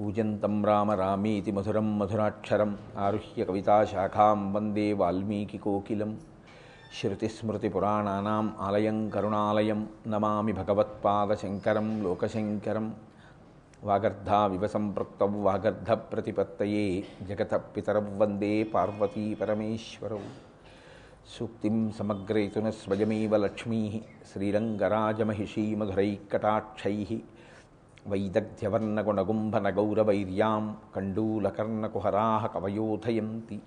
కూజంతం రామ రామీతి మధురం మధురాక్షరం ఆరుహ్య కవితాశాఖాం వందే వాల్మీకికోకిలం శృతిస్మృతిపురాణానాం ఆలయం కరుణాలయం నమామి భగవత్పాదశంకరం లోకశంకరం. వాగర్ధావివ సంపృక్తౌ వాగర్ధప్రతిపత్తయే జగత పితరౌ వందే పార్వతీ పరమేశ్వరౌ. సూక్తిం సమగ్రేతున స్వయమేవ లక్ష్మీ శ్రీరంగరాజమహిషీ మధురైకటాక్షై వైదగ్ధ్యవర్ణగుణగుంభనగౌరవైర్యాం కండూలకర్ణకుహరా కవయోధయంతి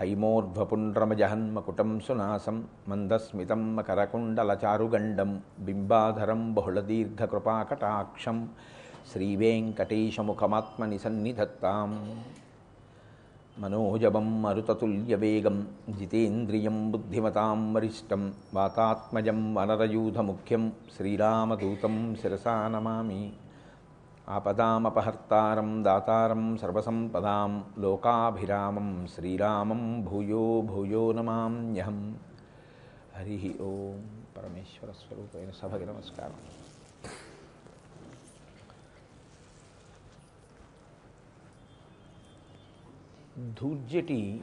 హైమోర్ధ్వపుండ్రమజహన్మకుటం సునాసం మందస్మితం మకరకుండలచారుగండం బింబాధరం బహుళదీర్ఘకృపాకటాక్షం శ్రీవేంకటేశముఖమాత్మని సన్నిధత్తాం మనోజవం మరుతతుల్యవేగం జితేంద్రియం బుద్ధిమతాం వరిష్టం వాతాత్మజం వనరయూధముఖ్యం శ్రీరామదూతం శిరసా నమామి ఆపదామపహర్తారం దాతారం సర్వసంపదాం లోకాభిరామం శ్రీరామం భూయో భూయో నమామ్యహం. హరి ఓం పరమేశ్వర స్వరూపైన సభకి నమస్కారం. ధూర్జటి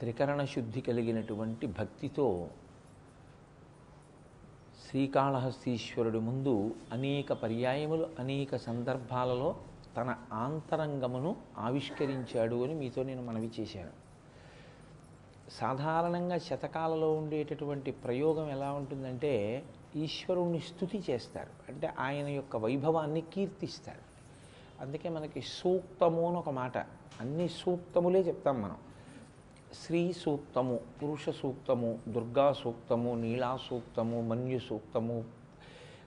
త్రికరణ శుద్ధి కలిగినటువంటి భక్తితో శ్రీకాళహస్తీశ్వరుడి ముందు అనేక పర్యాయములు అనేక సందర్భాలలో తన ఆంతరంగమును ఆవిష్కరించాడు అని మీతో నేను మనవి చేశాను. సాధారణంగా శతకాలలో ఉండేటటువంటి ప్రయోగం ఎలా ఉంటుందంటే ఈశ్వరుణ్ణి స్థుతి చేస్తారు. అంటే ఆయన యొక్క వైభవాన్ని కీర్తిస్తారు. అందుకే మనకి సూక్తము అని ఒక మాట అన్ని సూక్తములే చెప్తాం మనం. శ్రీ సూక్తము పురుష సూక్తము దుర్గా సూక్తము నీలా సూక్తము మన్యు సూక్తము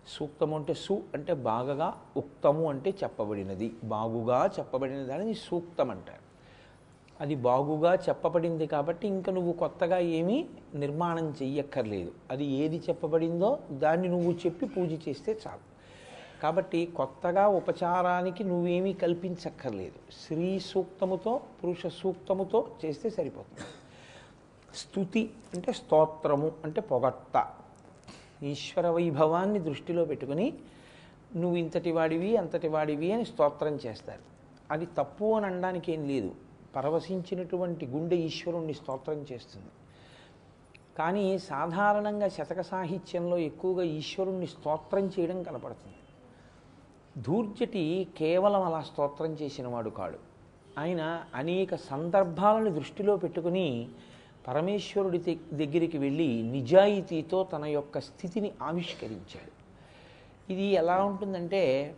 సూక్తము అంటే సు అంటే బాగా ఉక్తము అంటే చెప్పబడినది. బాగుగా చెప్పబడిన దానిని సూక్తం అంటారు. అది బాగుగా చెప్పబడింది కాబట్టి ఇంకా నువ్వు కొత్తగా ఏమీ నిర్మాణం చెయ్యక్కర్లేదు. అది ఏది చెప్పబడిందో దాన్ని నువ్వు చెప్పి పూజ చేస్తే చాలు. కాబట్టి కొత్తగా ఉపచారానికి నువ్వేమీ కల్పించక్కర్లేదు. స్త్రీ సూక్తముతో పురుష సూక్తముతో చేస్తే సరిపోతుంది. స్తుతి అంటే స్తోత్రము అంటే పొగట్ట. ఈశ్వర వైభవాన్ని దృష్టిలో పెట్టుకుని నువ్వు ఇంతటి వాడివి అంతటి వాడివి అని స్తోత్రం చేస్తారు. అది తప్పు అని అనడానికి ఏం లేదు. పరవశించినటువంటి గుండె ఈశ్వరుణ్ణి స్తోత్రం చేస్తుంది. కానీ సాధారణంగా శతక సాహిత్యంలో ఎక్కువగా ఈశ్వరుణ్ణి స్తోత్రం చేయడం కనపడుతుంది. ధూర్జటి కేవలం అలా స్తోత్రం చేసినవాడు కాడు. ఆయన అనేక సందర్భాలను దృష్టిలో పెట్టుకుని పరమేశ్వరుడి దగ్గరికి వెళ్ళి నిజాయితీతో తన యొక్క స్థితిని ఆవిష్కరించాడు. ఇది ఎలా ఉంటుందంటే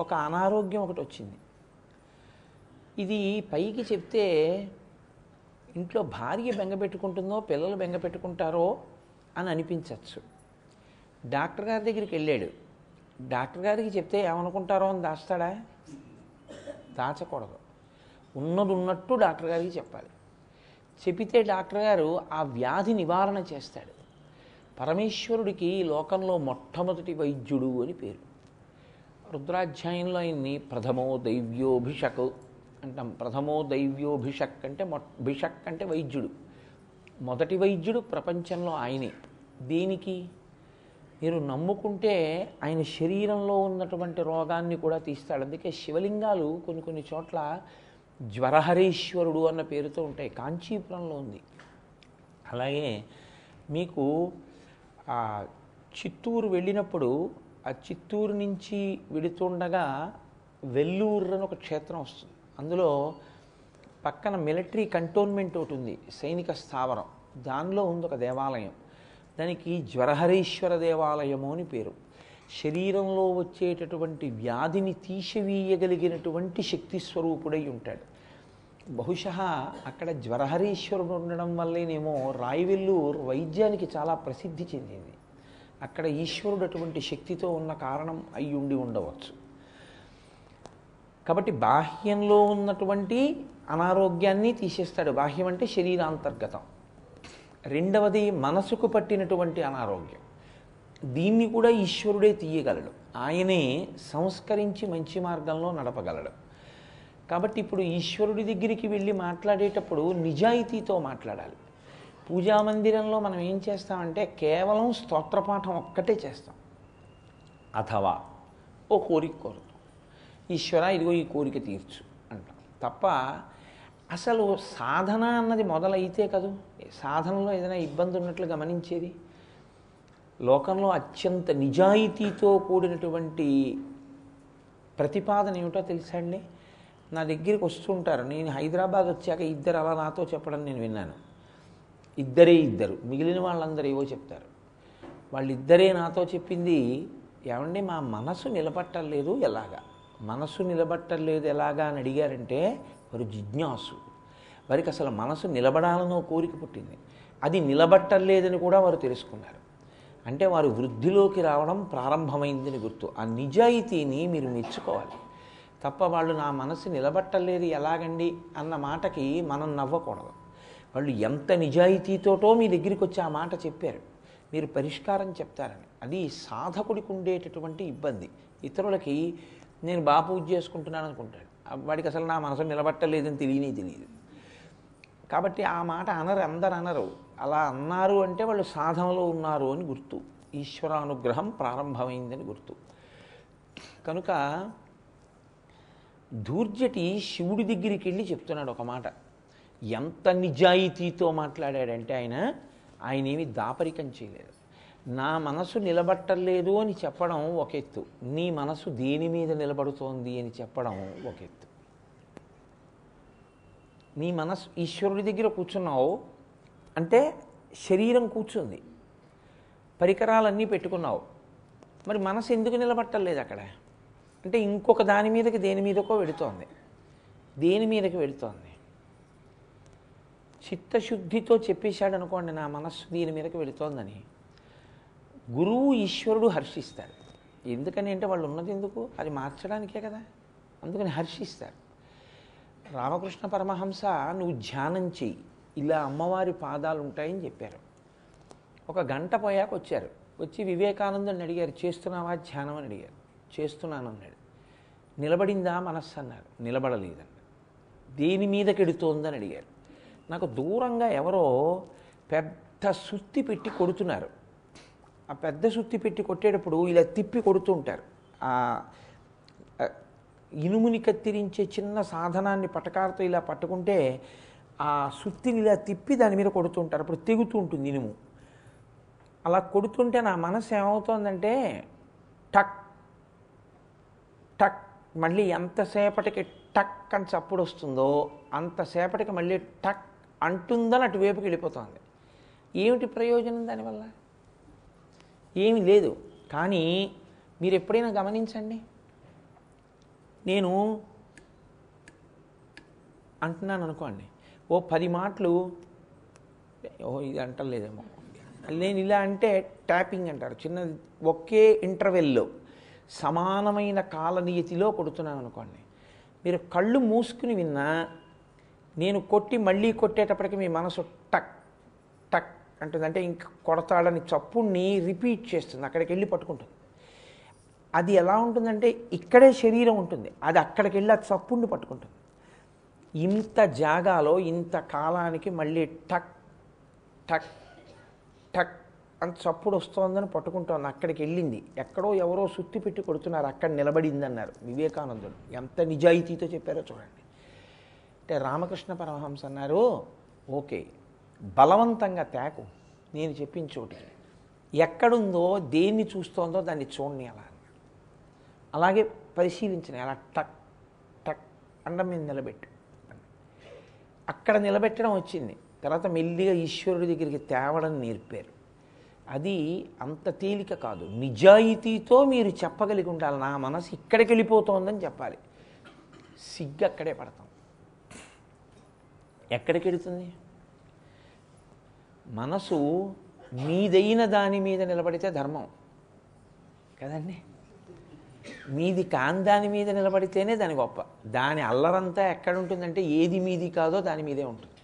ఒక అనారోగ్యం ఒకటి వచ్చింది. ఇది పైకి చెప్తే ఇంట్లో భార్య బెంగ పెట్టుకుంటుందో పిల్లలు బెంగ పెట్టుకుంటారో అని అనిపించవచ్చు డాక్టర్ గారి దగ్గరికి వెళ్ళాడు. డాక్టర్ గారికి చెప్తే ఏమనుకుంటారో అని దాస్తాడా? దాచకూడదు. ఉన్నది ఉన్నట్టు డాక్టర్ గారికి చెప్పాలి. చెబితే డాక్టర్ గారు ఆ వ్యాధి నివారణ చేస్తాడు. పరమేశ్వరుడికి లోకంలో మొట్టమొదటి వైద్యుడు అని పేరు. రుద్రాధ్యాయంలో ఆయన్ని ప్రథమో దైవ్యోభిషక్ అంటాం. ప్రథమో దైవ్యోభిషక్ అంటే మొ భిషక్ అంటే వైద్యుడు. మొదటి వైద్యుడు ప్రపంచంలో ఆయనే. దేనికి? మీరు నమ్ముకుంటే ఆయన శరీరంలో ఉన్నటువంటి రోగాన్ని కూడా తీస్తాడు. అందుకే శివలింగాలు కొన్ని కొన్ని చోట్ల జ్వరహరీశ్వరుడు అన్న పేరుతో ఉంటాయి. కాంచీపురంలో ఉంది. అలాగే మీకు చిత్తూరు వెళ్ళినప్పుడు ఆ చిత్తూరు నుంచి విడుతుండగా వెల్లూరు అని ఒక క్షేత్రం వస్తుంది. అందులో పక్కన మిలిటరీ కంటోన్మెంట్ ఒకటి ఉంది సైనిక స్థావరం. దానిలో ఉంది ఒక దేవాలయం. దానికి జ్వరహరీశ్వర దేవాలయము అని పేరు. శరీరంలో వచ్చేటటువంటి వ్యాధిని తీసివేయగలిగినటువంటి శక్తి స్వరూపుడై ఉంటాడు. బహుశా అక్కడ జ్వరహరీశ్వరుడు ఉండడం వల్లేనేమో రాయివెల్లూరు వైద్యానికి చాలా ప్రసిద్ధి చెందింది. అక్కడ ఈశ్వరుడు అటువంటి శక్తితో ఉన్న కారణం అయి ఉండి ఉండవచ్చు. కాబట్టి బాహ్యంలో ఉన్నటువంటి అనారోగ్యాన్ని తీసేస్తాడు. బాహ్యం అంటే శరీరాంతర్గతం. రెండవది మనసుకు పట్టినటువంటి అనారోగ్యం. దీన్ని కూడా ఈశ్వరుడే తీయగలడు. ఆయనే సంస్కరించి మంచి మార్గంలో నడపగలడు. కాబట్టి ఇప్పుడు ఈశ్వరుడి దగ్గరికి వెళ్ళి మాట్లాడేటప్పుడు నిజాయితీతో మాట్లాడాలి. పూజా మందిరంలో మనం ఏం చేస్తామంటే కేవలం స్తోత్రపాఠం ఒక్కటే చేస్తాం. అథవా ఓ కోరిక కోరుతాం. ఈశ్వర ఇదిగో ఈ కోరిక తీర్చు అంటాం. తప్ప అసలు సాధన అన్నది మొదలైతే కదూ? సాధనలో ఏదైనా ఇబ్బంది ఉన్నట్లు గమనించేది? లోకంలో అత్యంత నిజాయితీతో కూడినటువంటి ప్రతిపాదన ఏమిటో తెలుసా అండి? నా దగ్గరికి వస్తుంటారు. నేను హైదరాబాద్ వచ్చాక ఇద్దరు అలా నాతో చెప్పడం నేను విన్నాను. ఇద్దరే ఇద్దరు. మిగిలిన వాళ్ళందరూ ఏవో చెప్తారు. వాళ్ళిద్దరే నాతో చెప్పింది ఏమండి మా మనసు నిలబట్టలేదు ఎలాగా? మనసు నిలబట్టలేదు ఎలాగా? అని అడిగారంటే వారు జిజ్ఞాసు. వారికి అసలు మనసు నిలబడాలనో కోరిక పుట్టింది. అది నిలబట్టలేదని కూడా వారు తెలుసుకున్నారు. అంటే వారు వృద్ధిలోకి రావడం ప్రారంభమైందని గుర్తు. ఆ నిజాయితీని మీరు మెచ్చుకోవాలి. తప్ప వాళ్ళు నా మనసు నిలబట్టలేదు ఎలాగండి అన్న మాటకి మనం నవ్వకూడదు. వాళ్ళు ఎంత నిజాయితీతోటో మీ దగ్గరికి వచ్చి ఆ మాట చెప్పారు. మీరు పరిష్కారం చెప్తారని. అది సాధకుడికి ఉండేటటువంటి ఇబ్బంది. ఇతరులకి నేను బాగా పూజ చేసుకుంటున్నాను అనుకుంటాడు. వాడికి అసలు నా మనసు నిలబట్టలేదని తెలియనే తెలియదు. కాబట్టి ఆ మాట అనరు అందరు అనరు. అలా అన్నారు అంటే వాళ్ళు సాధనలో ఉన్నారు అని గుర్తు. ఈశ్వరానుగ్రహం ప్రారంభమైందని గుర్తు. కనుక ధూర్జటి శివుడి దగ్గరికి వెళ్ళి చెప్తున్నాడు ఒక మాట. ఎంత నిజాయితీతో మాట్లాడాడంటే ఆయన ఆయన ఏమి దాపరికం చేయలేదు. నా మనసు నిలబట్టలేదు అని చెప్పడం ఒక ఎత్తు. నీ మనసు దేని మీద నిలబడుతోంది అని చెప్పడం ఒక ఎత్తు. నీ మనసు ఈశ్వరుడి దగ్గర కూర్చున్నావు అంటే శరీరం కూర్చుంది. పరికరాలన్నీ పెట్టుకున్నావు. మరి మనసు ఎందుకు నిలబట్టలేదు అక్కడ? అంటే ఇంకొక దాని మీదకి దేని మీదకో వెడుతోంది దేని మీదకి వెడుతోంది చిత్తశుద్ధితో చెప్పేశాడు అనుకోండి నా మనస్సు దీని మీదకి వెళుతోందని గురువు ఈశ్వరుడు హర్షిస్తారు. ఎందుకని అంటే వాళ్ళు ఉన్నది ఎందుకు? అది మార్చడానికే కదా. అందుకని హర్షిస్తారు. రామకృష్ణ పరమహంస నువ్వు ధ్యానం చెయ్యి. ఇలా అమ్మవారి పాదాలు ఉంటాయని చెప్పారు. ఒక గంట పోయాక వచ్చారు. వచ్చి వివేకానందని అడిగారు చేస్తున్నావా ధ్యానం? అని అడిగారు. చేస్తున్నాను అన్నాడు నిలబడిందా మనస్సు? అన్నారు. నిలబడలేదన్నాడు దేని మీద కెడుతోందని అడిగారు. నాకు దూరంగా ఎవరో పెద్ద సుత్తి పెట్టి కొడుతున్నారు. ఆ పెద్ద సుత్తి పెట్టి కొట్టేటప్పుడు ఇలా తిప్పి కొడుతూ ఉంటారు. ఆ ఇనుముని కత్తిరించే చిన్న సాధనాన్ని పటకారతో ఇలా పట్టుకుంటే ఆ సుత్తిని ఇలా తిప్పి దాని మీద కొడుతుంటారు. అప్పుడు తెగుతూ ఉంటుంది ఇనుము. అలా కొడుతుంటే నా మనసు ఏమవుతోందంటే టక్ టక్ మళ్ళీ ఎంతసేపటికి టక్ అని చప్పుడు వస్తుందో అంతసేపటికి మళ్ళీ టక్ అంటుందని అటువైపుకి వెళ్ళిపోతుంది. ఏమిటి ప్రయోజనం దానివల్ల? ఏమి లేదు. కానీ మీరు ఎప్పుడైనా గమనించండి. నేను అంటున్నాను అనుకోండి. ఓ పది మాటలు ఓ ఇది అంటలేదేమో. నేను ఇలా అంటే ట్యాపింగ్ అంటారు. చిన్న ఒకే ఇంటర్వెల్లో సమానమైన కాలనీయతిలో కొడుతున్నాను అనుకోండి. మీరు కళ్ళు మూసుకుని విన్నా నేను కొట్టి మళ్ళీ కొట్టేటప్పటికి మీ మనసు టక్ టక్ అంటుంది అంటే ఇంక కొడతాడని చప్పుడిని రిపీట్ చేస్తుంది. అక్కడికి వెళ్ళి పట్టుకుంటుంది. అది ఎలా ఉంటుందంటే ఇక్కడే శరీరం ఉంటుంది. అది అక్కడికి వెళ్ళి అది చప్పుడిని పట్టుకుంటుంది. ఇంత జాగాలో ఇంత కాలానికి మళ్ళీ టక్ టక్ టక్ అని చప్పుడు వస్తోందని పట్టుకుంటోంది. అక్కడికి వెళ్ళింది. ఎక్కడో ఎవరో సుత్తి పెట్టి కొడుతున్నారు. అక్కడ నిలబడింది అన్నారు వివేకానందుడు. ఎంత నిజాయితీతో చెప్పారో చూడండి. అంటే రామకృష్ణ పరమహంస అన్నారు ఓకే బలవంతంగా తేకు. నేను చెప్పిన చోటికి. ఎక్కడుందో దేన్ని చూస్తోందో దాన్ని చూడని అలా అలాగే పరిశీలించిన అలా టక్ టక్ అండం మీద నిలబెట్టు. అక్కడ నిలబెట్టడం వచ్చింది. తర్వాత మెల్లిగా ఈశ్వరుడి దగ్గరికి తేవడం నేర్పారు. అది అంత తేలిక కాదు. నిజాయితీతో మీరు చెప్పగలిగి ఉండాలి నా మనసు ఇక్కడికి వెళ్ళిపోతోందని చెప్పాలి. సిగ్గు అక్కడే పడతాం. ఎక్కడికి వెళుతుంది? మనసు మీదైన దాని మీద నిలబడితే ధర్మం. కదండి? మీది కాని దాని మీద నిలబడితేనే దాని గొప్ప. దాని అల్లరంతా ఎక్కడ ఉంటుందంటే ఏది మీది కాదో దాని మీదే ఉంటుంది.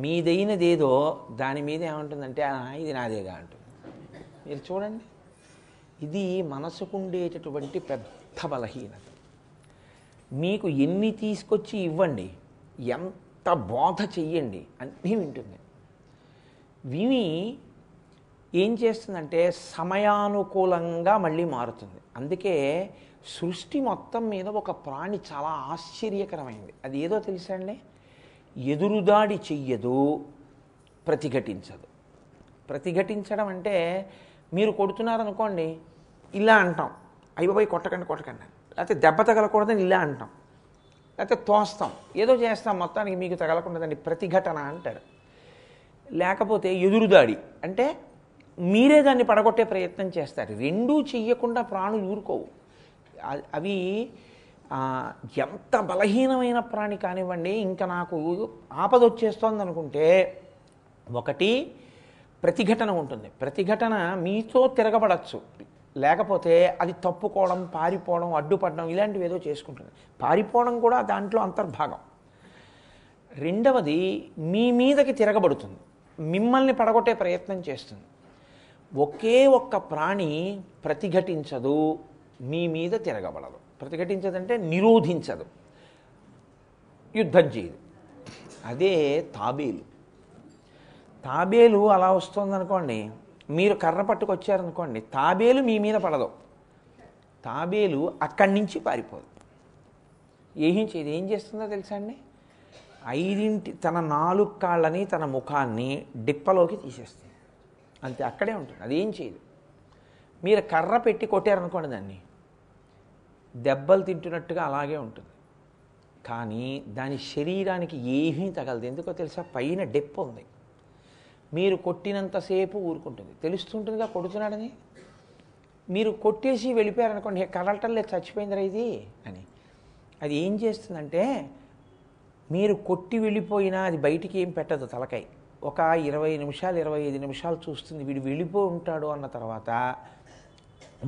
మీదైనది ఏదో దాని మీద ఏముంటుందంటే ఇది నాదేగా అంటుంది. మీరు చూడండి. ఇది మనసుకుండేటటువంటి పెద్ద బలహీనత. మీకు ఎన్ని తీసుకొచ్చి ఇవ్వండి ఎంత బోధ చెయ్యండి అన్నీ వింటుంది. విని ఏం చేస్తుందంటే సమయానుకూలంగా మళ్ళీ మారుతుంది. అందుకే సృష్టి మొత్తం మీద ఒక ప్రాణి చాలా ఆశ్చర్యకరమైంది. అది ఏదో తెలుసా అండి? ఎదురుదాడి చెయ్యదు ప్రతిఘటించదు. ప్రతిఘటించడం అంటే మీరు కొడుతున్నారనుకోండి ఇలా అంటాం. అయిపోయి కొట్టకండి కొట్టకండి లేకపోతే దెబ్బ తగలకూడదని ఇలా అంటాం. లేకపోతే తోస్తాం. ఏదో చేస్తాం మొత్తానికి మీకు తగలకుండదండి ప్రతిఘటన అంటారు. లేకపోతే ఎదురుదాడి. అంటే మీరే దాన్ని పడగొట్టే ప్రయత్నం చేస్తారు. రెండూ చెయ్యకుండా ప్రాణులు ఊరుకోవు. అవి ఎంత బలహీనమైన ప్రాణి కానివ్వండి ఇంకా నాకు ఆపద వచ్చేస్తోంది అనుకుంటే ఒకటి ప్రతిఘటన ఉంటుంది. ప్రతిఘటన మీతో తిరగబడచ్చు. లేకపోతే అది తప్పుకోవడం పారిపోవడం అడ్డుపడడం ఇలాంటివి ఏదో చేసుకుంటుంది. పారిపోవడం కూడా దాంట్లో అంతర్భాగం. రెండవది మీ మీదకి తిరగబడుతుంది. మిమ్మల్ని పడగొట్టే ప్రయత్నం చేస్తుంది. ఒకే ఒక్క ప్రాణి ప్రతిఘటించదు మీ మీద తిరగబడదు. ప్రతిఘటించదంటే నిరోధించదు. యుద్ధం చేయదు అదే తాబేలు. తాబేలు అలా వస్తుందనుకోండి మీరు కర్ర పట్టుకొచ్చారనుకోండి తాబేలు మీ మీద పడదు. తాబేలు అక్కడి నుంచి పారిపోదు. ఏం ఏం చేస్తుందో తెలుసా అండి? ఐదింటి తన నాలుగు కాళ్ళని తన ముఖాన్ని డిప్పలోకి తీసేస్తుంది. అంతే అక్కడే ఉంటుంది అది ఏం చేయదు. మీరు కర్ర పెట్టి కొట్టారనుకోండి దాన్ని. దెబ్బలు తింటున్నట్టుగా అలాగే ఉంటుంది. కానీ దాని శరీరానికి ఏమీ తగలదు. ఎందుకో తెలుసా? పైన డెప్ ఉంది. మీరు కొట్టినంతసేపు ఊరుకుంటుంది. తెలుస్తుంటుందిగా కొడుతున్నాడని. మీరు కొట్టేసి వెళ్ళిపోయారనుకోండి "హే, కదలటం లేదు చచ్చిపోయిందిరా ఇది అని. అది ఏం చేస్తుందంటే మీరు కొట్టి వెళ్ళిపోయినా అది బయటికి ఏం పెట్టదు తలకాయ. ఒక ఇరవై నిమిషాలు ఇరవై ఐదు నిమిషాలు చూస్తుంది. వీడు వెళ్ళిపో ఉంటాడు అన్న తర్వాత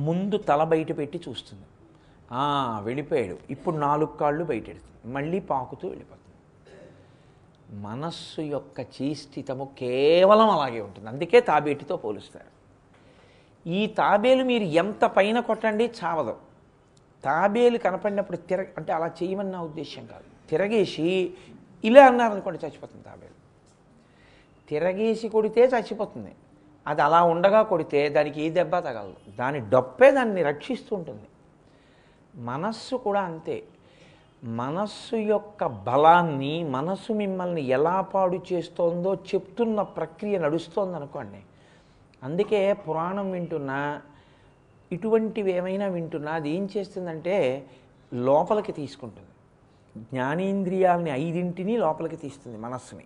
ముందు తల బయట పెట్టి చూస్తుంది. వెళ్ళిపోయాడు. ఇప్పుడు నాలుగు కాళ్ళు బయట మళ్ళీ పాకుతూ వెళ్ళిపోతుంది. మనస్సు యొక్క చేష్టితము కేవలం అలాగే ఉంటుంది. అందుకే తాబేటితో పోలుస్తారు. ఈ తాబేలు మీరు ఎంత పైన కొట్టండి చావదు. తాబేలు కనపడినప్పుడు తిర అంటే అలా చేయమని నా ఉద్దేశం కాదు. తిరగేసి ఇలా అన్నారనుకోండి చచ్చిపోతుంది తాబేలు. తిరగేసి కొడితే చచ్చిపోతుంది. అది అలా ఉండగా కొడితే దానికి ఏ దెబ్బ తగలదు. దాని డొప్పే దాన్ని రక్షిస్తూ ఉంటుంది. మనస్సు కూడా అంతే. మనస్సు యొక్క బలాన్ని మనస్సు మిమ్మల్ని ఎలా పాడు చేస్తోందో చెప్తున్న ప్రక్రియ నడుస్తోంది అనుకోండి. అందుకే పురాణం వింటున్నా ఇటువంటివి ఏమైనా వింటున్నా అది ఏం చేస్తుందంటే లోపలికి తీసుకుంటుంది. జ్ఞానేంద్రియాలని ఐదింటిని లోపలికి తీస్తుంది మనస్సుని.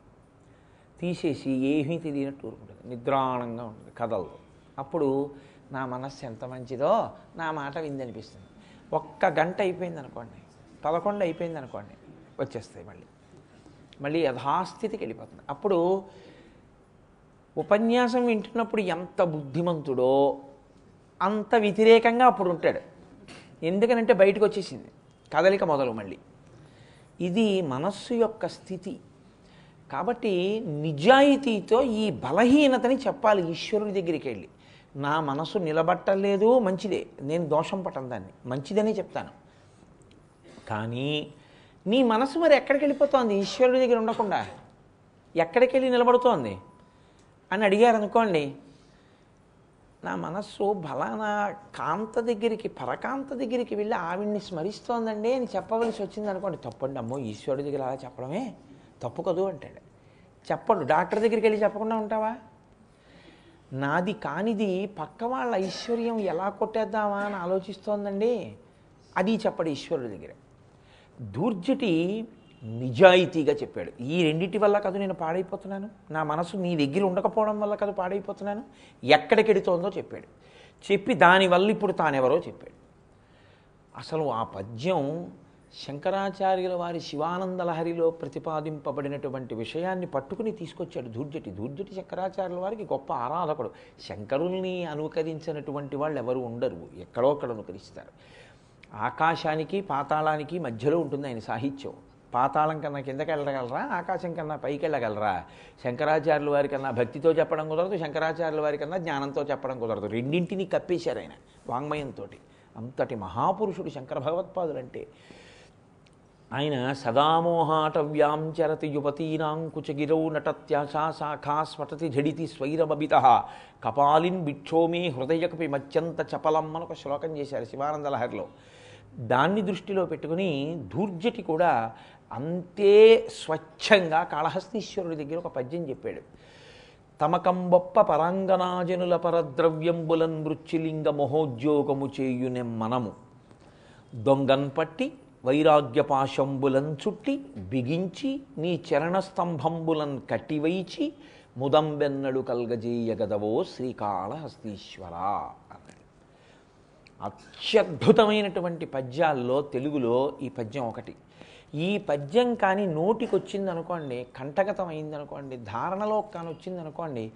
తీసేసి ఏమీ తెలియనట్టు ఊరుకుంటుంది. నిద్రాణంగా ఉంటుంది కథలు అప్పుడు నా మనస్సు ఎంత మంచిదో నా మాట విందనిపిస్తుంది. ఒక్క గంట అయిపోయింది అనుకోండి పదకొండు అయిపోయింది అనుకోండి వచ్చేస్తాయి మళ్ళీ. మళ్ళీ యథాస్థితికి వెళ్ళిపోతుంది. అప్పుడు ఉపన్యాసం వింటున్నప్పుడు ఎంత బుద్ధిమంతుడో అంత వ్యతిరేకంగా అప్పుడు ఉంటాడు. ఎందుకనంటే బయటకు వచ్చేసింది. కదలిక మొదలు మళ్ళీ. ఇది మనస్సు యొక్క స్థితి. కాబట్టి నిజాయితీతో ఈ బలహీనతని చెప్పాలి ఈశ్వరుడి దగ్గరికి వెళ్ళి. నా మనసు నిలబట్టలేదు మంచిదే. నేను దోషం పట్టను దాన్ని. మంచిదనే చెప్తాను. కానీ నీ మనసు మరి ఎక్కడికి వెళ్ళిపోతుంది? ఈశ్వరుడి దగ్గర ఉండకుండా. ఎక్కడికి వెళ్ళి నిలబడుతోంది? అని అడిగారు అనుకోండి. నా మనస్సు బలానా కాంత దగ్గరికి పరకాంత దగ్గరికి వెళ్ళి ఆవిడ్ని స్మరిస్తోందండి అని చెప్పవలసి వచ్చింది అనుకోండి. తప్పండి అమ్మో ఈశ్వరుడి దగ్గర అలా చెప్పడమే. తప్పు కదూ అంటాడు. చెప్పడు డాక్టర్ దగ్గరికి వెళ్ళి చెప్పకుండా ఉంటావా? నాది కానిది పక్క వాళ్ళ ఐశ్వర్యం ఎలా కొట్టేద్దామా అని ఆలోచిస్తోందండి. అది చెప్పడు ఈశ్వరుడి దగ్గర. దూర్జటి నిజాయితీగా చెప్పాడు. ఈ రెండింటి వల్ల కాదు నేను పాడైపోతున్నాను? నా మనసు నీ దగ్గర ఉండకపోవడం వల్ల కాదు పాడైపోతున్నాను? ఎక్కడికెడుతోందో చెప్పాడు. చెప్పి దానివల్ల ఇప్పుడు తానెవరో చెప్పాడు. అసలు ఆ పద్యం శంకరాచార్యుల వారి శివానంద లహరిలో ప్రతిపాదింపబడినటువంటి విషయాన్ని పట్టుకుని తీసుకొచ్చాడు ధూర్జటి. ధూర్జటి శంకరాచార్యుల వారికి గొప్ప ఆరాధకుడు. శంకరుల్ని అనుకరించినటువంటి వాళ్ళు ఎవరు ఉండరు. ఎక్కడో అక్కడ అనుకరిస్తారు. ఆకాశానికి పాతాళానికి మధ్యలో ఉంటుంది ఆయన సాహిత్యం. పాతాళం కన్నా కిందకి వెళ్ళగలరా? ఆకాశం కన్నా పైకి వెళ్ళగలరా? శంకరాచార్యుల వారి కన్నా భక్తితో చెప్పడం కుదరదు. శంకరాచార్యుల వారి కన్నా జ్ఞానంతో చెప్పడం కుదరదు. రెండింటినీ కప్పేశారు ఆయన వాంగ్మయంతో అంతటి మహాపురుషుడు శంకర భగవత్పాదులంటే ఆయన సదామోహాటవ్యాంచరతి యువతీనాం కుచగిరౌ నటత్యాశా శాఖా స్ఫటతి ఝడితి స్వైరమభిత కపాలిన్ బిక్షోమి హృదయకపి మత్యంత చపలం అని ఒక శ్లోకం చేశారు శివానంద లహరిలో. దాన్ని దృష్టిలో పెట్టుకుని ధూర్జటి కూడా అంతే స్వచ్ఛంగా కాళహస్తీశ్వరుడి దగ్గర ఒక పద్యం చెప్పాడు. తమకంబొప్ప పరాంగనాజనుల పరద్రవ్యంబులన్ మృత్యులింగ మహోద్యోగము చేయునెం మనము. దొంగన్ పట్టి వైరాగ్యపాశంబులన్ చుట్టి బిగించి నీ చరణస్తంభంబులన్ కట్టివైచి ముదంబెన్నడు కల్గజేయగదవో శ్రీకాళహస్తీశ్వర అన్నాడు. అత్యద్భుతమైనటువంటి పద్యాల్లో తెలుగులో ఈ పద్యం ఒకటి. ఈ పద్యం కానీ నోటికొచ్చింది అనుకోండి కంఠగతం అయిందనుకోండి ధారణలో కానీ వచ్చింది అనుకోండి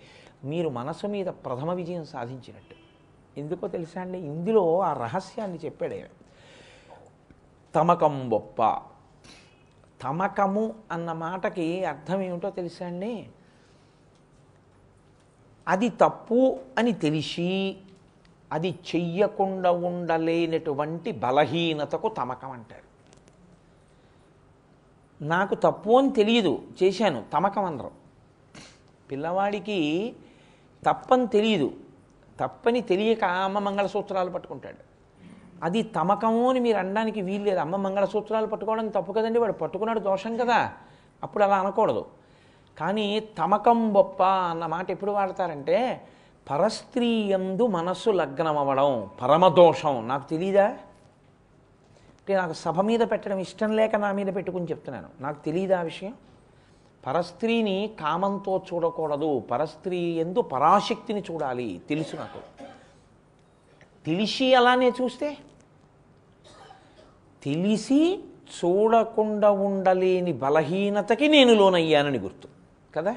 మీరు మనసు మీద ప్రథమ విజయం సాధించినట్టు. ఎందుకో తెలుసా అండి? ఇందులో ఆ రహస్యాన్ని చెప్పాడే తమకం బొప్ప తమకము అన్న మాటకి అర్థం ఏమిటో తెలుసా అండి? అది తప్పు అని తెలిసి అది చెయ్యకుండా ఉండలేనటువంటి బలహీనతకు తమకం అంటారు. నాకు తప్పు అని తెలియదు చేశాను తమకం అనరు పిల్లవాడికి తప్పని తెలియదు. తప్పని తెలియక అమ్మ మంగళసూత్రాలు పట్టుకుంటాడు. అది తమకము అని మీరు అనడానికి వీలు లేదు. అమ్మ మంగళసూత్రాలు పట్టుకోవడం తప్పు కదండి. వాడు పట్టుకున్నాడు దోషం కదా. అప్పుడు అలా అనకూడదు. కానీ తమకం గొప్ప అన్న మాట ఎప్పుడు వాడతారంటే పరస్త్రీయందు మనస్సు లగ్నం అవ్వడం పరమదోషం నాకు తెలీదా? అంటే నాకు సభ మీద పెట్టడం ఇష్టం లేక నా మీద పెట్టుకుని చెప్తున్నాను. నాకు తెలియదా ఆ విషయం? పరస్త్రీని కామంతో చూడకూడదు. పరస్త్రీ ఎందు పరాశక్తిని చూడాలి. తెలుసు నాకు. తెలిసి అలానే చూస్తే తెలిసి చూడకుండా ఉండలేని బలహీనతకి నేను లోనయ్యానని గుర్తు కదా?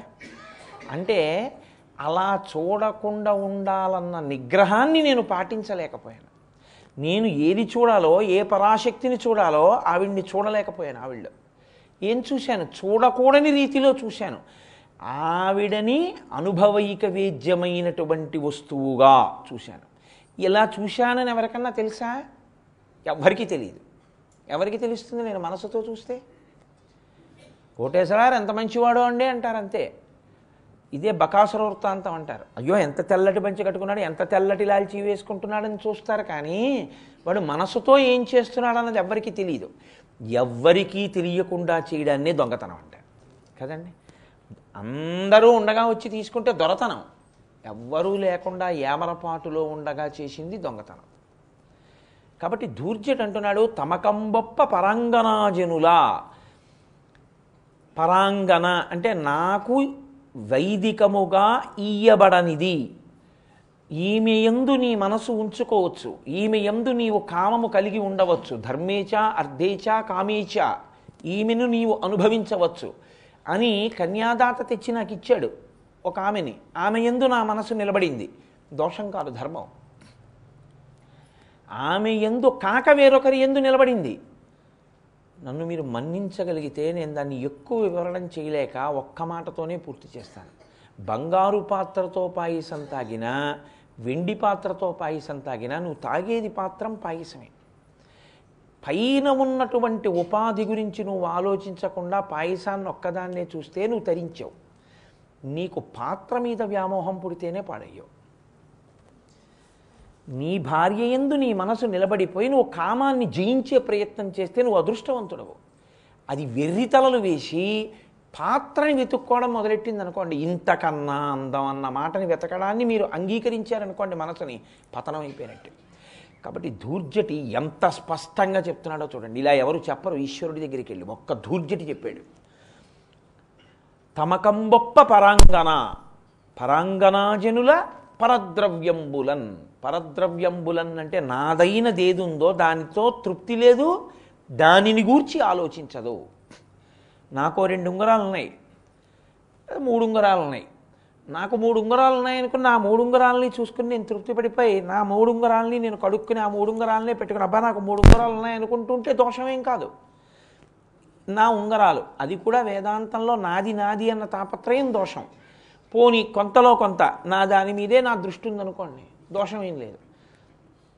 అంటే అలా చూడకుండా ఉండాలన్న నిగ్రహాన్ని నేను పాటించలేకపోయాను. నేను ఏది చూడాలో ఏ పరాశక్తిని చూడాలో ఆవిడ్ని చూడలేకపోయాను ఆవిడ ఏం చూశాను? చూడకూడని రీతిలో చూశాను. ఆవిడని అనుభవైక వేద్యమైనటువంటి వస్తువుగా చూశాను. ఇలా చూశానని ఎవరికన్నా తెలుసా? ఎవ్వరికీ తెలియదు. ఎవరికి తెలుస్తుంది నేను మనసుతో చూస్తే? కోటేశ్వరారు ఎంత మంచివాడు అండి అంటారు అంతే. ఇదే బకాసుర వృత్తాంతం అంటారు. అయ్యో ఎంత తెల్లటి పంచి కట్టుకున్నాడు ఎంత తెల్లటి లాల్చి వేసుకుంటున్నాడని చూస్తారు కానీ వాడు మనసుతో ఏం చేస్తున్నాడు అన్నది ఎవ్వరికీ తెలియదు. ఎవ్వరికీ తెలియకుండా చేయడాన్ని దొంగతనం అంటారు. కదండి? అందరూ ఉండగా వచ్చి తీసుకుంటే దొరతనం. ఎవ్వరూ లేకుండా ఏమరపాటులో ఉండగా చేసింది దొంగతనం. కాబట్టి ధూర్జట్ అంటున్నాడు తమకంబొప్ప పరాంగనాజనులా పరాంగన అంటే నాకు వైదికముగా ఇయ్యబడనిది. ఈమె ఎందు నీ మనసు ఉంచుకోవచ్చు. ఈమె ఎందు నీవు కామము కలిగి ఉండవచ్చు. ధర్మేచ అర్ధేచ కామేచ. ఈమెను నీవు అనుభవించవచ్చు అని కన్యాదాత తెచ్చి నాకు ఇచ్చాడు ఒక ఆమెని. ఆమె యందు నా మనసు నిలబడింది. దోషం కాదు ధర్మం. ఆమె ఎందు కాక వేరొకరి ఎందు నిలబడింది. నన్ను మీరు మన్నించగలిగితే నేను దాన్ని ఎక్కువ వివరణం చేయలేక ఒక్క మాటతోనే పూర్తి చేస్తాను. బంగారు పాత్రతో పాయసం తాగినా వెండి పాత్రతో పాయసం తాగినా నువ్వు తాగేది పాత్రం పాయసమే. పైన ఉన్నటువంటి ఉపాధి గురించి నువ్వు ఆలోచించకుండా పాయసాన్ని ఒక్కదాన్నే చూస్తే నువ్వు తరించావు. నీకు పాత్ర మీద వ్యామోహం పుడితేనే పాడయ్యావు. నీ భార్య ఎందు నీ మనసు నిలబడిపోయి నువ్వు కామాన్ని జయించే ప్రయత్నం చేస్తే నువ్వు అదృష్టవంతుడవు. అది వెర్రితలలు వేసి పాత్రని వెతుక్కోవడం మొదలెట్టింది అనుకోండి ఇంతకన్నా అందం అన్న మాటని వెతకడాన్ని మీరు అంగీకరించారనుకోండి మనసుని పతనం అయిపోయినట్టు. కాబట్టి ధూర్జటి ఎంత స్పష్టంగా చెప్తున్నాడో చూడండి. ఇలా ఎవరు చెప్పరు ఈశ్వరుడి దగ్గరికి వెళ్ళి. ఒక్క ధూర్జటి చెప్పాడు. తమకంబొప్ప పరాంగన పరాంగనాజనుల పరద్రవ్యంబులన్. పరద్రవ్యంబులన్ అంటే నాదైనదేదుందో దానితో తృప్తి లేదు దానిని గూర్చి ఆలోచించదు. నాకు రెండు ఉంగరాలు ఉన్నాయి మూడు ఉంగరాలు ఉన్నాయి నాకు మూడు ఉంగరాలు ఉన్నాయి అనుకుని నా మూడు ఉంగరాలని చూసుకుని నేను తృప్తి పడిపోయి నా మూడు ఉంగరాలని నేను కడుక్కుని ఆ మూడు ఉంగరాలనే పెట్టుకుని అబ్బా నాకు మూడు ఉంగరాలు ఉన్నాయి అనుకుంటుంటే దోషమేం కాదు. నా ఉంగరాలు అది కూడా వేదాంతంలో నాది నాది అన్న తాపత్రయం దోషం. పోని కొంతలో కొంత నా దాని మీదే నా దృష్టి ఉందనుకోండి. దోషమేం లేదు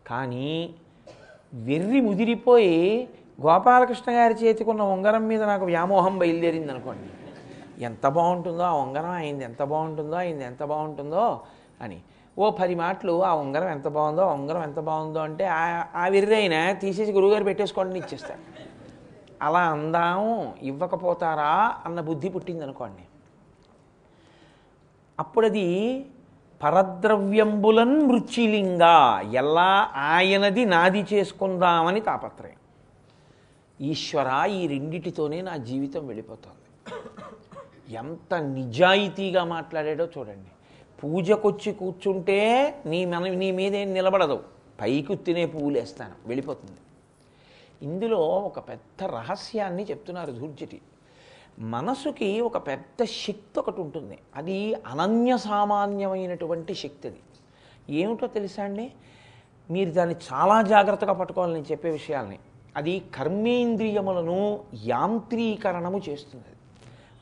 కానీ వెర్రి ముదిరిపోయి గోపాలకృష్ణ గారి చేతికున్న ఉంగరం మీద నాకు వ్యామోహం బయలుదేరింది అనుకోండి ఎంత బాగుంటుందో ఆ ఉంగరం అయింది ఎంత బాగుంటుందో అయింది ఎంత బాగుంటుందో అని. ఓ పది మాటలు ఆ ఉంగరం ఎంత బాగుందో ఆ ఉంగరం ఎంత బాగుందో అంటే ఆ- ఆ వెర్రి అయినా తీసేసి గురువుగారు పెట్టేసుకోండి ఇచ్చేస్తారు. అలా అందాము ఇవ్వకపోతారా అన్న బుద్ధి పుట్టింది అనుకోండి అప్పుడది పరద్రవ్యంబులన్ మృత్యులింగ ఎలా ఆయనది నాది చేసుకుందామని తాపత్రయం. ఈశ్వర ఈ రెండిటితోనే నా జీవితం వెళ్ళిపోతుంది. ఎంత నిజాయితీగా మాట్లాడాడో చూడండి. పూజకొచ్చి కూర్చుంటే నీ మన నీ మీదేం నిలబడదు. పైకి తినే పువ్వులేస్తాను. వెళ్ళిపోతుంది. ఇందులో ఒక పెద్ద రహస్యాన్ని చెప్తున్నారు ధూర్జటి. మనసుకి ఒక పెద్ద శక్తి ఒకటి ఉంటుంది. అది అనన్య సామాన్యమైనటువంటి శక్తి అది ఏమిటో తెలుసా అండి? మీరు దాన్ని చాలా జాగ్రత్తగా పట్టుకోవాలి నేను చెప్పే విషయాల్ని. అది కర్మేంద్రియములను యాంత్రీకరణము చేస్తుంది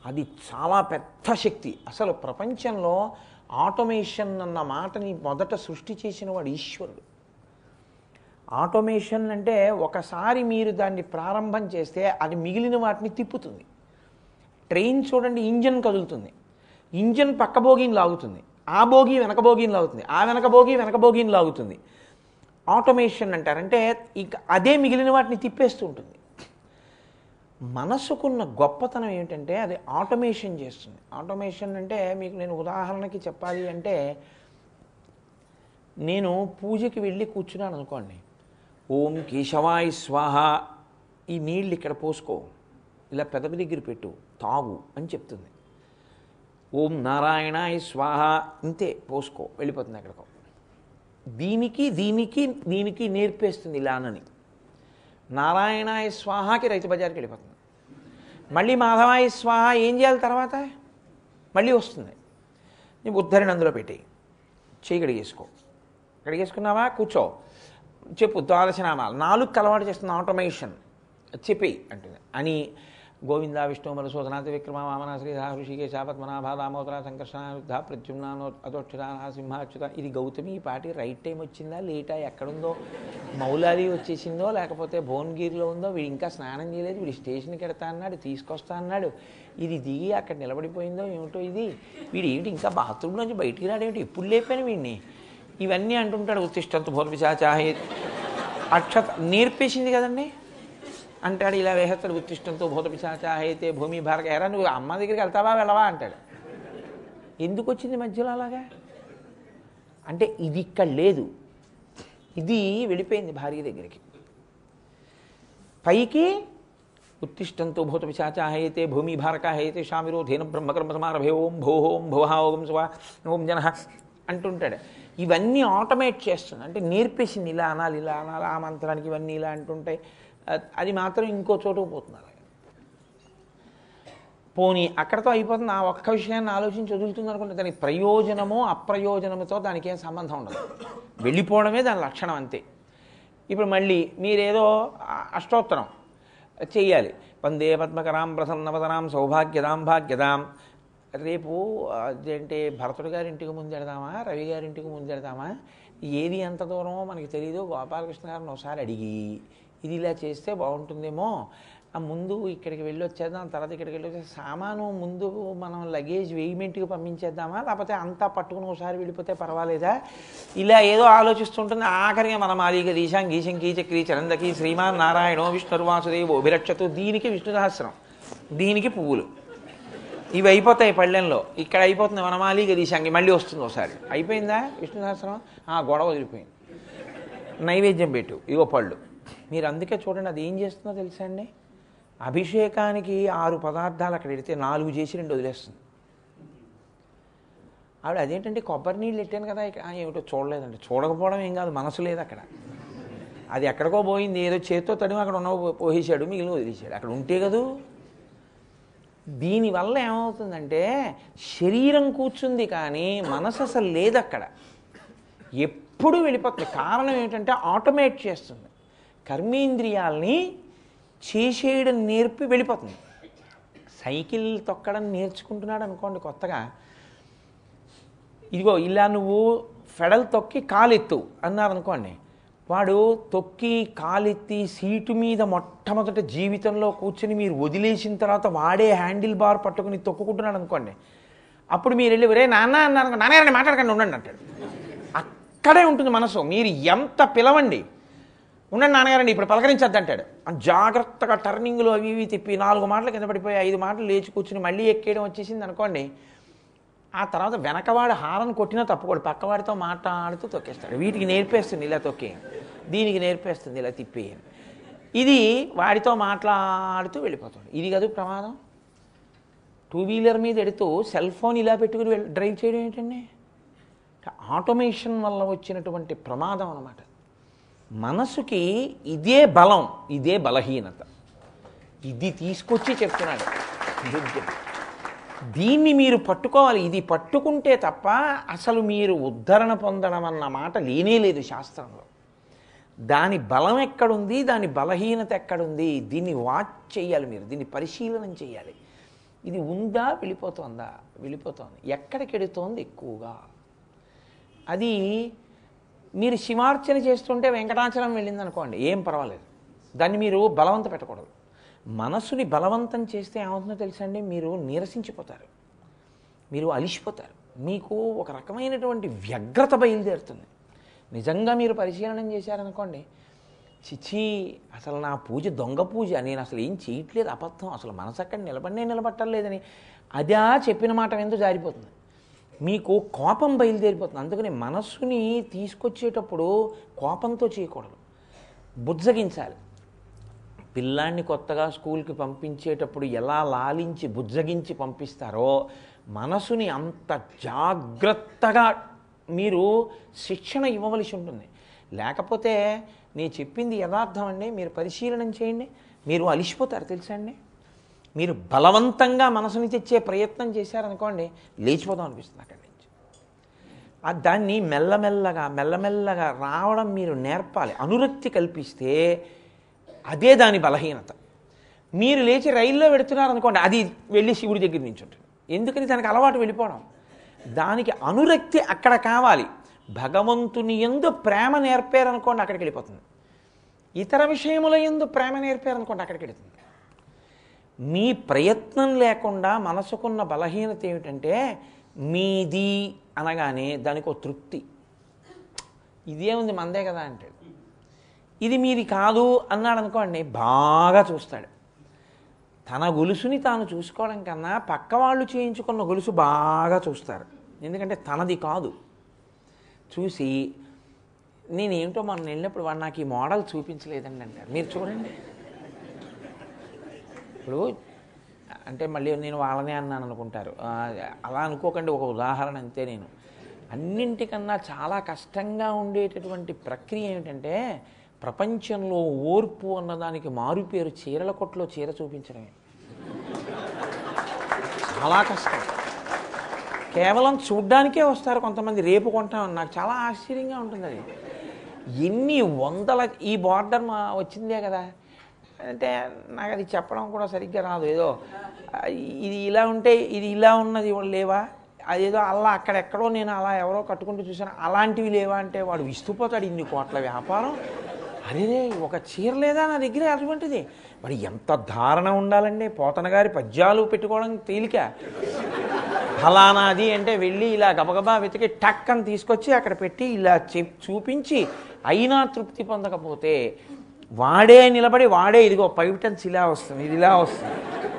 అది చాలా పెద్ద శక్తి. అసలు ప్రపంచంలో ఆటోమేషన్ అన్న మాటని మొదట సృష్టి చేసిన వాడు ఈశ్వరుడు. ఆటోమేషన్ అంటే ఒకసారి మీరు దాన్ని ప్రారంభం చేస్తే అది మిగిలిన వాటిని తిప్పుతుంది. ట్రైన్ చూడండి ఇంజన్ కదులుతుంది. ఇంజన్ పక్క బోగిని లాగుతుంది. ఆ బోగి వెనక బోగిని లాగుతుంది. ఆ వెనక బోగి వెనక బోగిని లాగుతుంది. ఆటోమేషన్ అంటారంటే ఇక అదే మిగిలిన వాటిని తిప్పేస్తూ ఉంటుంది. మనసుకున్న గొప్పతనం ఏమిటంటే అది ఆటోమేషన్ చేస్తుంది. ఆటోమేషన్ అంటే మీకు నేను ఉదాహరణకి చెప్పాలి అంటే నేను పూజకి వెళ్ళి కూర్చున్నాను అనుకోండి. ఓం కేశవాయ స్వాహ ఈ నీళ్ళు ఇక్కడ పోసుకో. ఇలా పెదవి దగ్గర పెట్టు తాగు అని చెప్తుంది. ఓం నారాయణాయ స్వాహ ఇంతే పోసుకో వెళ్ళిపోతుంది అక్కడికో. దీనికి దీనికి దీనికి నేర్పేస్తుంది ఇలానని నారాయణాయ స్వాహాకి రైతు బజార్కి వెళ్ళిపోతుంది. మళ్ళీ మాధవాయ స్వాహ ఏం చేయాలి తర్వాత? మళ్ళీ వస్తుంది. నీ ఉద్ధరణ అందులో పెట్టి చేయి కడిగేసుకో. కడిగేసుకున్నావా? కూర్చో. చెప్పు ద్వాదశనామాలు. నాలుగు అలవాటు చేస్తుంది ఆటోమేషన్. చెప్పి అంటుంది. అని గోవింద విష్ణు మధుసూదనాథ విక్రమ వామన శ్రీధ ఋషికేశ పద్మనాభ దామోదర సంకర్షణ యుద్ధ ప్రత్యుమ్నానో అతోక్షరాన సింహాచ్యుత. ఇది గౌతమి ఈ పాటి రైట్ టైం వచ్చిందా లేటా ఎక్కడుందో మౌలాలి వచ్చేసిందో లేకపోతే భువనగిరిలో ఉందో వీడు ఇంకా స్నానం చేయలేదు వీడు స్టేషన్కి వెడతా అన్నాడు తీసుకొస్తా అన్నాడు. ఇది దిగి అక్కడ నిలబడిపోయిందో ఏమిటో ఇది? వీడు ఏమిటి ఇంకా బాత్రూమ్ నుంచి బయటికి రాడేమిటి? ఎప్పుడు లేపాను వీడిని? ఇవన్నీ అంటుంటాడు ఉత్తిష్టంతు భోర్విచాచాహే. అక్షత నేర్పేసింది కదండి? అంటాడు ఇలా వేసేస్తాడు ఉత్తిష్టంతో భూత పిశాచాహైతే భూమి భారక ఎరా నువ్వు అమ్మ దగ్గరికి వెళ్తావా వెళ్ళవా అంటాడు. ఎందుకు వచ్చింది మధ్యలో అలాగా? అంటే ఇది ఇక్కడ లేదు. ఇది వెళ్ళిపోయింది భార్య దగ్గరికి. పైకి ఉత్తిష్టంతో భూత పిశాచాహైతే భూమి భారక హైతే శామిరోధేన బ్రహ్మకర్మ సమారభే ఓం భో ఓం భోహా ఓం శివ ఓం జన అంటుంటాడు. ఇవన్నీ ఆటోమేట్ చేస్తుంది అంటే నేర్పేసింది ఇలా అనాలి ఇలా అనాలి ఆ మంత్రానికి ఇవన్నీ ఇలా అంటుంటాయి. అది మాత్రం ఇంకో చోటుకు పోతున్నారు. పోనీ అక్కడతో అయిపోతుంది ఆ ఒక్క విషయాన్ని ఆలోచించి వదులుతుంది అనుకుంటే దానికి ప్రయోజనమో అప్రయోజనముతో దానికి ఏం సంబంధం ఉండదు. వెళ్ళిపోవడమే దాని లక్షణం అంతే. ఇప్పుడు మళ్ళీ మీరేదో అష్టోత్తరం చెయ్యాలి. వందే పద్మకరాం ప్రసన్నవదనాం సౌభాగ్యదాం భాగ్యదాం. రేపు అదేంటే భరతుడు గారి ఇంటికి ముందెడదామా రవి గారి ఇంటికి ముందెడదామా ఏది ఎంత దూరమో మనకి తెలియదు గోపాలకృష్ణ గారిని ఒకసారి అడిగి ఇది ఇలా చేస్తే బాగుంటుందేమో. ఆ ముందు ఇక్కడికి వెళ్ళి వచ్చేద్దాం తర్వాత ఇక్కడికి వెళ్ళి వచ్చేసి సామాను ముందు మనం లగేజ్ వెయ్యిమెంట్కి పంపించేద్దామా? లేకపోతే అంతా పట్టుకుని ఒకసారి వెళ్ళిపోతే పర్వాలేదా? ఇలా ఏదో ఆలోచిస్తుంటుంది. ఆఖరిగా మనం మాదిగ దీశాం గీశం కీచక్రీ చరందకి శ్రీమాన్ నారాయణో విష్ణుర్వాసుదేవో అభిరక్షతు. దీనికి విష్ణు సహస్రం దీనికి పువ్వులు. ఇవి అయిపోతాయి పళ్ళెంలో. ఇక్కడ అయిపోతుంది వనమాలి గదీశాంగి మళ్ళీ వస్తుంది ఒకసారి అయిపోయిందా విష్ణు సహస్రం? ఆ గొడవ వదిలిపోయింది. నైవేద్యం పెట్టు ఇగో పళ్ళు. మీరు అందుకే చూడండి అది ఏం చేస్తుందో తెలుసా అండి? అభిషేకానికి ఆరు పదార్థాలు అక్కడ పెడితే నాలుగు చేసి రెండు వదిలేస్తుంది. ఆవిడ అదేంటంటే కొబ్బరి నీళ్ళు పెట్టాను కదా ఇక్కడ ఏమిటో చూడలేదండి. చూడకపోవడం ఏం కాదు మనసు లేదు అక్కడ. అది ఎక్కడికో పోయింది ఏదో చేత్తో తడిమి అక్కడ ఉన్న పోసేశాడు మిగిలిన వదిలేశాడు. అక్కడ ఉంటే కదూ? దీనివల్ల ఏమవుతుందంటే శరీరం కూర్చుంది కానీ మనసు అసలు లేదు అక్కడ. ఎప్పుడు వెళ్ళిపోతుంది. కారణం ఏంటంటే ఆటోమేట్ చేస్తుంది. కర్మేంద్రియాల్ని చేసేయడం నేర్పి వెళ్ళిపోతుంది. సైకిల్ తొక్కడం నేర్చుకుంటున్నాడు అనుకోండి కొత్తగా. ఇదిగో ఇలా నువ్వు ఫెడల్ తొక్కి కాలెత్తు అన్నారు అనుకోండి. వాడు తొక్కి కాలెత్తి సీటు మీద మొట్టమొదట జీవితంలో కూర్చుని మీరు వదిలేసిన తర్వాత వాడే హ్యాండిల్ బార్ పట్టుకుని తొక్కుకుంటున్నాడు అనుకోండి. అప్పుడు మీరు వెళ్ళి రే నాన్న అన్నారు నాన్నగారిని మాట్లాడకండి ఉండండి అంటాడు. అక్కడే ఉంటుంది మనసు. మీరు ఎంత పిలవండి. ఉండండి నాన్నగారండి ఇప్పుడు పలకరించద్దు అంటాడు. జాగ్రత్తగా టర్నింగ్లు అవి ఇవి తిప్పి నాలుగు మాటలు కింద పడిపోయి ఐదు మాటలు లేచి కూర్చుని మళ్ళీ ఎక్కేయడం వచ్చేసింది అనుకోండి ఆ తర్వాత వెనకవాడు హారం కొట్టినా తప్పుకోడు. పక్కవాడితో మాట్లాడుతూ తొక్కేస్తాడు. వీటికి నేర్పేస్తుంది ఇలా తొక్కే దీనికి నేర్పేస్తుంది ఇలా తిప్పి. ఇది వాడితో మాట్లాడుతూ వెళ్ళిపోతాడు ఇది కాదు ప్రమాదం. టూ వీలర్ మీద ఎడుతూ సెల్ ఫోన్ ఇలా పెట్టుకుని వెళ్ళి డ్రైవ్ చేయడం ఏంటండి? ఆటోమేషన్ వల్ల వచ్చినటువంటి ప్రమాదం అనమాట మనసుకి ఇదే బలం ఇదే బలహీనత. ఇది తీసుకొచ్చి చెప్తున్నాడు. దీన్ని మీరు పట్టుకోవాలి. ఇది పట్టుకుంటే తప్ప అసలు మీరు ఉద్ధరణ పొందడం అన్న మాట లేనే లేదు శాస్త్రంలో. దాని బలం ఎక్కడుంది? దాని బలహీనత ఎక్కడుంది? దీన్ని వాచ్ చేయాలి మీరు. దీన్ని పరిశీలనం చేయాలి. ఇది ఉందా? వెళ్ళిపోతుందా? వెళ్ళిపోతోంది. ఎక్కడికెడుతోంది? ఎక్కువగా. అది మీరు శివార్చన చేస్తుంటే వెంకటాచలం వెళ్ళింది అనుకోండి ఏం పర్వాలేదు. దాన్ని మీరు బలవంత పెట్టకూడదు. మనసుని బలవంతం చేస్తే ఏమవుతుందో తెలుసండి? మీరు నీరసించిపోతారు. మీరు అలిసిపోతారు. మీకు ఒక రకమైనటువంటి వ్యగ్రత బయలుదేరుతుంది. నిజంగా మీరు పరిశీలనం చేశారనుకోండి చిచి అసలు నా పూజ దొంగ పూజ నేను అసలు ఏం చేయట్లేదు అబద్ధం అసలు మనసు అక్కడ నిలబడినే నిలబట్టలేదని అదా చెప్పిన మాట ఎందుకు జారిపోతుంది. మీకు కోపం బయలుదేరిపోతుంది. అందుకని మనస్సుని తీసుకొచ్చేటప్పుడు కోపంతో చేయకూడదు. బుజ్జగించాలి. పిల్లాన్ని కొత్తగా స్కూల్కి పంపించేటప్పుడు ఎలా లాలించి బుజ్జగించి పంపిస్తారో మనసుని అంత జాగ్రత్తగా మీరు శిక్షణ ఇవ్వవలసి ఉంటుంది. లేకపోతే నేను చెప్పింది యథార్థం అండి. మీరు పరిశీలనం చేయండి. మీరు అలిసిపోతారు తెలుసా అండి? మీరు బలవంతంగా మనసుని తెచ్చే ప్రయత్నం చేశారనుకోండి లేచిపోదాం అనిపిస్తుంది అక్కడి నుంచి. ఆ దాన్ని మెల్లమెల్లగా మెల్లమెల్లగా రావడం మీరు నేర్పాలి. అనురక్తి కల్పిస్తే అదే దాని బలహీనత. మీరు లేచి రైల్లో పెడుతున్నారనుకోండి అది వెళ్ళి శివుడి దగ్గర నుంచి ఉంటుంది ఎందుకని దానికి అలవాటు వెళ్ళిపోవడం? దానికి అనురక్తి అక్కడ కావాలి. భగవంతుని ఎందు ప్రేమ నేర్పారనుకోండి అక్కడికి వెళ్ళిపోతుంది. ఇతర విషయముల ఎందు ప్రేమ నేర్పారనుకోండి అక్కడికి వెళుతుంది మీ ప్రయత్నం లేకుండా మనసుకున్న బలహీనత ఏమిటంటే మీది అనగానే దానికి ఒక తృప్తి. ఇదే ఉంది మందే కదా అంటాడు. ఇది మీది కాదు అన్నాడు అనుకోండి బాగా చూస్తాడు. తన గొలుసుని తాను చూసుకోవడం కన్నా పక్క వాళ్ళు చేయించుకున్న గొలుసు బాగా చూస్తారు. ఎందుకంటే తనది కాదు. చూసి నేనేమిటో మనం వెళ్ళినప్పుడు వాడు నాకు ఈ మోడల్ చూపించలేదండి అంటారు మీరు చూడండి. ఇప్పుడు అంటే మళ్ళీ నేను వాళ్ళనే అన్నాను అనుకుంటారు. అలా అనుకోకండి ఒక ఉదాహరణ అంతే నేను. అన్నింటికన్నా చాలా కష్టంగా ఉండేటటువంటి ప్రక్రియ ఏమిటంటే ప్రపంచంలో ఓర్పు అన్నదానికి మారుపేరు చీరల కొట్లో చీర చూపించడమే. చాలా కష్టం. కేవలం చూడ్డానికే వస్తారు కొంతమంది రేపు కొంటామని. నాకు చాలా ఆశ్చర్యంగా ఉంటుంది అది. ఎన్ని వందల ఈ బార్డర్ మా వచ్చిందే కదా. అంటే నాకు అది చెప్పడం కూడా సరిగ్గా రాదు. ఏదో ఇది ఇలా ఉంటే ఇది ఇలా ఉన్నది లేవా? అదేదో అలా అక్కడెక్కడో నేను అలా ఎవరో కట్టుకుంటూ చూశాను. అలాంటివి లేవా అంటే వాడు విస్తుపోతాడు ఇన్ని కోట్ల వ్యాపారం. అరే ఒక చీర లేదా నా దగ్గర అటువంటిది? మరి ఎంత ధారణ ఉండాలండి? పోతన గారి పద్యాలు పెట్టుకోవడం తేలిక. ఫలానాది అంటే వెళ్ళి ఇలా గబగబా వెతికి టక్ అని తీసుకొచ్చి అక్కడ పెట్టి ఇలా చెప్ చూపించి అయినా తృప్తి పొందకపోతే వాడే నిలబడి వాడే ఇదిగో పైటన్స్ ఇలా వస్తుంది ఇది ఇలా వస్తుంది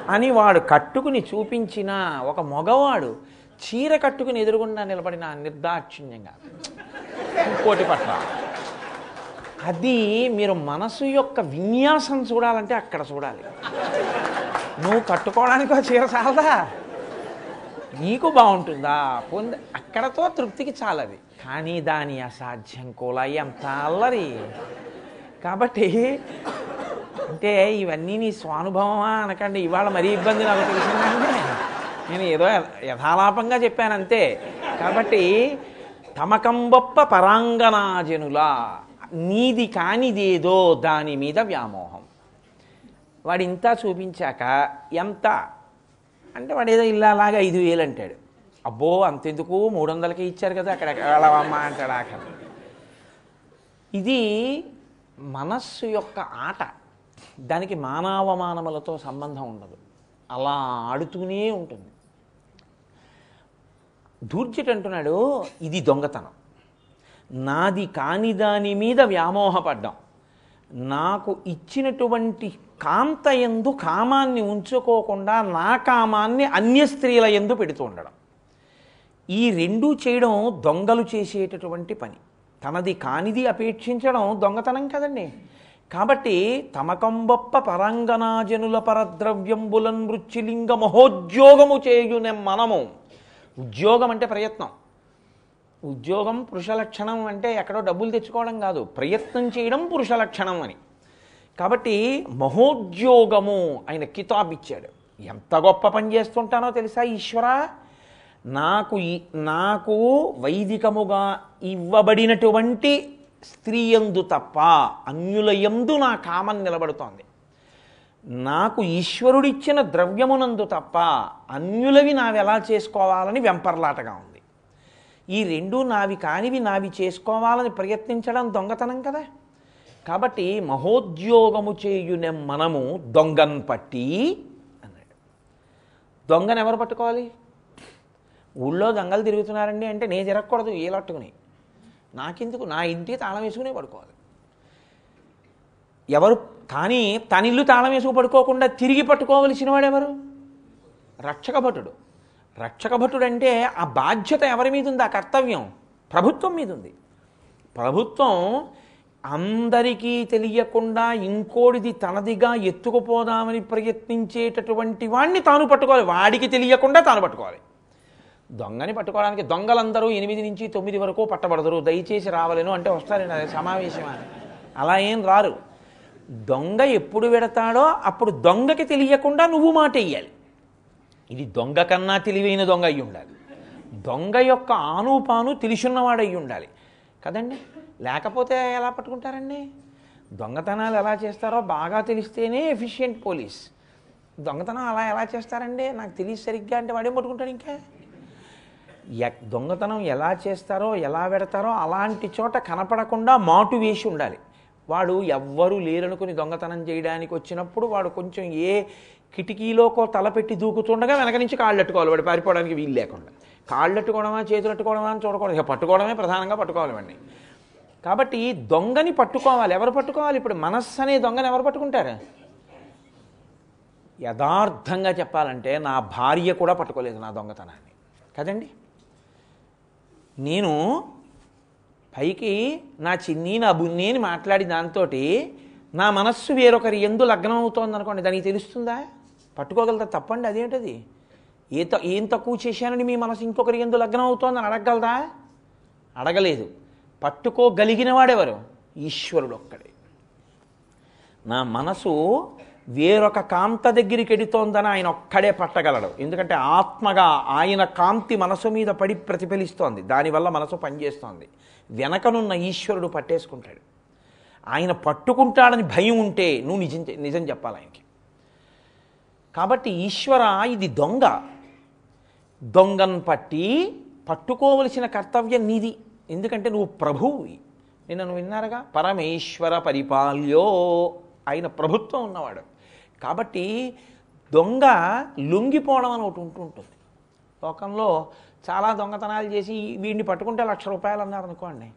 అని వాడు కట్టుకుని చూపించిన ఒక మగవాడు చీర కట్టుకుని ఎదురుగుండా నిలబడిన నిర్దాక్షిణ్యంగా. ఇంకోటి పట్ల. అది మీరు మనసు యొక్క విన్యాసం చూడాలంటే అక్కడ చూడాలి. నువ్వు కట్టుకోవడానికి ఒక చీర చాలదా? నీకు బాగుంటుందా? పొంది అక్కడతో తృప్తికి చాలది. కానీ దాని అసాధ్యం కూడా ఎంత అల్లరి. కాబట్టి అంటే ఇవన్నీ నీ స్వానుభవమా అనకండి. ఇవాళ మరీ ఇబ్బంది నాకు తెలిసిందంటే నేను ఏదో యథాలాపంగా చెప్పాను అంతే కాబట్టి తమకంబొప్ప పరాంగనాజనులా నీది కానిదేదో దాని మీద వ్యామోహం. వాడు ఇంత చూపించాక ఎంత? అంటే వాడు ఏదో ఇల్లాలాగా ఐదు వేలు అంటాడు. అబ్బో అంతెందుకు? మూడు వందలకే ఇచ్చారు కదా అక్కడ. వెళ్ళవమ్మా అంటాడు ఆఖరి ఇది మనస్సు యొక్క ఆట. దానికి మానవమానములతో సంబంధం ఉండదు. అలా ఆడుతూనే ఉంటుంది. దూర్జటి అంటున్నాడు ఇది దొంగతనం. నాది కాని దాని మీద వ్యామోహపడ్డాం. నాకు ఇచ్చినటువంటి కాంత ఎందు కామాన్ని ఉంచుకోకుండా నా కామాన్ని అన్య స్త్రీల ఎందు పెడుతూ ఉండడం. ఈ రెండూ చేయడం దొంగలు చేసేటటువంటి పని. తనది కానిది అపేక్షించడం దొంగతనం కదండి. కాబట్టి తమకంబొప్ప పరంగనాజనుల పరద్రవ్యంబులన్ మృత్యులింగ మహోద్యోగము చేయునే మనము. ఉద్యోగం అంటే ప్రయత్నం. ఉద్యోగం పురుష లక్షణం అంటే ఎక్కడో డబ్బులు తెచ్చుకోవడం కాదు. ప్రయత్నం చేయడం పురుష లక్షణం అని. కాబట్టి మహోద్యోగము ఆయన కితాబ్ ఇచ్చాడు ఎంత గొప్ప పని చేస్తుంటానో తెలుసా ఈశ్వరా? నాకు ఈ- నాకు వైదికముగా ఇవ్వబడినటువంటి స్త్రీ యందు తప్ప అన్యుల యందు నా కామం నిలబడుతోంది. నాకు ఈశ్వరుడిచ్చిన ద్రవ్యమునందు తప్ప అన్యులవి నావి ఎలా చేసుకోవాలని వెంపర్లాటగా ఉంది. ఈ రెండు నావి కానివి నావి చేసుకోవాలని ప్రయత్నించడం దొంగతనం కదా. కాబట్టి మహోద్యోగము చేయునే మనము దొంగను పట్టి అన్నాడు. దొంగను ఎవరు పట్టుకోవాలి? ఊళ్ళో దొంగలు తిరుగుతున్నారండి అంటే నేను తిరగకూడదు ఏలట్టుకుని నాకెందుకు? నా ఇంటికి తాళం వేసుకునే పడుకోవాలి. ఎవరు? కానీ తన ఇల్లు తాళం వేసుకు పడుకోకుండా తిరిగి పట్టుకోవలసిన వాడెవరు రక్షక భటుడు రక్షక భటుడు అంటే ఆ బాధ్యత ఎవరి మీద ఉంది? ఆ కర్తవ్యం ప్రభుత్వం మీద ఉంది. ప్రభుత్వం అందరికీ తెలియకుండా ఇంకోడిది తనదిగా ఎత్తుకుపోదామని ప్రయత్నించేటటువంటి వాడిని తాను పట్టుకోవాలి. వాడికి తెలియకుండా తాను పట్టుకోవాలి. దొంగని పట్టుకోవడానికి దొంగలందరూ ఎనిమిది నుంచి తొమ్మిది వరకు పట్టబడదురు. దయచేసి రావలేను అంటే వస్తారండి అది సమావేశమా అలా ఏం రారు. దొంగ ఎప్పుడు పెడతాడో అప్పుడు దొంగకి తెలియకుండా నువ్వు మాట వేయాలి ఇది దొంగ కన్నా తెలివైన దొంగ అయి ఉండాలి. దొంగ యొక్క ఆనుపాను తెలిసున్నవాడు అయి ఉండాలి. కదండి? లేకపోతే ఎలా పట్టుకుంటారండి? దొంగతనాలు ఎలా చేస్తారో బాగా తెలిస్తేనే ఎఫిషియెంట్ పోలీస్. దొంగతనం అలా ఎలా చేస్తారండి? నాకు తెలియదు సరిగ్గా అంటే వాడేం పట్టుకుంటాడు ఇంకా? దొంగతనం ఎలా చేస్తారో ఎలా పెడతారో అలాంటి చోట కనపడకుండా మాటు వేసి ఉండాలి. వాడు ఎవ్వరూ లేరనుకుని దొంగతనం చేయడానికి వచ్చినప్పుడు వాడు కొంచెం ఏ కిటికీలోకో తలపెట్టి దూకుతుండగా వెనక నుంచి కాళ్ళట్టుకోవాలి. వాడు పారిపోవడానికి వీలు లేకుండా. కాళ్ళట్టుకోవడమా చేతులట్టుకోవడమా అని చూడకూడదు. ఇక పట్టుకోవడమే ప్రధానంగా పట్టుకోవాలి వాడిని. కాబట్టి దొంగని పట్టుకోవాలి. ఎవరు పట్టుకోవాలి? ఇప్పుడు మనస్సు అనే దొంగని ఎవరు పట్టుకుంటారు? యథార్థంగా చెప్పాలంటే నా భార్య కూడా పట్టుకోలేదు నా దొంగతనాన్ని. కదండి? నేను పైకి నా చిన్ని నా బున్ని అని మాట్లాడి దాంతో నా మనస్సు వేరొకరి ఎందు లగ్నం అవుతోంది అనుకోండి దానికి తెలుస్తుందా? పట్టుకోగలదా తప్పండి అదేంటది? ఏ త ఏం తక్కువ చేశానని మీ మనసు ఇంకొకరి ఎందు లగ్నం అవుతోందని అడగగలదా? అడగలేదు. పట్టుకోగలిగిన వాడెవరు? ఈశ్వరుడు ఒక్కడే నా మనసు వేరొక కాంత దగ్గరికి ఎడుతోందని ఆయన ఒక్కడే పట్టగలడు. ఎందుకంటే ఆత్మగా ఆయన కాంతి మనసు మీద పడి ప్రతిఫలిస్తోంది. దానివల్ల మనసు పనిచేస్తోంది. వెనకనున్న ఈశ్వరుడు పట్టేసుకుంటాడు. ఆయన పట్టుకుంటాడని భయం ఉంటే నువ్వు నిజం నిజం చెప్పాలి ఆయనకి. కాబట్టి ఈశ్వర ఇది దొంగ. దొంగను పట్టి పట్టుకోవలసిన కర్తవ్యం నీది. ఎందుకంటే నువ్వు ప్రభువువి నిన్న నువ్వు విన్నారుగా? పరమేశ్వర పరిపాల్యో. ఆయన ప్రభుత్వం ఉన్నవాడు. కాబట్టి దొంగ లొంగిపోవడం అని ఒకటి ఉంటుంటుంది లోకంలో చాలా దొంగతనాలు చేసి వీడిని పట్టుకుంటే లక్ష రూపాయలు అన్నారు అనుకోండి.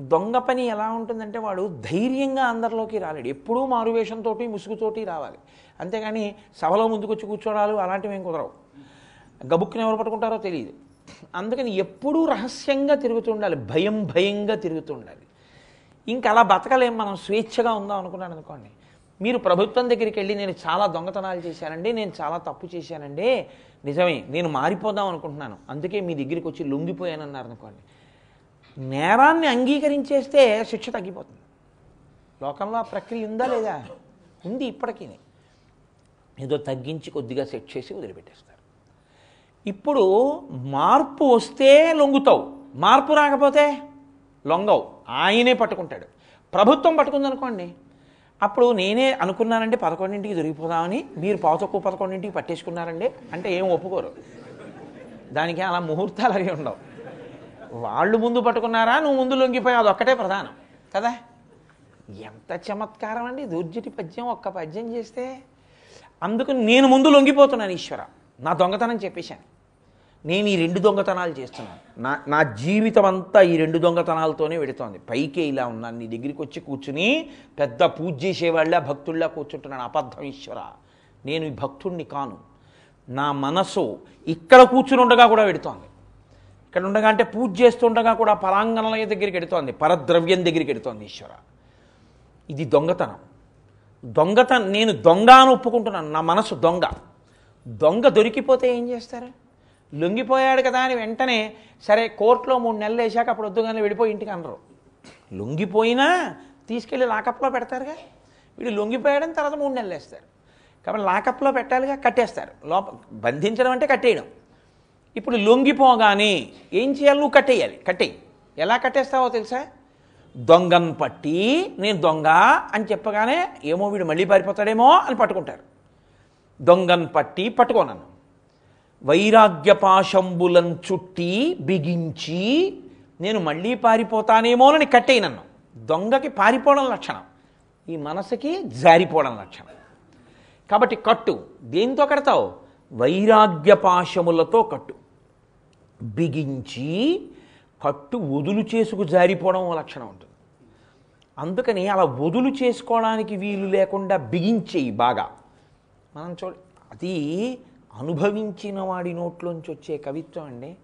దొంగ పని ఎలా ఉంటుందంటే వాడు ధైర్యంగా అందరిలోకి రాలేడు. ఎప్పుడూ మారువేషంతో ముసుగుతోటి రావాలి. అంతేగాని సభలో ముందుకొచ్చి కూర్చోడాలు అలాంటివి ఏం కుదరవు. గబుక్కుని ఎవరు పట్టుకుంటారో తెలియదు. అందుకని ఎప్పుడూ రహస్యంగా తిరుగుతుండాలి భయం భయంగా తిరుగుతుండాలి ఇంకా అలా బతకలేం మనం. స్వేచ్ఛగా ఉందాం అనుకున్నాను అనుకోండి. మీరు ప్రభుత్వం దగ్గరికి వెళ్ళి నేను చాలా దొంగతనాలు చేశానండి నేను చాలా తప్పు చేశానండి. నిజమే నేను మారిపోదాం అనుకుంటున్నాను. అందుకే మీ దగ్గరికి వచ్చి లొంగిపోయానన్నారు అనుకోండి. నేరాన్ని అంగీకరించేస్తే శిక్ష తగ్గిపోతుంది. లోకంలో ఆ ప్రక్రియ ఉందా లేదా? ఉంది ఇప్పటికీ ఏదో తగ్గించి కొద్దిగా సెట్ చేసి వదిలిపెట్టేస్తారు. ఇప్పుడు మార్పు వస్తే లొంగుతావు. మార్పు రాకపోతే లొంగవు. ఆయనే పట్టుకుంటాడు. ప్రభుత్వం పట్టుకుందనుకోండి అప్పుడు నేనే అనుకున్నానంటే పదకొండింటికి దొరికిపోదామని. మీరు పావుతక్కువ పదకొండింటికి పట్టేసుకున్నారండి. అంటే ఏం ఒప్పుకోరు. దానికి అలా ముహూర్తాలు అవి ఉండవు. వాళ్ళు ముందు పట్టుకున్నారా నువ్వు ముందు లొంగిపోయి అదొక్కటే ప్రధానం. కదా? ఎంత చమత్కారం అండి. దుర్జటి పద్యం ఒక్క పద్యం చేస్తే అందుకు నేను ముందు లొంగిపోతున్నాను ఈశ్వర. నా దొంగతనం చెప్పేశాను. నేను ఈ రెండు దొంగతనాలు చేస్తున్నాను. నా నా జీవితం అంతా ఈ రెండు దొంగతనాలతోనే వెడుతోంది. పైకే ఇలా ఉన్నాను. నీ దగ్గరికి వచ్చి కూర్చుని పెద్ద పూజ చేసేవాళ్ళ భక్తుల్లా కూర్చుంటున్నాను. అబద్ధం ఈశ్వర. నేను ఈ భక్తుణ్ణి కాను. నా మనసు ఇక్కడ కూర్చుని ఉండగా కూడా వెడుతోంది. ఇక్కడ ఉండగా అంటే పూజ చేస్తుండగా కూడా పరాంగణలయ దగ్గరికి ఎడుతోంది పరద్రవ్యం దగ్గరికి ఎడుతోంది ఈశ్వర. ఇది దొంగతనం. దొంగతనం నేను దొంగ అని ఒప్పుకుంటున్నాను. నా మనసు దొంగ. దొంగ దొరికిపోతే ఏం చేస్తారు? లొంగిపోయాడు కదా అని వెంటనే సరే కోర్టులో మూడు నెలలు వేసాక అప్పుడు వద్దుగానే వెళ్ళిపోయి ఇంటికి అనరు. లొంగిపోయినా తీసుకెళ్ళి లాకప్లో పెడతారుగా? వీడు లొంగిపోయాడని తర్వాత మూడు నెలలు వేస్తారు. కాబట్టి లాకప్లో పెట్టాలిగా కట్టేస్తారు. లోప బంధించడం అంటే కట్టేయడం. ఇప్పుడు లొంగిపోగానే ఏం చేయాలి? నువ్వు కట్టేయాలి. కట్టేయి. ఎలా కట్టేస్తావో తెలుసా? దొంగను పట్టి నేను దొంగ అని చెప్పగానే ఏమో వీడు మళ్ళీ పారిపోతాడేమో అని పట్టుకుంటారు. దొంగను పట్టి పట్టుకోనను. వైరాగ్యపాశంబులం చుట్టి బిగించి నేను మళ్ళీ పారిపోతానేమోనని కట్టేయి నన్ను దొంగకి పారిపోవడం లక్షణం. ఈ మనసుకి జారిపోవడం లక్షణం. కాబట్టి కట్టు. దేంతో కడతావు? వైరాగ్యపాశములతో కట్టు. బిగించి కట్టు వదులు చేసుకు జారిపోవడం లక్షణం ఉంటుంది. అందుకని అలా వదులు చేసుకోవడానికి వీలు లేకుండా బిగించేయి బాగా. మనం చూడ అది అనుభవించిన వాడి నోట్లోంచి వచ్చే కవిత్వం అండి.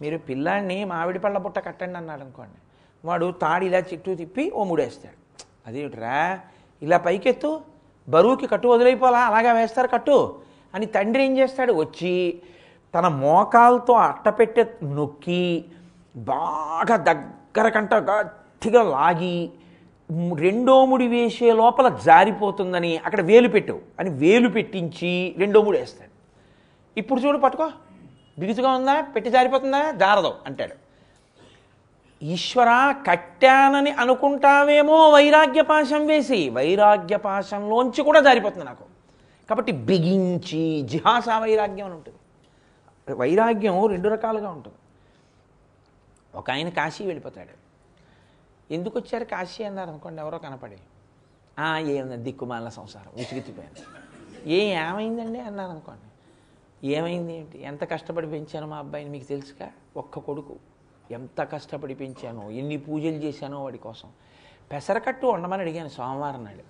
మీరు పిల్లాడిని మామిడి పళ్ళ బుట్ట కట్టండి అన్నాడు అనుకోండి. వాడు తాడి ఇలా చెట్టు తిప్పి ఓ ముడేస్తాడు. అదేమిట్రా ఇలా పైకెత్తు. బరువుకి కట్టు వదిలైపోవాలా అలాగా వేస్తారు కట్టు. అని తండ్రి ఏం చేస్తాడు? వచ్చి తన మోకాలతో అట్టపెట్టె నొక్కి బాగా దగ్గర కంట గట్టిగా లాగి రెండో ముడి వేసే లోపల జారిపోతుందని అక్కడ వేలు పెట్టు అని వేలు పెట్టించి రెండో ముడి వేస్తాడు. ఇప్పుడు చూడు పట్టుకో. బిగుతుగా ఉందా? పెట్టి జారిపోతుందా? జారదు అంటాడు. ఈశ్వర కట్టానని అనుకుంటావేమో వైరాగ్యపాశం వేసి వైరాగ్యపాశంలోంచి కూడా జారిపోతుంది నాకు. కాబట్టి బిగించి జిహాస వైరాగ్యం అని ఉంటుంది. వైరాగ్యం రెండు రకాలుగా ఉంటుంది. ఒక ఆయన కాశీ వెళ్ళిపోతాడు. ఎందుకు వచ్చారు కాశీ అన్నారు అనుకోండి ఎవరో కనపడి. ఏమన్నా దిక్కుమాల సంసారం ఉచిగితిపోయాను ఏ ఏమైందండి? అన్నారు అనుకోండి. ఏమైంది ఏంటి? ఎంత కష్టపడి పెంచాను మా అబ్బాయిని మీకు తెలుసుగా? ఒక్క కొడుకు. ఎంత కష్టపడి పెంచానో ఎన్ని పూజలు చేశానో వాడి కోసం. పెసరకట్టు ఉండమని అడిగాను సోమవారం నాడు.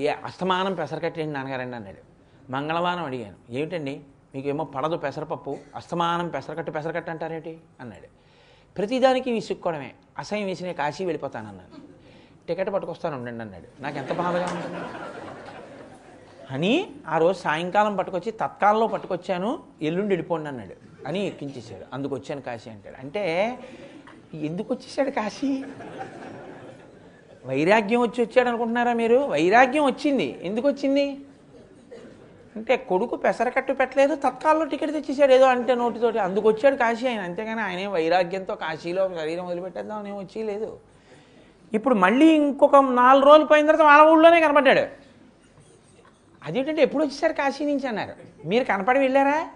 ఏ అస్తమానం పెసరకట్టు ఏంటి నాన్నగారండి అన్నాడు. మంగళవారం అడిగాను. ఏమిటండి? మీకేమో పడదు పెసరపప్పు. అస్తమానం పెసరకట్టు పెసరకట్టు అంటారేంటి? అన్నాడు. ప్రతిదానికి విసుక్కోవడమే. అసహ్యం వేసి నేను కాశీ వెళ్ళిపోతానన్నాను టికెట్ పట్టుకొస్తాను ఉండండి అన్నాడు. నాకు ఎంత బాధగా ఉంటుంది అని ఆ రోజు సాయంకాలం పట్టుకొచ్చి తత్కాలంలో పట్టుకొచ్చాను ఎల్లుండి వెళ్ళిపోండి అన్నాడు. అని ఎక్కించేశాడు. అందుకు వచ్చాను కాశీ అంటాడు. అంటే ఎందుకు వచ్చేసాడు కాశీ? వైరాగ్యం వచ్చి వచ్చాడు అనుకుంటున్నారా మీరు? వైరాగ్యం వచ్చింది. ఎందుకు వచ్చింది? అంటే కొడుకు పెసరకట్టు పెట్టలేదు తత్కాల్లో టికెట్ తెచ్చేసాడు ఏదో అంటే నోటితోటి. అందుకు వచ్చాడు కాశీ ఆయన. అంతేగాని ఆయన వైరాగ్యంతో కాశీలో శరీరం వదిలిపెట్టేద్దాం అని వచ్చి లేదు. ఇప్పుడు మళ్ళీ ఇంకొక నాలుగు రోజులు పోయిన తర్వాత వాళ్ళ ఊళ్ళోనే కనపడ్డాడు. అదేంటంటే ఎప్పుడు వచ్చేసారు కాశీ నుంచి అన్నారు. మీరు కనపడి వెళ్ళారా?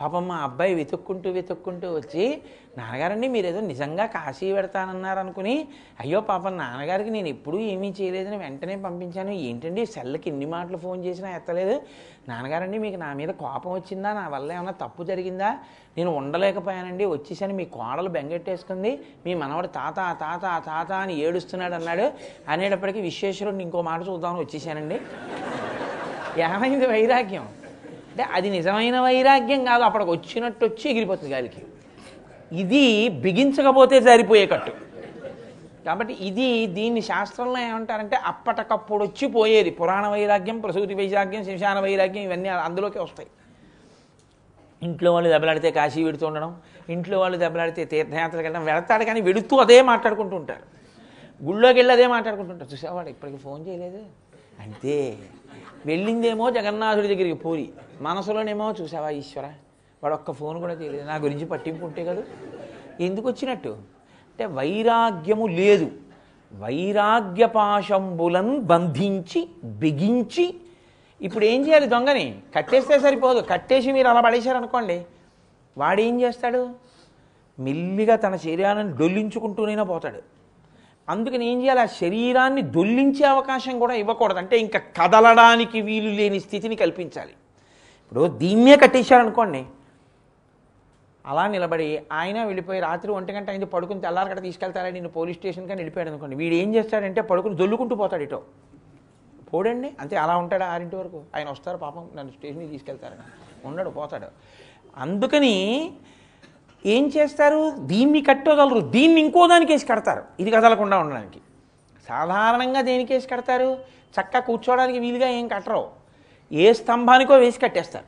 పాపం మా అబ్బాయి వెతుక్కుంటూ వెతుక్కుంటూ వచ్చి నాన్నగారండి మీరు ఏదో నిజంగా కాశీ పెడతానన్నారు అనుకుని అయ్యో పాపం నాన్నగారికి నేను ఎప్పుడూ ఏమీ చేయలేదని వెంటనే పంపించాను. ఏంటండి సెల్కి ఎన్ని మాటలు ఫోన్ చేసినా ఎత్తలేదు? నాన్నగారండి మీకు నా మీద కోపం వచ్చిందా? నా వల్ల ఏమైనా తప్పు జరిగిందా? నేను ఉండలేకపోయానండి. వచ్చేసాను మీ కోడలు బెంగెట్టేసుకుంది. మీ మనవడు తాత తాత తాత అని ఏడుస్తున్నాడు అన్నాడు. అనేటప్పటికీ విశ్వేశ్వరుడిని ఇంకో మాట చూద్దామని వచ్చేసానండి. ఏమైంది వైరాగ్యం? అంటే అది నిజమైన వైరాగ్యం కాదు అప్పటికి వచ్చినట్టు వచ్చి ఎగిరిపోతుంది గాలికి. ఇది బిగించకపోతే జారిపోయే కట్టు. కాబట్టి ఇది దీన్ని శాస్త్రంలో ఏమంటారంటే అప్పటికప్పుడు వచ్చి పోయేది. పురాణ వైరాగ్యం ప్రసూతి వైరాగ్యం శిశాన వైరాగ్యం ఇవన్నీ అందులోకి వస్తాయి. ఇంట్లో వాళ్ళు దెబ్బలాడితే కాశీ విడుతూ ఉండడం ఇంట్లో వాళ్ళు దెబ్బలాడితే తీర్థయాత్రకు వెళ్ళడం వెళతాడు కానీ వెడుతూ అదే మాట్లాడుకుంటూ ఉంటారు. గుళ్ళోకి వెళ్ళి అదే మాట్లాడుకుంటుంటారు చూసావాడు ఇప్పటికి ఫోన్ చేయలేదు? అంతే. వెళ్ళిందేమో జగన్నాథుడి దగ్గరికి పూరి. మనసులోనేమో చూసావా ఈశ్వర? వాడు ఒక్క ఫోన్ కూడా చేయలేదు నా గురించి పట్టింపు ఉంటే కదా? ఎందుకు వచ్చినట్టు అంటే వైరాగ్యము లేదు. వైరాగ్యపాశంబులను బంధించి బిగించి ఇప్పుడు ఏం చేయాలి దొంగని? కట్టేస్తే సరిపోదు. కట్టేసి మీరు అలా పడేశారనుకోండి. వాడేం చేస్తాడు? మెల్లిగా తన శరీరాన్ని డొల్లించుకుంటూనైనా పోతాడు. అందుకని ఏం చేయాలి? ఆ శరీరాన్ని దొల్లించే అవకాశం కూడా ఇవ్వకూడదు. అంటే ఇంకా కదలడానికి వీలు లేని స్థితిని కల్పించాలి. ఇప్పుడు దీన్నే కట్టేశారనుకోండి అలా నిలబడి ఆయన వెళ్ళిపోయి రాత్రి ఒంటి గంట అయింది పడుకుని తెల్లారకట తీసుకెళ్తారా? నేను పోలీస్ స్టేషన్ కానీ వెళ్ళిపోయాడు అనుకోండి వీడు ఏం చేస్తాడంటే పడుకుని దొల్లుకుంటూ పోతాడు ఇటో. పోడండి. అంతే అలా ఉంటాడు ఆరింటి వరకు? ఆయన వస్తారు పాపం నన్ను స్టేషన్కి తీసుకెళ్తారని. ఉండడు పోతాడు. అందుకని ఏం చేస్తారు? దీన్ని కట్టగలరు. దీన్ని ఇంకో దానికేసి కడతారు. ఇది కదలకుండా ఉండడానికి. సాధారణంగా దేనికేసి కడతారు? చక్క కూర్చోవడానికి వీలుగా ఏం కట్టరు. ఏ స్తంభానికో వేసి కట్టేస్తారు.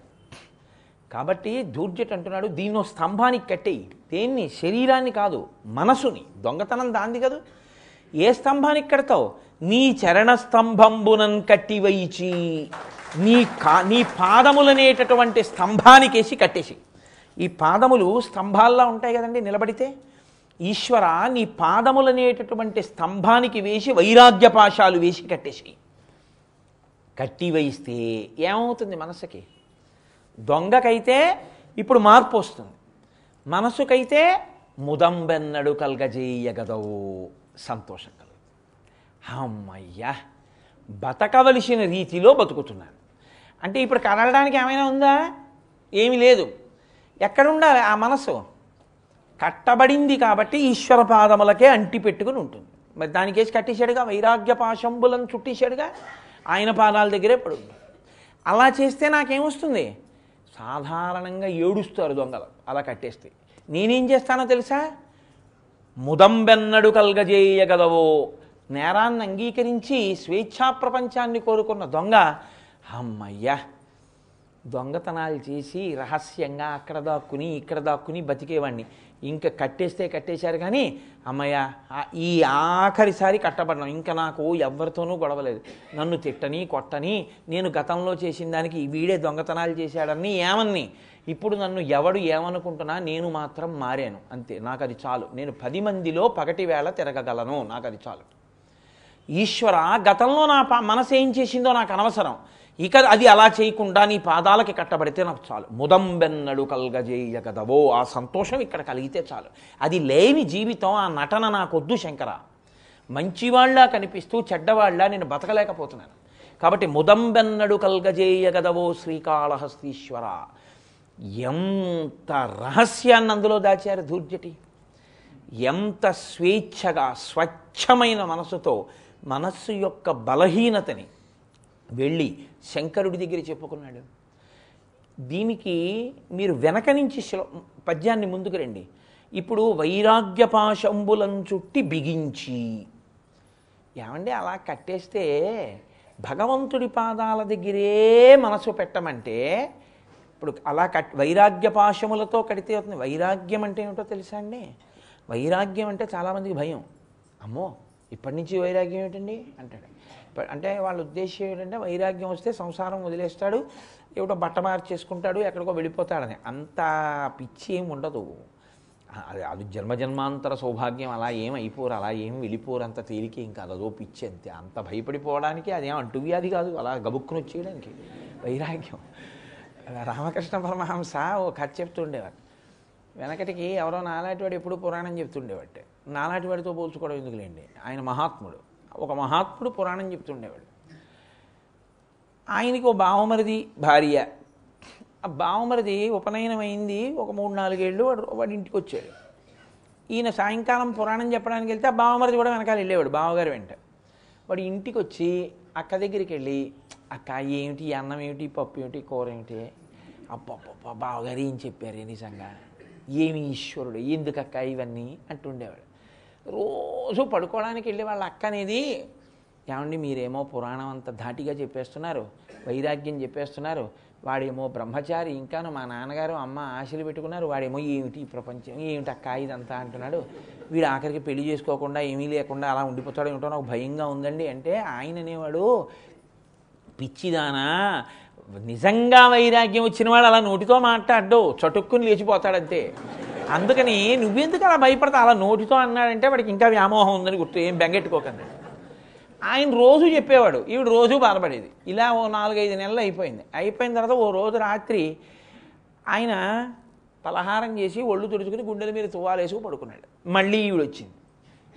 కాబట్టి దూర్జట్ అంటున్నాడు దీన్నో స్తంభానికి కట్టేయి. దేన్ని? శరీరాన్ని కాదు మనసుని. దొంగతనం దాంది కదా. ఏ స్తంభానికి కడతావు? నీ చరణ స్తంభంబునన్ కట్టివైచి నీ కా నీ పాదములనేటటువంటి స్తంభానికేసి కట్టేసి ఈ పాదములు స్తంభాల్లా ఉంటాయి కదండి నిలబడితే. ఈశ్వర నీ పాదములనేటటువంటి స్తంభానికి వేసి వైరాగ్య పాశాలు వేసి కట్టేసి కట్టి వేయిస్తే ఏమవుతుంది మనసుకి? దొంగకైతే ఇప్పుడు మార్పు వస్తుంది. మనసుకైతే ముదంబెన్నడు కలగజేయగదవు. సంతోషం కలుగుతుంది అమ్మయ్యా బతకవలసిన రీతిలో బతుకుతున్నాను. అంటే ఇప్పుడు కదలడానికి ఏమైనా ఉందా? ఏమీ లేదు. ఎక్కడుండాలి? ఆ మనసు. కట్టబడింది కాబట్టి ఈశ్వర పాదములకే అంటి పెట్టుకుని ఉంటుంది. మరి దానికేసి కట్టేశాడుగా? వైరాగ్య పాశంబులను చుట్టేశాడుగా? ఆయన పాదాల దగ్గరే పడుంది. అలా చేస్తే నాకేమొస్తుంది? సాధారణంగా ఏడుస్తారు దొంగలు అలా కట్టేస్తే. నేనేం చేస్తానో తెలుసా? ముదంబెన్నడు కల్గజేయగలవో? నేరాన్ని అంగీకరించి స్వేచ్ఛా ప్రపంచాన్ని కోరుకున్న దొంగ అమ్మయ్యా! దొంగతనాలు చేసి రహస్యంగా అక్కడ దాక్కుని ఇక్కడ దాక్కుని బతికేవాడిని ఇంకా కట్టేస్తే కట్టేశారు కానీ అమ్మయ్య ఈ ఆఖరిసారి కట్టబడ్డాం. ఇంకా నాకు ఎవరితోనూ గొడవలేదు. నన్ను తిట్టని కొట్టని నేను గతంలో చేసిన దానికి వీడే దొంగతనాలు చేశాడని ఏమని ఇప్పుడు నన్ను ఎవడు ఏమనుకుంటున్నా నేను మాత్రం మారాను. అంతే. నాకు అది చాలు. నేను పది మందిలో పగటి వేళ తిరగగలను. నాకు అది చాలు. ఈశ్వర గతంలో నా పా- మనసు ఏం చేసిందో నాకు అనవసరం. ఇక అది అలా చేయకుండా నీ పాదాలకి కట్టబడితే నాకు చాలు. ముదంబెన్నడు కల్గజేయగదవో ఆ సంతోషం ఇక్కడ కలిగితే చాలు. అది లేని జీవితం ఆ నటన నాకొద్దు శంకర. మంచివాళ్ళ కనిపిస్తూ చెడ్డవాళ్ళ నేను బతకలేకపోతున్నాను. కాబట్టి ముదంబెన్నడు కల్గజేయగదవో శ్రీకాళహస్తీశ్వర. ఎంత రహస్యాన్ని అందులో దాచారు ధూర్జటి? ఎంత స్వేచ్ఛగా స్వచ్ఛమైన మనసుతో మనస్సు యొక్క బలహీనతని వెళ్ళి శంకరుడి దగ్గర చెప్పుకున్నాడు. దీనికి మీరు వెనక నుంచి శ్లో పద్యాన్ని ముందుకు రండి. ఇప్పుడు వైరాగ్యపాశంబులను చుట్టి బిగించి. ఏమండి అలా కట్టేస్తే భగవంతుడి పాదాల దగ్గరే మనసు పెట్టమంటే ఇప్పుడు అలా కట్ వైరాగ్య పాశములతో కడితే అవుతుంది. వైరాగ్యం అంటే ఏమిటో తెలుసా అండి? వైరాగ్యం అంటే చాలామందికి భయం. అమ్మో ఇప్పటి నుంచి వైరాగ్యం ఏమిటండి? అంటాడు. అంటే వాళ్ళ ఉద్దేశం ఏంటంటే వైరాగ్యం వస్తే సంసారం వదిలేస్తాడు ఏమిటో బట్ట మార్చేసుకుంటాడు ఎక్కడికో వెళ్ళిపోతాడని. అంత పిచ్చి ఏం ఉండదు. అది అది జన్మజన్మాంతర సౌభాగ్యం అలా ఏం అయిపోరు అలా ఏం వెళ్ళిపోరు అంత తేలిక ఏం అదో పిచ్చి అంతే. అంత భయపడిపోవడానికి అదేం అంటువ్యాధి కాదు. అలా గబుక్కును వచ్చేయడానికి. వైరాగ్యం. రామకృష్ణ పరమహంస ఓ కథ చెప్తుండేవాడు. వెనకటికి ఎవరో నాలాంటివాడు ఎప్పుడు పురాణం చెప్తుండేవాడు. నాలాంటివాడితో పోల్చుకోవడం ఎందుకులేండి? ఆయన మహాత్ముడు. ఒక మహాత్ముడు పురాణం చెప్తుండేవాడు ఆయనకి ఓ బావమరిది భార్య. ఆ బావమరిది ఉపనయనమైంది ఒక మూడు నాలుగేళ్ళు వాడు వాడి ఇంటికి వచ్చాడు. ఈయన సాయంకాలం పురాణం చెప్పడానికి వెళ్తే ఆ బావమరిది కూడా వెనకాల వెళ్ళేవాడు బావగారు వెంట. వాడు ఇంటికి వచ్చి అక్క దగ్గరికి వెళ్ళి అక్క ఏమిటి అన్నం ఏమిటి పప్పు ఏమిటి కూర ఏమిటి? అప్పప్ప బావగారు ఏం చెప్పారు నిజంగా? ఏమి ఈశ్వరుడు ఎందుకు అక్క ఇవన్నీ? అంటుండేవాడు. రోజు పడుకోవడానికి వెళ్ళి వాళ్ళ అక్క అనేది ఏమండి మీరేమో పురాణం అంత ధాటిగా చెప్పేస్తున్నారు వైరాగ్యం చెప్పేస్తున్నారు వాడేమో బ్రహ్మచారి ఇంకాను మా నాన్నగారు అమ్మ ఆశలు పెట్టుకున్నారు వాడేమో ఏమిటి ఈ ప్రపంచం ఏమిటి అక్క ఇదంతా అంటున్నాడు. వీడు ఆఖరికి పెళ్ళి చేసుకోకుండా ఏమీ లేకుండా అలా ఉండిపోతాడు ఏమిటో నాకు భయంగా ఉందండి. అంటే ఆయన అనేవాడు పిచ్చిదానా నిజంగా వైరాగ్యం వచ్చిన వాడు అలా నోటితో మాట్లాడ్డు చటుక్కుని లేచిపోతాడంతే. అందుకని నువ్వెందుకు అలా భయపడతా అలా నోటితో అన్నాడంటే వాడికి ఇంకా వ్యామోహం ఉందని గుర్తు ఏం బెంగెట్టుకోకండి. ఆయన రోజు చెప్పేవాడు ఈవిడ రోజు బాధపడేది. ఇలా ఓ నాలుగైదు నెలలు అయిపోయింది. అయిపోయిన తర్వాత ఓ రోజు రాత్రి ఆయన పలహారం చేసి ఒళ్ళు తుడుచుకుని గుండెల మీద తువ్వాలేసి పడుకున్నాడు. మళ్ళీ ఈవిడ వచ్చింది.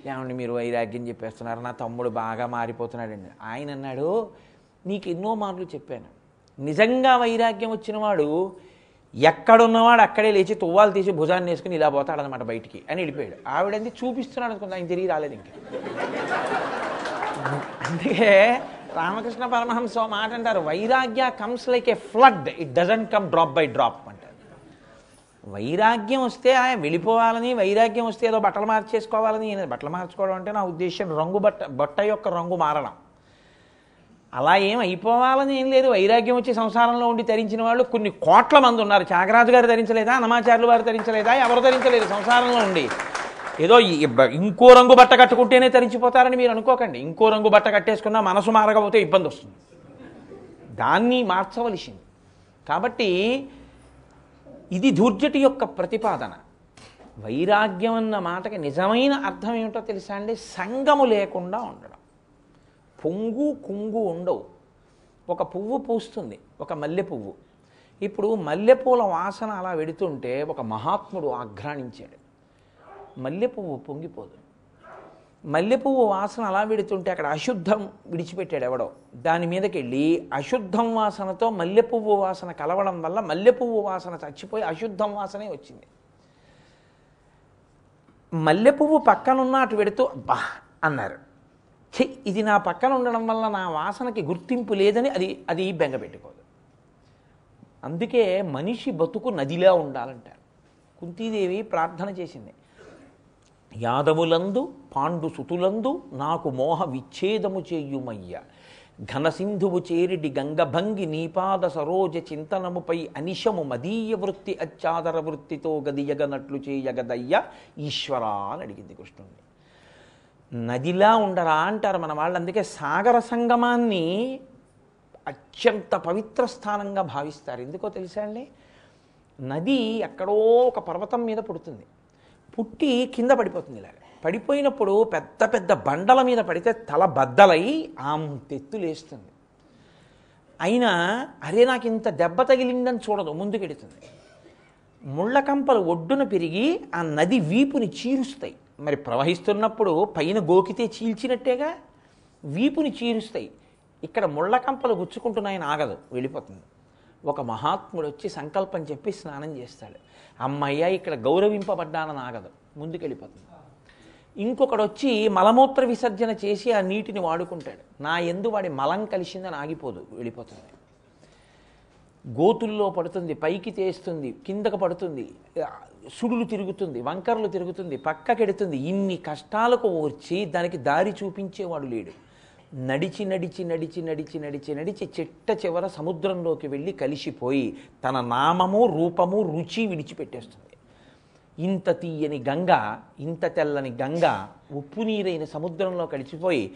ఏమండి మీరు వైరాగ్యం చెప్పేస్తున్నారు నా తమ్ముడు బాగా మారిపోతున్నాడండి. ఆయన అన్నాడు నీకు ఎన్నో మాటలు చెప్పాను. నిజంగా వైరాగ్యం వచ్చినవాడు ఎక్కడున్నవాడు అక్కడే లేచి తువ్వాలు తీసి భుజాన్ని వేసుకుని ఇలా పోతాడనమాట బయటికి. అని వెళ్ళిపోయాడు. ఆవిడంది చూపిస్తున్నాడు అనుకుంది ఆయన తిరిగి రాలేదు ఇంకా. అందుకే రామకృష్ణ పరమహంస మాట అంటారు vairagya comes like a flood it doesn't come drop by drop అంటారు. వైరాగ్యం వస్తే ఆయన వెళ్ళిపోవాలని వైరాగ్యం వస్తే ఏదో బట్టలు మార్చేసుకోవాలని బట్టలు మార్చుకోవడం అంటే నా ఉద్దేశం రంగు బట్ట బట్ట యొక్క రంగు మారడం. అలా ఏం అయిపోవాలని ఏం లేదు. వైరాగ్యం వచ్చి సంసారంలో ఉండి ధరించిన వాళ్ళు కొన్ని కోట్ల మంది ఉన్నారు. త్యాగరాజు గారు ధరించలేదా? అన్నమాచార్యులు వారు ధరించలేదా? ఎవరు ధరించలేదు సంసారంలో ఉండి. ఏదో ఇంకో రంగు బట్ట కట్టుకుంటేనే తరించిపోతారని మీరు అనుకోకండి. ఇంకో రంగు బట్ట కట్టేసుకున్నా మనసు మారకపోతే ఇబ్బంది వస్తుంది. దాన్ని మార్చవలసింది. కాబట్టి ఇది ధూర్జటి యొక్క ప్రతిపాదన. వైరాగ్యం అన్న మాటకి నిజమైన అర్థం ఏమిటో తెలుసా అండి? సంగము లేకుండా ఉండడం. పొంగు కుంగు ఉండవు. ఒక పువ్వు పూస్తుంది ఒక మల్లె పువ్వు ఇప్పుడు మల్లెపూల వాసన అలా వెడుతుంటే ఒక మహాత్ముడు ఆఘ్రాణించాడు. మల్లె పువ్వు పొంగిపోదు. మల్లె పువ్వు వాసన అలా వెడుతుంటే అక్కడ అశుద్ధం విడిచిపెట్టాడు ఎవడో. దాని మీదకి వెళ్ళి అశుద్ధం వాసనతో మల్లె పువ్వు వాసన కలవడం వల్ల మల్లె పువ్వు వాసన చచ్చిపోయి అశుద్ధం వాసనే వచ్చింది. మల్లె పువ్వు పక్కనున్న అటు వెడుతూ అబ్బా అన్నారు. ఛీ ఇది నా పక్కన ఉండడం వల్ల నా వాసనకి గుర్తింపు లేదని అది అది బెంగ పెట్టుకోదు. అందుకే మనిషి బతుకు నదిలా ఉండాలంటారు. కుంతీదేవి ప్రార్థన చేసింది. యాదవులందు పాండు సుతులందు నాకు మోహ విచ్ఛేదము చేయుమయ్య. ఘనసింధువు చేరిడి గంగభంగి నీపాద సరోజ చింతనముపై అనిశము మదీయ వృత్తి అత్యాదర వృత్తితో గదియగనట్లు చేయగదయ్య. ఈశ్వరా అని అడిగింది కృష్ణుణ్ణి. నదిలా ఉండరా అంటారు మన వాళ్ళు. అందుకే సాగర సంగమాన్ని అత్యంత పవిత్ర స్థానంగా భావిస్తారు. ఎందుకో తెలుసా అండి? నది ఎక్కడో ఒక పర్వతం మీద పుడుతుంది. పుట్టి కింద పడిపోతుంది ఇలాగ. పడిపోయినప్పుడు పెద్ద పెద్ద బండల మీద పడితే తల బద్దలై ఆంతెత్తు లేస్తుంది. అయినా అరే నాకు ఇంత దెబ్బ తగిలిందని చూడదు ముందుకెడుతుంది. ముళ్ళకంపలు ఒడ్డున పెరిగి ఆ నది వీపుని చీరుస్తాయి. మరి ప్రవహిస్తున్నప్పుడు పైన గోకితే చీల్చినట్టేగా? వీపుని చీరుస్తాయి. ఇక్కడ ముళ్ళకంపలు గుచ్చుకుంటున్నాయని ఆగదు వెళ్ళిపోతుంది. ఒక మహాత్ముడు వచ్చి సంకల్పం చెప్పి స్నానం చేస్తాడు. అమ్మయ్య ఇక్కడ గౌరవింపబడ్డానని ఆగదు ముందుకెళ్ళిపోతుంది. ఇంకొకడు వచ్చి మలమూత్ర విసర్జన చేసి ఆ నీటిని వాడుకుంటాడు. నా ఎందు వాడి మలం కలిసిందని ఆగిపోదు వెళ్ళిపోతుంది. గోతుల్లో పడుతుంది పైకి తేస్తుంది కిందకు పడుతుంది. సుడులు తిరుగుతుంది వంకరలు తిరుగుతుంది పక్కకెడుతుంది. ఇన్ని కష్టాలకు ఓర్చి దానికి దారి చూపించేవాడు లేడు. నడిచి నడిచి నడిచి నడిచి నడిచి నడిచి చిట్ట చివర సముద్రంలోకి వెళ్ళి కలిసిపోయి తన నామము రూపము రుచి విడిచిపెట్టేస్తుంది. ఇంత తీయని గంగ ఇంత తెల్లని గంగ ఉప్పు నీరైన సముద్రంలో కలిసిపోయి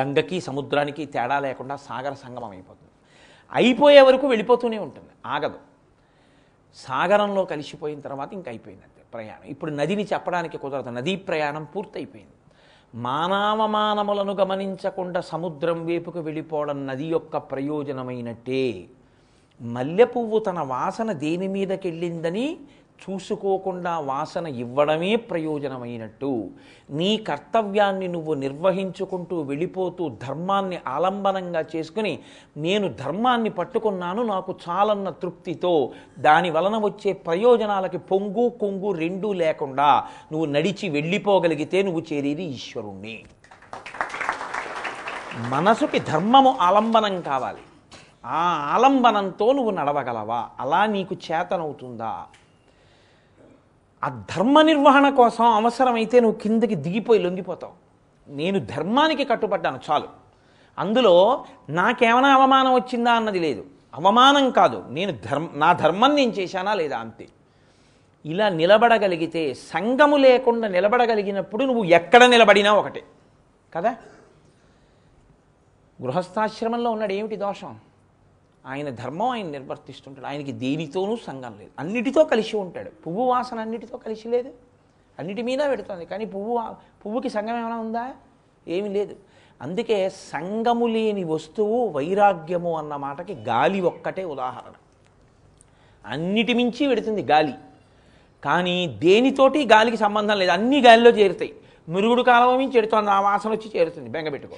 గంగకి సముద్రానికి తేడా లేకుండా సాగర సంగమం అయిపోతుంది. అయిపోయే వరకు వెళ్ళిపోతూనే ఉంటుంది. ఆగదు. సాగరంలో కలిసిపోయిన తర్వాత ఇంక అయిపోయింది ప్రయాణం. ఇప్పుడు నదిని చెప్పడానికి కుదరదు. నదీ ప్రయాణం పూర్తయిపోయింది. మానవమానములను గమనించకుండా సముద్రం వైపుకు వెళ్ళిపోవడం నది యొక్క ప్రయోజనమైనట్టే. మల్లె పువ్వు తన వాసన దేని మీదకెళ్ళిందని చూసుకోకుండా వాసన ఇవ్వడమే ప్రయోజనమైనట్టు. నీ కర్తవ్యాన్ని నువ్వు నిర్వహించుకుంటూ వెళ్ళిపోతూ ధర్మాన్ని ఆలంబనంగా చేసుకుని నేను ధర్మాన్ని పట్టుకున్నాను నాకు చాలన్న తృప్తితో దాని వలన వచ్చే ప్రయోజనాలకి పొంగు కొంగు రెండూ లేకుండా నువ్వు నడిచి వెళ్ళిపోగలిగితే నువ్వు చేరేది ఈశ్వరుణ్ణి. మనసుకి ధర్మము ఆలంబనం కావాలి. ఆ ఆలంబనంతో నువ్వు నడవగలవా? అలా నీకు చేతనవుతుందా? ఆ ధర్మ నిర్వహణ కోసం అవసరమైతే నువ్వు కిందకి దిగిపోయి లొంగిపోతావు. నేను ధర్మానికి కట్టుబడ్డాను చాలు. అందులో నాకేమైనా అవమానం వచ్చిందా అన్నది లేదు. అవమానం కాదు నేను ధర్మ నా ధర్మం నేను చేశానా లేదా అంతే. ఇలా నిలబడగలిగితే సంగము లేకుండా నిలబడగలిగినప్పుడు నువ్వు ఎక్కడ నిలబడినా ఒకటే. కదా? గృహస్థాశ్రమంలో ఉన్నాడు ఏమిటి దోషం? ఆయన ధర్మం ఆయన నిర్వర్తిస్తుంటాడు. ఆయనకి దేనితోనూ సంఘం లేదు. అన్నిటితో కలిసి ఉంటాడు. పువ్వు వాసన అన్నిటితో కలిసి లేదు. అన్నిటి మీద పెడుతుంది. కానీ పువ్వు పువ్వుకి సంఘం ఏమైనా ఉందా? ఏమీ లేదు. అందుకే సంగము లేని వస్తువు వైరాగ్యము అన్న మాటకి గాలి ఒక్కటే ఉదాహరణ. అన్నిటి మించి పెడుతుంది గాలి. కానీ దేనితోటి గాలికి సంబంధం లేదు. అన్ని గాలిలో చేరుతాయి. మురుగుడు కాలం మించి చెడుతోంది ఆ వాసన వచ్చి చేరుతుంది. బెంగ పెట్టుకో.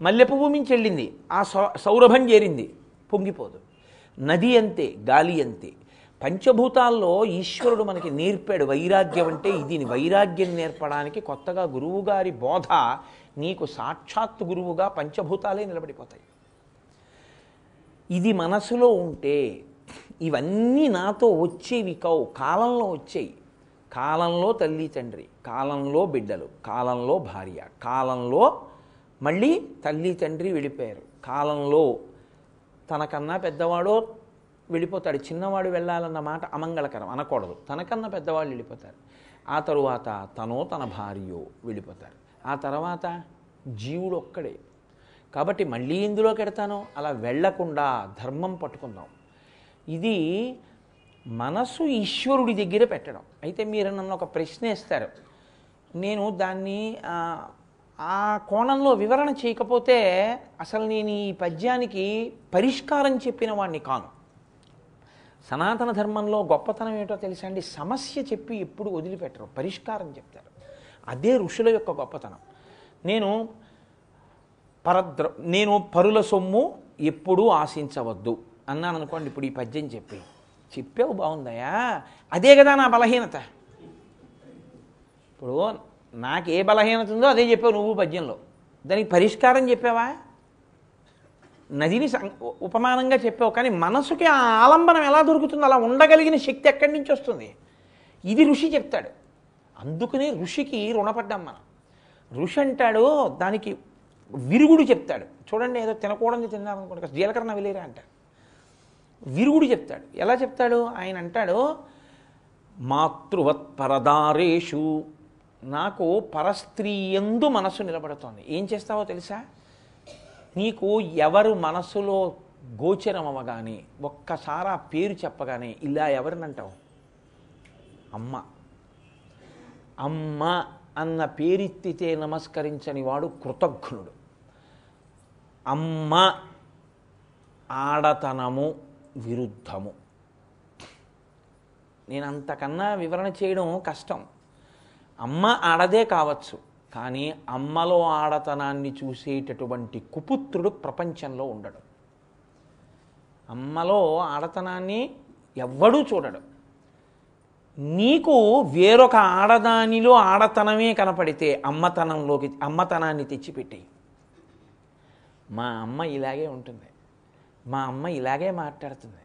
మల్లె పువ్వు మించి వెళ్ళింది. ఆ సౌ- సౌరభం చేరింది. పొంగిపోదు. నది అంతే గాలి అంతే పంచభూతాల్లో ఈశ్వరుడు మనకి నేర్పాడు. వైరాగ్యం అంటే ఇది వైరాగ్యం నేర్పడానికి కొత్తగా గురువుగారి బోధ నీకు సాక్షాత్తు గురువుగా పంచభూతాలే నిలబడిపోతాయి. ఇది మనసులో ఉంటే ఇవన్నీ నాతో వచ్చేవి కావు. కాలంలో వచ్చేయి. కాలంలో తల్లి తండ్రి కాలంలో బిడ్డలు కాలంలో భార్య కాలంలో మళ్ళీ తల్లి తండ్రి వెళ్ళిపోయారు కాలంలో తనకన్నా పెద్దవాడో వెళ్ళిపోతాడు. చిన్నవాడు వెళ్ళాలన్న మాట అమంగళకరం అనకూడదు. తనకన్నా పెద్దవాళ్ళు వెళ్ళిపోతారు. ఆ తరువాత తనో తన భార్యో వెళ్ళిపోతారు. ఆ తర్వాత జీవుడు ఒక్కడే. కాబట్టి మళ్ళీ ఇందులో కెడతాను? అలా వెళ్ళకుండా ధర్మం పట్టుకుందాం. ఇది మనసు ఈశ్వరుడి దగ్గర పెట్టడం. అయితే మీరు నన్ను ఒక ప్రశ్న ఇస్తారు నేను దాన్ని ఆ, కోణంలో వివరణ చేయకపోతే అసలు నేను ఈ పద్యానికి పరిష్కారం చెప్పిన వాడిని కాను. సనాతన ధర్మంలో గొప్పతనం ఏమిటో తెలుసా అండి సమస్య చెప్పి ఎప్పుడు వదిలిపెట్టరు పరిష్కారం చెప్తారు. అదే ఋషుల యొక్క గొప్పతనం. నేను పరద్ర నేను పరుల సొమ్ము ఎప్పుడూ ఆశించవద్దు అన్నాను అనుకోండి ఇప్పుడు ఈ పద్యం చెప్పి. చెప్పావు బాగుందయా అదే కదా నా బలహీనత. ఇప్పుడు నాకు ఏ బలహీనత ఉందో అదే చెప్పావు నువ్వు పద్యంలో. దానికి పరిష్కారం చెప్పావా? నదిని సం- ఉపమానంగా చెప్పావు కానీ మనసుకి ఆ ఆలంబనం ఎలా దొరుకుతుంది అలా ఉండగలిగిన శక్తి ఎక్కడి నుంచి వస్తుంది? ఇది ఋషి చెప్తాడు. అందుకనే ఋషికి రుణపడ్డాం మనం. ఋషి అంటాడు దానికి విరుగుడు చెప్తాడు. చూడండి ఏదో తినకూడదు తిన్నారనుకోండి కాస్త జీలకర్ర నవిలేరా అంటాడు విరుగుడు చెప్తాడు. ఎలా చెప్తాడు? ఆయన అంటాడు మాతృవత్ పరదారేషు నాకు పరస్త్రీయందు మనసు నిలబడుతోంది. ఏం చేస్తావో తెలుసా? నీకు ఎవరు మనసులో గోచరం అవ్వగానే ఒక్కసారి ఆ పేరు చెప్పగానే ఇలా ఎవరినంటావు? అమ్మ. అమ్మ అన్న పేరెత్తితే నమస్కరించని వాడు కృతజ్ఞుడు. అమ్మ ఆడతనము విరుద్ధము. నేను అంతకన్నా వివరణ చేయడం కష్టం. అమ్మ ఆడదే కావచ్చు కానీ అమ్మలో ఆడతనాన్ని చూసేటటువంటి కుపుత్రుడు ప్రపంచంలో ఉండడు. అమ్మలో ఆడతనాన్ని ఎవ్వడూ చూడడు. నీకు వేరొక ఆడదానిలో ఆడతనమే కనపడితే అమ్మతనంలోకి అమ్మతనాన్ని తెచ్చిపెట్టాయి. మా అమ్మ ఇలాగే ఉంటుంది. మా అమ్మ ఇలాగే మాట్లాడుతుంది.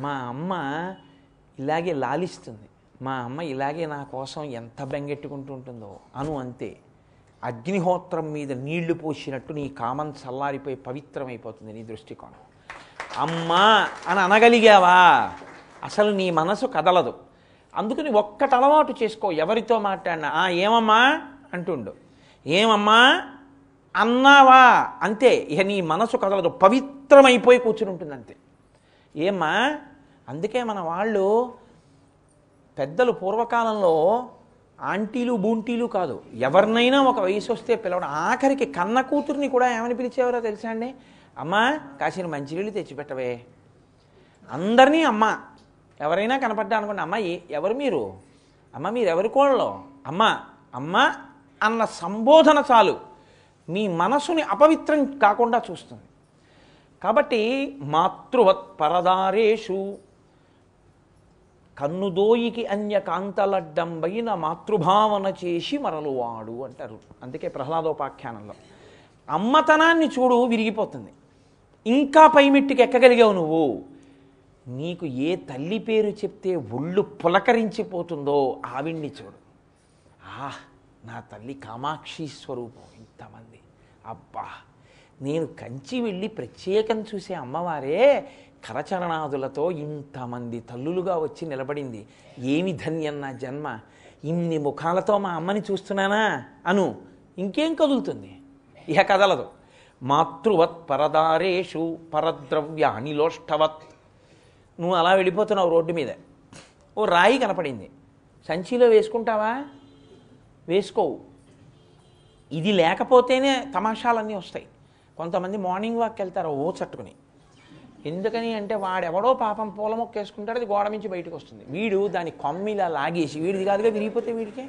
మా అమ్మ ఇలాగే లాలిస్తుంది. మా అమ్మ ఇలాగే నా కోసం ఎంత బెంగెట్టుకుంటూ ఉంటుందో అను అంతే. అగ్నిహోత్రం మీద నీళ్ళు పోసినట్టు నీ కామం చల్లారిపోయి పవిత్రమైపోతుంది నీ దృష్టికోణం. అమ్మా అని అనగలిగావా? అసలు నీ మనసు కదలదు. అందుకని ఒక్కటి అలవాటు చేసుకో. ఎవరితో మాట్లాడినా "ఆ, ఏమమ్మా? అంటుండు. ఏమమ్మా? అన్నావా? అంతే. ఇక నీ మనసు కదలదు. పవిత్రమైపోయి కూర్చుని ఉంటుంది అంతే ఏమ్మా? అందుకే మన వాళ్ళు పెద్దలు పూర్వకాలంలో ఆంటీలు బూంటీలు కాదు. ఎవరినైనా ఒక వయసు వస్తే పిలవడం. ఆఖరికి కన్న కూతుర్ని కూడా ఏమని పిలిచేవారో తెలుసా అండి? అమ్మా కాసిన మంచినీళ్ళు తెచ్చిపెట్టవే. అందరినీ అమ్మ. ఎవరైనా కనపడ్డా అనుకోండి అమ్మ ఏ- ఎవరు మీరు? అమ్మ మీరు ఎవరి కోళ్ళు అమ్మ అమ్మ అన్న సంబోధన చాలు. మీ మనసుని అపవిత్రం కాకుండా చూస్తుంది. కాబట్టి మాతృవత్ పరదారేషు కన్నుదోయికి అన్య కాంతలడ్డంబైన మాతృభావన చేసి మరలువాడు అంటారు. అందుకే ప్రహ్లాదోపాఖ్యానంలో. అమ్మతనాన్ని చూడు విరిగిపోతుంది. ఇంకా పైమెట్టుకి ఎక్కగలిగావు నువ్వు? నీకు ఏ తల్లి పేరు చెప్తే ఒళ్ళు పులకరించిపోతుందో ఆవిడ్ని చూడు. ఆ నా తల్లి కామాక్షి స్వరూపం. ఇంతమంది. అబ్బా నేను కంచి వెళ్ళి ప్రత్యేకం చూసే అమ్మవారే కరచరణాదులతో ఇంతమంది తల్లులుగా వచ్చి నిలబడింది. ఏమి ధన్యం నా జన్మ? ఇన్ని ముఖాలతో మా అమ్మని చూస్తున్నానా? అను. ఇంకేం కదులుతుంది? ఇహ కదలదు. మాతృవత్ పరదారేషు పరద్రవ్యాని లోష్టవత్. నువ్వు అలా వెళ్ళిపోతున్నావు రోడ్డు మీద. ఓ రాయి కనపడింది. సంచిలో వేసుకుంటావా? వేసుకోవు. ఇది లేకపోతేనే తమాషాలన్నీ వస్తాయి. కొంతమంది మార్నింగ్ వాక్ వెళ్తారు ఓ చట్టుకుని. ఎందుకని అంటే వాడెవడో పాపం పూల మొక్క వేసుకుంటాడు అది గోడ నుంచి బయటకు వస్తుంది. వీడు దాని కొమ్మిలా లాగేసి వీడిది కాదుగా విరిగిపోతే వీడికి?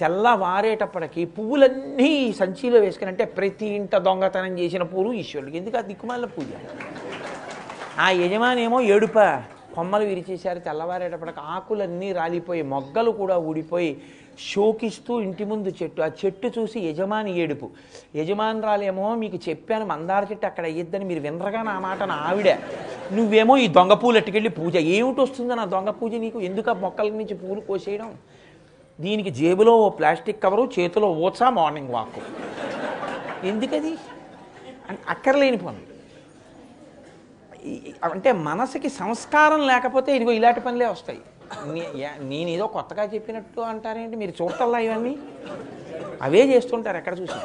తెల్లవారేటప్పటికి పువ్వులన్నీ ఈ సంచిలో వేసుకుని అంటే ప్రతి ఇంట దొంగతనం చేసిన పూలు ఈశ్వరుడికి. ఎందుకు? ఆ దిక్కుమాల పూజ. ఆ యజమానేమో ఏడుప కొమ్మలు విరిచేశారు తెల్లవారేటప్పటికి ఆకులన్నీ రాలిపోయి మొగ్గలు కూడా ఊడిపోయి శోకిస్తూ ఇంటి ముందు చెట్టు ఆ చెట్టు చూసి యజమాని ఏడుపు. యజమానురాలేమో మీకు చెప్పాను మందార చెట్టు అక్కడ అయ్యిద్దని మీరు వినరగా నా మాట నా ఆవిడ. నువ్వేమో ఈ దొంగ పూలు ఎట్టుకెళ్ళి పూజ. ఏమిటి వస్తుందో నా దొంగ పూజ నీకు? ఎందుకు ఆ మొక్కల నుంచి పూలు కోసేయడం? దీనికి జేబులో ఓ ప్లాస్టిక్ కవరు చేతిలో ఓచా మార్నింగ్ వాక్. ఎందుకది? అక్కర్లేని పనులు. అంటే మనసుకి సంస్కారం లేకపోతే ఇదిగో ఇలాంటి పనులే వస్తాయి. నేనేదో నేను ఏదో కొత్తగా చెప్పినట్టు అంటారేంటి? మీరు చూడటల్లా ఇవన్నీ? అవే చేస్తుంటారు ఎక్కడ చూసి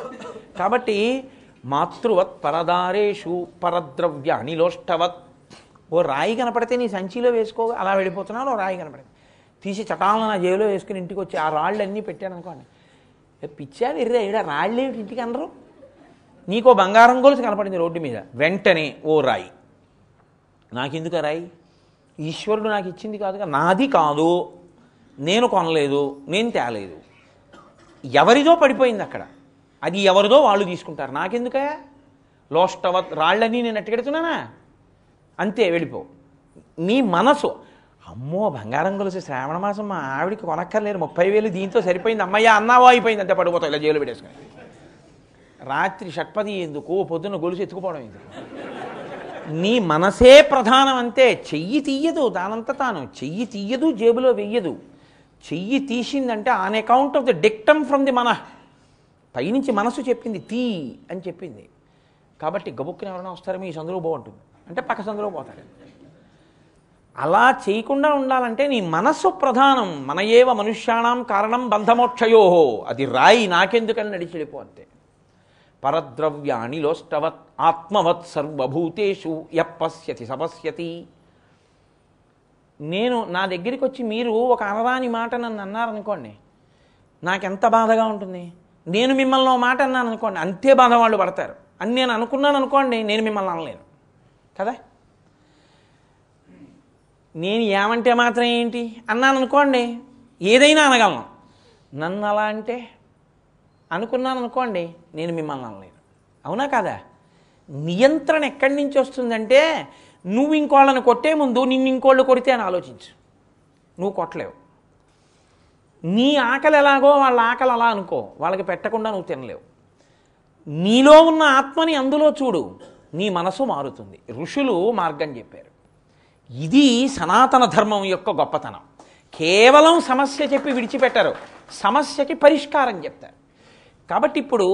కాబట్టి మాతృవత్ పరదారేషు పరద్రవ్య అనిలోష్టవత్. ఓ రాయి కనపడితే నీ సంచిలో వేసుకో అలా వెళ్ళిపోతున్నాను ఓ రాయి కనపడింది. తీసి చటాలను నా జేబులో వేసుకుని ఇంటికి వచ్చి ఆ రాళ్ళన్నీ పెట్టాను అనుకోండి. ఏ పిచ్చారు ఎర్రే ఇక్కడ రాళ్ళు ఏమిటి ఇంటికి అనరు? నీకో బంగారం గొలుసు కనపడింది రోడ్డు మీద. వెంటనే ఓ రాయి. నాకెందుకు రాయి? ఈశ్వరుడు నాకు ఇచ్చింది కాదుగా. నాది కాదు. నేను కొనలేదు. నేను తేలేదు. ఎవరిదో పడిపోయింది అక్కడ. అది ఎవరిదో వాళ్ళు తీసుకుంటారు. నాకెందుక? లోష్టవ రాళ్ళని నేను ఎట్టగెడుతున్నానా అంతే వెళ్ళిపో. నీ మనసు. అమ్మో బంగారం గొలుసు శ్రావణ మాసం మా ఆవిడికి కొనక్కర్లేదు. ముప్పై వేలు దీంతో సరిపోయింది. అమ్మయ్య అన్నావో అయిపోయింది. అంతే పడిపోతావు. ఇలా జైలు పెట్టేసుకుని. రాత్రి షట్పది ఎందుకు? పొద్దున్న గొలుసు ఎత్తుకుపోవడం ఎందుకు? నీ మనసే ప్రధానం అంతే చెయ్యి తీయదు దానంత తాను. చెయ్యి తీయదు జేబులో వెయ్యదు. చెయ్యి తీసిందంటే on account of the dictum from the మన పైనుంచి మనసు చెప్పింది తీ అని చెప్పింది. కాబట్టి గబుక్కుని ఎవరైనా వస్తారో మీ సందులో బాగుంటుంది. అంటే పక్క సందులో పోతారు అలా చేయకుండా ఉండాలంటే నీ మనస్సు ప్రధానం. మన ఏవ మనుష్యాణం కారణం బంధమోక్షయోహో అది రాయి నాకెందుకని నడిచిడిపో అంతే. పరద్రవ్యాణిలోష్టవత్ ఆత్మవత్ సర్వభూతేషు యపశ్యతి సపశ్యతి నేను నా దగ్గరికి వచ్చి మీరు ఒక అనరాని మాట నన్ను అన్నారనుకోండి నాకెంత బాధగా ఉంటుంది? నేను మిమ్మల్ని మాట అన్నాను అనుకోండి అంతే బాధ వాళ్ళు పడతారు. అని నేను అనుకున్నాను అనుకోండి నేను మిమ్మల్ని అనలేను. కదా? నేను ఏమంటే మాత్రం ఏంటి? అన్నాను అనుకోండి ఏదైనా అనగలను. నన్ను అలా అంటే అనుకున్నాను అనుకోండి నేను మిమ్మల్ని అనలేను. అవునా కాదా? నియంత్రణ ఎక్కడి నుంచి వస్తుందంటే నువ్వు ఇంకోళ్ళని కొట్టే ముందు నిన్ను ఇంకోళ్ళు కొడితే అని ఆలోచించు. నువ్వు కొట్టలేవు. నీ ఆకలి ఎలాగో వాళ్ళ ఆకలి అలా అనుకో. వాళ్ళకి పెట్టకుండా నువ్వు తినలేవు. నీలో ఉన్న ఆత్మని అందులో చూడు. నీ మనసు మారుతుంది. ఋషులు మార్గం చెప్పారు. ఇది సనాతన ధర్మం యొక్క గొప్పతనం. కేవలం సమస్య చెప్పి విడిచిపెట్టారు. సమస్యకి పరిష్కారం చెప్తారు. కాబట్టి ఇప్పుడు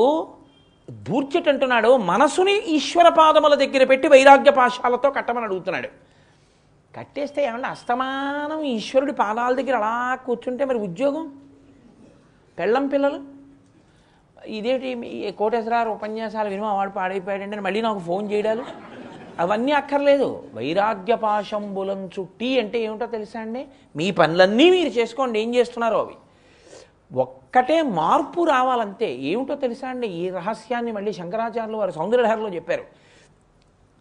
దూర్చట్ అంటున్నాడు మనసుని ఈశ్వర పాదముల దగ్గర పెట్టి వైరాగ్య పాశాలతో కట్టమని అడుగుతున్నాడు. కట్టేస్తే ఏమన్నా అస్తమానం ఈశ్వరుడి పాదాల దగ్గర అలా కూర్చుంటే మరి ఉద్యోగం? పెళ్ళం పిల్లలు? ఇదేంటి ఈ కోటేశ్వరారు ఉపన్యాసాలు విని వాడు పాడైపోయాడంటే మళ్ళీ నాకు ఫోన్ చేయడాలు? అవన్నీ అక్కర్లేదు. వైరాగ్య పాశంబులం చుట్టి అంటే ఏమిటో తెలుసా అండి? మీ పనులన్నీ మీరు చేసుకోండి ఏం చేస్తున్నారో అవి. ఒక్కటే మార్పు రావాలంతే ఏమిటో తెలుసా అండి? ఈ రహస్యాన్ని మళ్ళీ శంకరాచార్యులు వారు సౌందర్యలహరిలో చెప్పారు.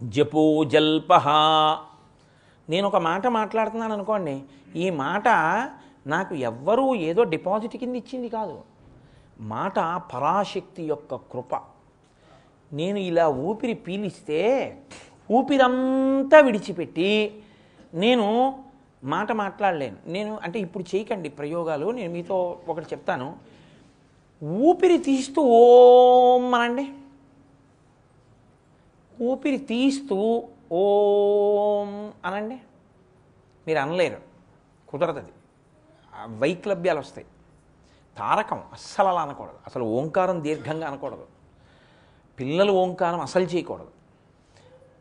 జపో జల్పహ నేను ఒక మాట మాట్లాడుతున్నాను అనుకోండి ఈ మాట నాకు ఎవ్వరూ ఏదో డిపాజిట్ కింద ఇచ్చింది కాదు. మాట పరాశక్తి యొక్క కృప. నేను ఇలా ఊపిరి పీలిస్తే ఊపిరంతా విడిచిపెట్టి నేను మాట మాట్లాడలేను. నేను అంటే ఇప్పుడు చేయకండి ప్రయోగాలు. నేను మీతో ఒకటి చెప్తాను. ఊపిరి తీస్తూ ఓం అనండి. ఊపిరి తీస్తూ ఓం అనండి. మీరు అనలేరు. కుదరదు వైక్లభ్యాలు వస్తాయి. తారకం అస్సలు అలా అనకూడదు. అసలు ఓంకారం దీర్ఘంగా అనకూడదు. పిల్లలు ఓంకారం అసలు చేయకూడదు.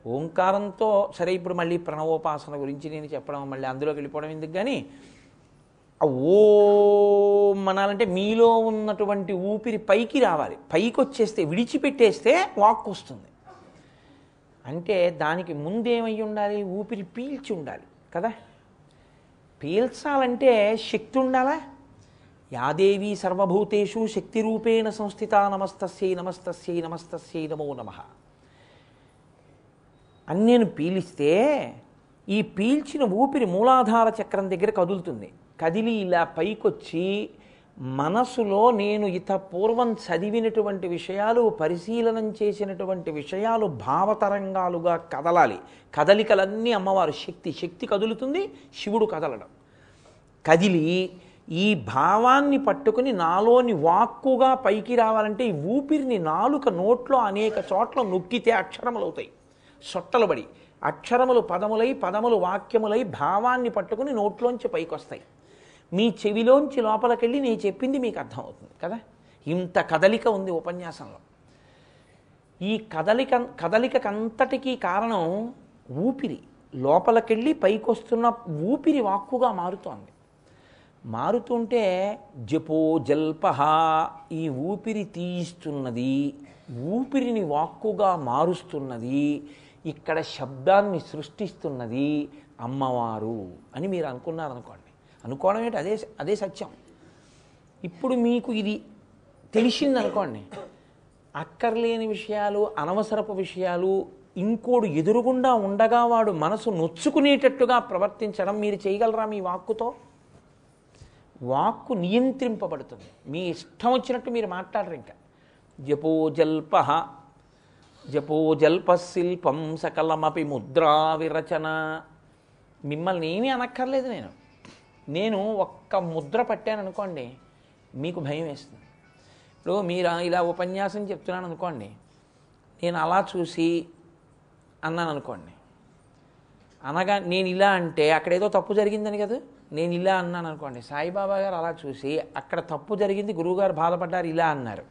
ఓంకారంతో సరే ఇప్పుడు మళ్ళీ ప్రణవోపాసన గురించి నేను చెప్పడం మళ్ళీ అందులోకి వెళ్ళిపోవడం ఎందుకు కానీ ఆ మనాలంటే మీలో ఉన్నటువంటి ఊపిరి పైకి రావాలి. పైకి వచ్చేస్తే విడిచిపెట్టేస్తే వాక్ వస్తుంది. అంటే దానికి ముందేమై ఉండాలి? ఊపిరి పీల్చి ఉండాలి కదా? పీల్చాలంటే శక్తి ఉండాలా? యాదేవి సర్వభూతేషు శక్తి రూపేణ సంస్థిత నమస్తస్యై నమస్తస్యై నమస్తస్యై నమో నమ. అని నేను పీలిస్తే ఈ పీల్చిన ఊపిరి మూలాధార చక్రం దగ్గర కదులుతుంది. కదిలి ఇలా పైకొచ్చి మనసులో నేను ఇత పూర్వం చదివినటువంటి విషయాలు పరిశీలనం చేసినటువంటి విషయాలు భావతరంగాలుగా కదలాలి. కదలికలన్నీ అమ్మవారు శక్తి శక్తి కదులుతుంది శివుడు కదలడం. కదిలి ఈ భావాన్ని పట్టుకుని నాలోని వాక్కుగా పైకి రావాలంటే ఈ ఊపిరిని నాలుక నోట్లో అనేక చోట్ల నొక్కితే అక్షరములు అవుతాయి సొట్టలుబడి అక్షరములు పదములై పదములు వాక్యములై భావాన్ని పట్టుకుని నోట్లోంచి పైకొస్తాయి. మీ చెవిలోంచి లోపలికెళ్ళి నేను చెప్పింది మీకు అర్థమవుతుంది కదా? ఇంత కదలిక ఉంది ఉపన్యాసంలో. ఈ కదలిక కదలికకంతటికీ కారణం ఊపిరి. లోపలికెళ్ళి పైకొస్తున్న ఊపిరి వాక్కుగా మారుతోంది. మారుతుంటే జపో జల్పహ ఈ ఊపిరి తీయిస్తున్నది ఊపిరిని వాక్కుగా మారుస్తున్నది ఇక్కడ శబ్దాన్ని సృష్టిస్తున్నది అమ్మవారు అని మీరు అనుకున్నారనుకోండి. అనుకోవడం ఏంటి? అదే అదే సత్యం. ఇప్పుడు మీకు ఇది తెలిసిందనుకోండి. అక్కర్లేని విషయాలు అనవసరపు విషయాలు ఇంకోడు ఎదురుగుండా ఉండగా వాడు మనసు నొచ్చుకునేటట్టుగా ప్రవర్తించడం మీరు చేయగలరా మీ వాక్కుతో? వాక్కు నియంత్రింపబడుతుంది. మీ ఇష్టం వచ్చినట్టు మీరు మాట్లాడరు ఇంకా. జపోజల్ప జపోజల్పశిల్పం జల్ప శిల్పం సకలమపి ముద్రా విరచన మిమ్మల్ని ఏమీ అనక్కర్లేదు నేను. నేను ఒక్క ముద్ర పట్టాను అనుకోండి మీకు భయం వేస్తుంది. ఇప్పుడు మీరు ఇలా ఉపన్యాసం చెప్తున్నాను అనుకోండి నేను అలా చూసి అన్నాను అనుకోండి అనగా నేను ఇలా అంటే అక్కడ ఏదో తప్పు జరిగిందని కదా నేను ఇలా అన్నాను అనుకోండి సాయిబాబా గారు అలా చూసి అక్కడ తప్పు జరిగింది గురువుగారు బాధపడ్డారు ఇలా అన్నారు.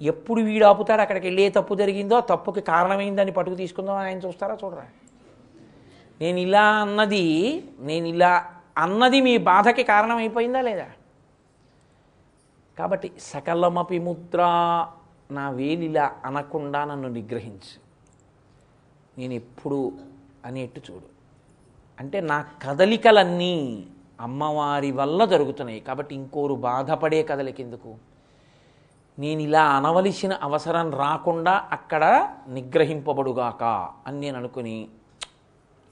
ఎప్పుడు వీడు ఆపుతాడు అక్కడికి వెళ్ళే తప్పు జరిగిందో ఆ తప్పుకి కారణమైందని పట్టుకు తీసుకుందాం అని ఆయన చూస్తారా? చూడరా. నేను ఇలా అన్నది నేను ఇలా అన్నది మీ బాధకి కారణమైపోయిందా లేదా? కాబట్టి సకలమపి ముద్ర నా వేలిలా అనకుండా నన్ను నిగ్రహించు. నేను ఎప్పుడు అనేట్టు చూడు. అంటే నా కదలికలన్నీ అమ్మవారి వల్ల జరుగుతున్నాయి. కాబట్టి ఇంకోరు బాధపడే కదలికెందుకు నేను ఇలా అనవలసిన అవసరం రాకుండా అక్కడ నిగ్రహింపబడుగాక అని నేను అనుకుని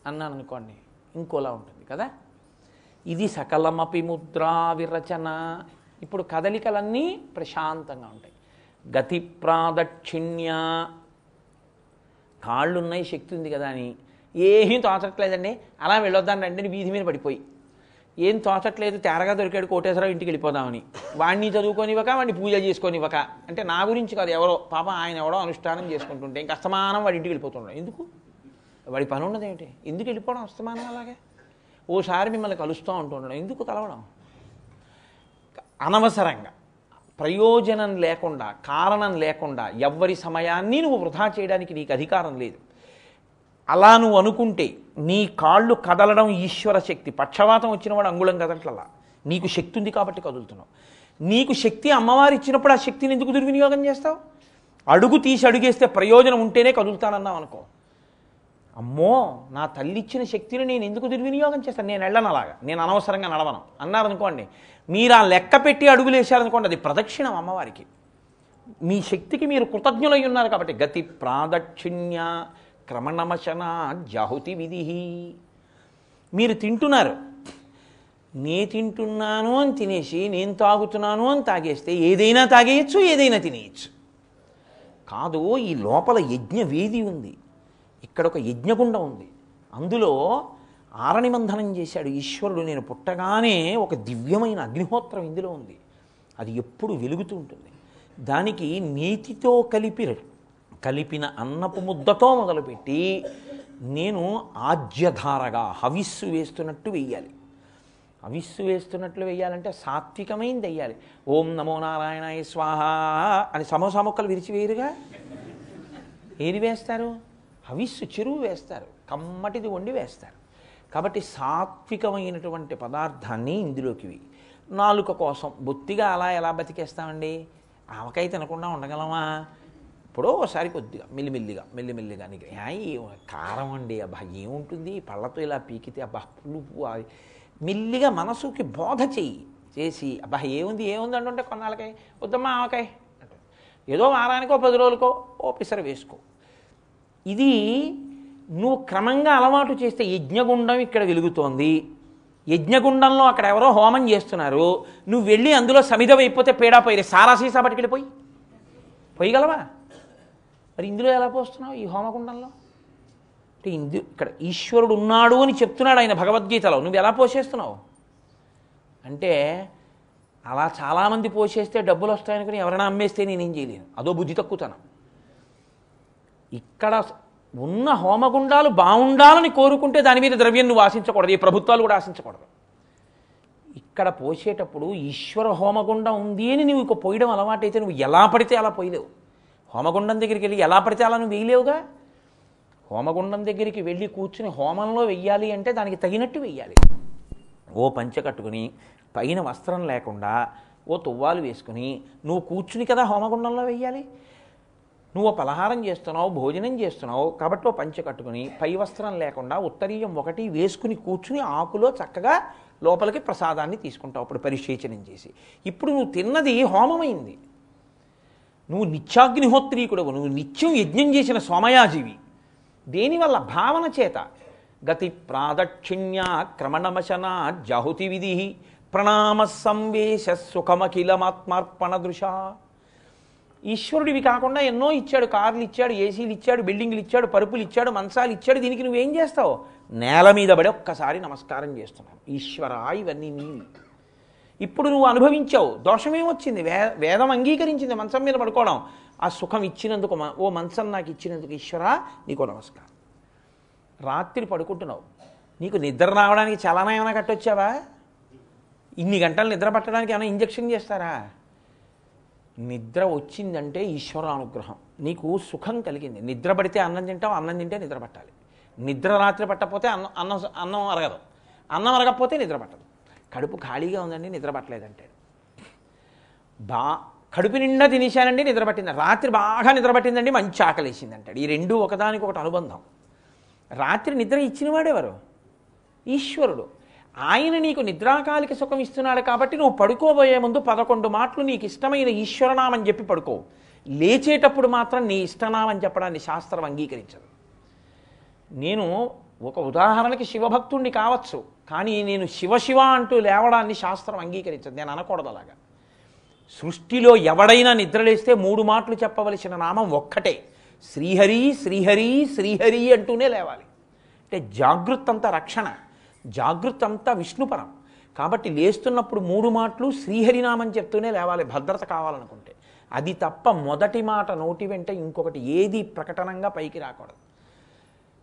అన్నాను అనుకోండి ఇంకోలా ఉంటుంది కదా? ఇది సకలమపి ముద్రా విరచన. ఇప్పుడు కదలికలన్నీ ప్రశాంతంగా ఉంటాయి. గతి ప్రాదక్షిణ్య. కాళ్ళున్నాయి శక్తి ఉంది కదా అని. ఏమీ తోచట్లేదండి. అలా వెళ్ళొద్దాను రండి వీధి మీద పడిపోయి. ఏం తోచట్లేదు తేరగా దొరికాడు కోటేశ్వరరావు ఇంటికి వెళ్ళిపోదామని. వాడిని చదువుకొనివ్వక వాడిని పూజ చేసుకొనివ్వక. అంటే నా గురించి కాదు ఎవరో పాప ఆయన ఎవడో అనుష్ఠానం చేసుకుంటుంటే ఇంకా అస్తమానం వాడి ఇంటికి వెళ్ళిపోతున్నాడు ఎందుకు? వాడి పని ఉన్నది ఏమిటి ఎందుకు వెళ్ళిపోవడం అస్తమానం అలాగే? ఓసారి మిమ్మల్ని కలుస్తూ ఉంటుండడం. ఎందుకు కలవడం? అనవసరంగా ప్రయోజనం లేకుండా కారణం లేకుండా ఎవ్వరి సమయాన్ని నువ్వు వృధా చేయడానికి నీకు అధికారం లేదు. అలా నువ్వు అనుకుంటే నీ కాళ్ళు కదలడం ఈశ్వర శక్తి. పక్షవాతం వచ్చిన వాడు అంగుళం కదలట్లా నీకు శక్తి ఉంది కాబట్టి కదులుతున్నావు. నీకు శక్తి అమ్మవారు ఇచ్చినప్పుడు ఆ శక్తిని ఎందుకు దుర్వినియోగం చేస్తావు? అడుగు తీసి అడుగేస్తే ప్రయోజనం ఉంటేనే కదులుతానన్నావు అనుకో. అమ్మో నా తల్లి ఇచ్చిన శక్తిని నేను ఎందుకు దుర్వినియోగం చేస్తాను? నేను వెళ్ళను అలాగా. నేను అనవసరంగా నడవను. అన్నారనుకోండి మీరు ఆ లెక్క పెట్టి అడుగులు వేశారనుకోండి అది ప్రదక్షిణం అమ్మవారికి. మీ శక్తికి మీరు కృతజ్ఞులై ఉన్నారు కాబట్టి గతి ప్రాదక్షిణ్య క్రమణమశన జాహుతి విధి మీరు తింటున్నారు. నే తింటున్నాను అని తినేసి నేను తాగుతున్నాను అని తాగేస్తే ఏదైనా తాగేయచ్చు ఏదైనా తినేయచ్చు. కాదు ఈ లోపల యజ్ఞ వేది ఉంది. ఇక్కడ ఒక యజ్ఞగుండం ఉంది. అందులో ఆరణిబంధనం చేశాడు ఈశ్వరుడు. నేను పుట్టగానే ఒక దివ్యమైన అగ్నిహోత్రం ఇందులో ఉంది. అది ఎప్పుడు వెలుగుతూ ఉంటుంది. దానికి నీతితో కలిపి కలిపిన అన్నపు ముద్దతో మొదలుపెట్టి నేను ఆజ్యధారగా హవిస్సు వేస్తున్నట్టు వెయ్యాలి. హవిస్సు వేస్తున్నట్లు వెయ్యాలంటే సాత్వికమైంది వెయ్యాలి ఓం నమో నారాయణాయ స్వాహ అని సమోసా మొక్కలు విరిచివేయరుగా ఏది వేస్తారు? హవిస్సు చెరువు వేస్తారు. కమ్మటిది వండి వేస్తారు. కాబట్టి సాత్వికమైనటువంటి పదార్థాన్ని ఇందులోకి నాలుక కోసం బొత్తిగా అలా ఎలా బతికేస్తామండి? ఆవకాయ తినకుండా ఉండగలమా? ఎప్పుడో ఒకసారి కొద్దిగా మెల్లిమెల్లిగా మెల్లిమెల్లిగా నీకు కారం అండి అబ్బా ఏముంటుంది? పళ్ళతో ఇలా పీకితే అబ్బా పులుపు అది మెల్లిగా మనసుకి బోధ చెయ్యి చేసి అబ్బా ఏముంది ఏముంది? అంటుంటే కొన్నాళ్ళకాయ వద్దమ్మా ఆవకాయ. ఏదో వారానికో పది రోజులకో ఓ పిసర వేసుకో. ఇది నువ్వు క్రమంగా అలవాటు చేస్తే యజ్ఞగుండం ఇక్కడ వెలుగుతోంది. యజ్ఞగుండంలో అక్కడ ఎవరో హోమం చేస్తున్నారు. నువ్వు వెళ్ళి అందులో సమిధమైపోతే పేడా పోయి సారా సీసా పట్టుకెళ్ళిపోయి పోయగలవా? మరి ఇందులో ఎలా పోస్తున్నావు? ఈ హోమకుండంలో అంటే ఇందు ఇక్కడ ఈశ్వరుడు ఉన్నాడు అని చెప్తున్నాడు ఆయన భగవద్గీతలో. నువ్వు ఎలా పోసేస్తున్నావు అంటే అలా చాలామంది పోసేస్తే డబ్బులు వస్తాయనుకుని ఎవరైనా అమ్మేస్తే నేనేం చేయలేను. అదో బుద్ధి తక్కువతనం. ఇక్కడ ఉన్న హోమగుండాలు బాగుండాలని కోరుకుంటే దాని మీద ద్రవ్యం నువ్వు ఆశించకూడదు. ఈ ప్రభుత్వాలు కూడా ఆశించకూడదు. ఇక్కడ పోసేటప్పుడు ఈశ్వర హోమగుండం ఉంది అని నువ్వు ఇక పోయడం అలవాటైతే నువ్వు ఎలా పడితే అలా పోయలేవు. హోమగుండం దగ్గరికి వెళ్ళి ఎలా పడితే అలా నువ్వు వేయలేవుగా హోమగుండం దగ్గరికి వెళ్ళి కూర్చుని హోమంలో వెయ్యాలి అంటే దానికి తగినట్టు వెయ్యాలి. ఓ పంచె కట్టుకుని పైన వస్త్రం లేకుండా ఓ తువ్వాలు వేసుకుని నువ్వు కూర్చుని కదా హోమగుండంలో వెయ్యాలి? నువ్వు పలహారం చేస్తున్నావు భోజనం చేస్తున్నావు కాబట్టి ఓ పంచె కట్టుకుని పై వస్త్రం లేకుండా ఉత్తరీయం ఒకటి వేసుకుని కూర్చుని ఆకులో చక్కగా లోపలికి ప్రసాదాన్ని తీసుకుంటావు. అప్పుడు పరిశేచనం చేసి. ఇప్పుడు నువ్వు తిన్నది హోమమైంది. నువ్వు నిత్యాగ్నిహోత్రీకుడవు నువ్వు నిత్యం యజ్ఞం చేసిన సోమయాజీవి. దేనివల్ల భావన చేత. గతి ప్రాదక్షిణ్య క్రమణమశన జాహుతి విధి ప్రణామ సంవేశ సుఖమఖిలమాత్మార్పణ దృశ ఈశ్వరుడివి కాకుండా ఎన్నో ఇచ్చాడు. కార్లు ఇచ్చాడు ఏసీలు ఇచ్చాడు బిల్డింగ్లు ఇచ్చాడు పరుపులు ఇచ్చాడు మంచాలు ఇచ్చాడు. దీనికి నువ్వేం చేస్తావు? నేల మీద పడి ఒక్కసారి నమస్కారం చేస్తున్నావు. ఈశ్వరా ఇవన్నీ నీవి. ఇప్పుడు నువ్వు అనుభవించావు. దోషమేమొచ్చింది వే వేదం అంగీకరించింది. మంచం మీద పడుకోవడం. ఆ సుఖం ఇచ్చినందుకు ఓ మంచం నాకు ఇచ్చినందుకు ఈశ్వర నీకు నమస్కారం. రాత్రి పడుకుంటున్నావు. నీకు నిద్ర రావడానికి చలనా ఏమైనా కట్టొచ్చావా? ఇన్ని గంటలు నిద్ర పట్టడానికి ఏమైనా ఇంజెక్షన్ చేస్తారా? నిద్ర వచ్చిందంటే ఈశ్వర అనుగ్రహం. నీకు సుఖం కలిగింది. నిద్ర పడితే అన్నం తింటావు అన్నం తింటే నిద్ర పట్టాలి. నిద్ర రాత్రి పట్టకపోతే అన్నం అన్నం అన్నం అరగదు. అన్నం అరగకపోతే నిద్ర పట్టదు. కడుపు ఖాళీగా ఉందండి నిద్రపట్టలేదంటాడు బా కడుపు నిండా తినేశానండి నిద్ర పట్టింది రాత్రి బాగా నిద్ర పట్టిందండి మంచి ఆకలేసింది అంటాడు ఈ రెండు ఒకదానికి ఒకటి అనుబంధం. రాత్రి నిద్ర ఇచ్చినవాడెవరు? ఈశ్వరుడు. ఆయన నీకు నిద్రాకాలిక సుఖం ఇస్తున్నాడు కాబట్టి నువ్వు పడుకోబోయే ముందు పదకొండు మాటలు నీకు ఇష్టమైన ఈశ్వరనామని చెప్పి పడుకో. లేచేటప్పుడు మాత్రం నీ ఇష్టనామని చెప్పడాన్ని శాస్త్రం అంగీకరించదు. నేను ఒక ఉదాహరణకి శివభక్తుణ్ణి కావచ్చు. కానీ నేను శివ శివ అంటూ లేవడాన్ని శాస్త్రం అంగీకరించదు. నేను అనకూడదు అలాగా. సృష్టిలో ఎవడైనా నిద్రలేస్తే మూడు మాటలు చెప్పవలసిన నామం ఒక్కటే. శ్రీహరి శ్రీహరి శ్రీహరి అంటూనే లేవాలి. అంటే జాగృత్ అంతా రక్షణ జాగృత్ అంతా విష్ణుపరం. కాబట్టి లేస్తున్నప్పుడు మూడు మాటలు శ్రీహరినామం చెప్తూనే లేవాలి భద్రత కావాలనుకుంటే. అది తప్ప మొదటి మాట నోటి వెంట ఇంకొకటి ఏది ప్రకటనంగా పైకి రాకూడదు.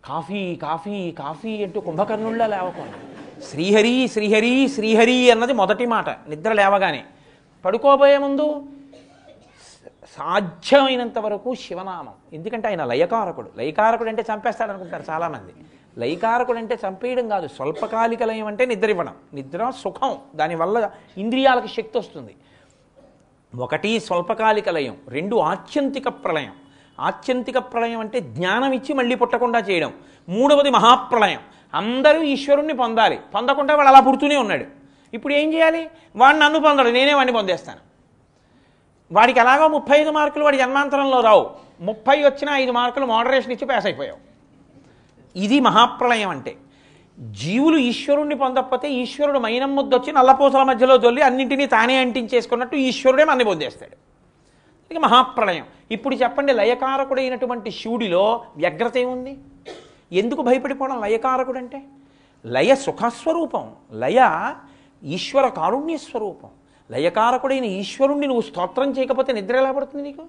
కాఫీ కాఫీ కాఫీ అంటూ కుంభకర్ణుళ్ళ లేవకూడదు. శ్రీహరి శ్రీహరి శ్రీహరి అన్నది మొదటి మాట. నిద్ర లేవగానే. పడుకోబోయే ముందు సాధ్యమైనంత వరకు శివనామం. ఎందుకంటే ఆయన లయకారకుడు. లయకారకుడు అంటే చంపేస్తాడు అనుకుంటారు చాలామంది. లయకారకుడు అంటే చంపేయడం కాదు. స్వల్పకాలిక లయం అంటే నిద్ర ఇవ్వడం నిద్ర సుఖం. దానివల్ల ఇంద్రియాలకు శక్తి వస్తుంది. ఒకటి స్వల్పకాలిక లయం. రెండు ఆత్యంతిక ప్రళయం. ఆత్యంతిక ప్రళయం అంటే జ్ఞానం ఇచ్చి మళ్ళీ పుట్టకుండా చేయడం. మూడవది మహాప్రళయం. అందరూ ఈశ్వరుణ్ణి పొందాలి. పొందకుండా వాడు అలా పుడుతూనే ఉన్నాడు. ఇప్పుడు ఏం చేయాలి? వాడు నన్ను పొందడు నేనే వాడిని పొందేస్తాను. వాడికి ఎలాగో ముప్పై ఐదు మార్కులు వాడి జన్మాంతరంలో రావు. ముప్పై వచ్చిన ఐదు మార్కులు మోడరేషన్ ఇచ్చి పాస్ అయిపోయావు. ఇది మహాప్రళయం అంటే. జీవులు ఈశ్వరుణ్ణి పొందకపోతే ఈశ్వరుడు మైనం ముద్దొచ్చి నల్లపూసల మధ్యలో దొల్లి అన్నింటినీ తానే అంటించేసుకున్నట్టు ఈశ్వరుడే మన్ని పొందేస్తాడు. ఇక మహాప్రళయం. ఇప్పుడు చెప్పండి లయకారకుడైనటువంటి శివుడిలో వ్యగ్రత ఏముంది? ఎందుకు భయపడిపోవడం? లయకారకుడు అంటే లయ సుఖస్వరూపం. లయ ఈశ్వర కారుణ్య స్వరూపం లయకారకుడైన ఈశ్వరుణ్ణి నువ్వు స్తోత్రం చేయకపోతే నిద్ర ఎలా పడుతుంది నీకు?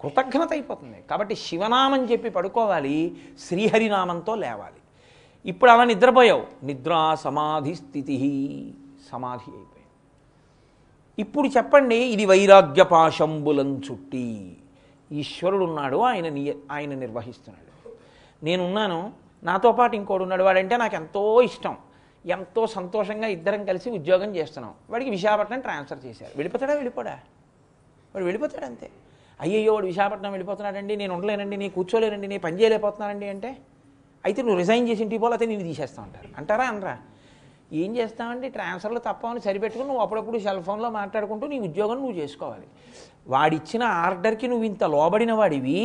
కృతజ్ఞత అయిపోతుంది. కాబట్టి శివనామం చెప్పి పడుకోవాలి శ్రీహరినామంతో లేవాలి. ఇప్పుడు అలా నిద్రపోయావు. నిద్రా సమాధి స్థితి సమాధి అయిపోయావు ఇప్పుడు చెప్పండి ఇది వైరాగ్య పాశంబులం చుట్టి ఈశ్వరుడు ఉన్నాడు ఆయన ఆయన నిర్వహిస్తున్నాడు. నేనున్నాను నాతో పాటు ఇంకోడు ఉన్నాడు వాడంటే నాకు ఎంతో ఇష్టం. ఎంతో సంతోషంగా ఇద్దరం కలిసి ఉద్యోగం చేస్తున్నాం. వాడికి విశాఖపట్నం ట్రాన్స్ఫర్ చేశారు. వెళ్ళిపోతాడా వెళ్ళిపోడా? వాడు వెళ్ళిపోతాడు అంతే అయ్యయ్యో వాడు విశాఖపట్నం వెళ్ళిపోతున్నాడండి నేను ఉండలేనండి నీ కూర్చోలేనండి నేను పని చేయలేకపోతున్నానండి అంటే అయితే నువ్వు రిజైన్ చేసి ఇంటికి పోతే నేను తీసేస్తా ఉంటారు అంటారా అనరా? ఏం చేస్తామండి? ట్రాన్స్ఫర్లు తప్పవని సరిపెట్టుకుని నువ్వు అప్పుడప్పుడు సెల్ ఫోన్లో మాట్లాడుకుంటూ నీ ఉద్యోగం నువ్వు చేసుకోవాలి. వాడిచ్చిన ఆర్డర్కి నువ్వు ఇంత లోబడిన వాడివి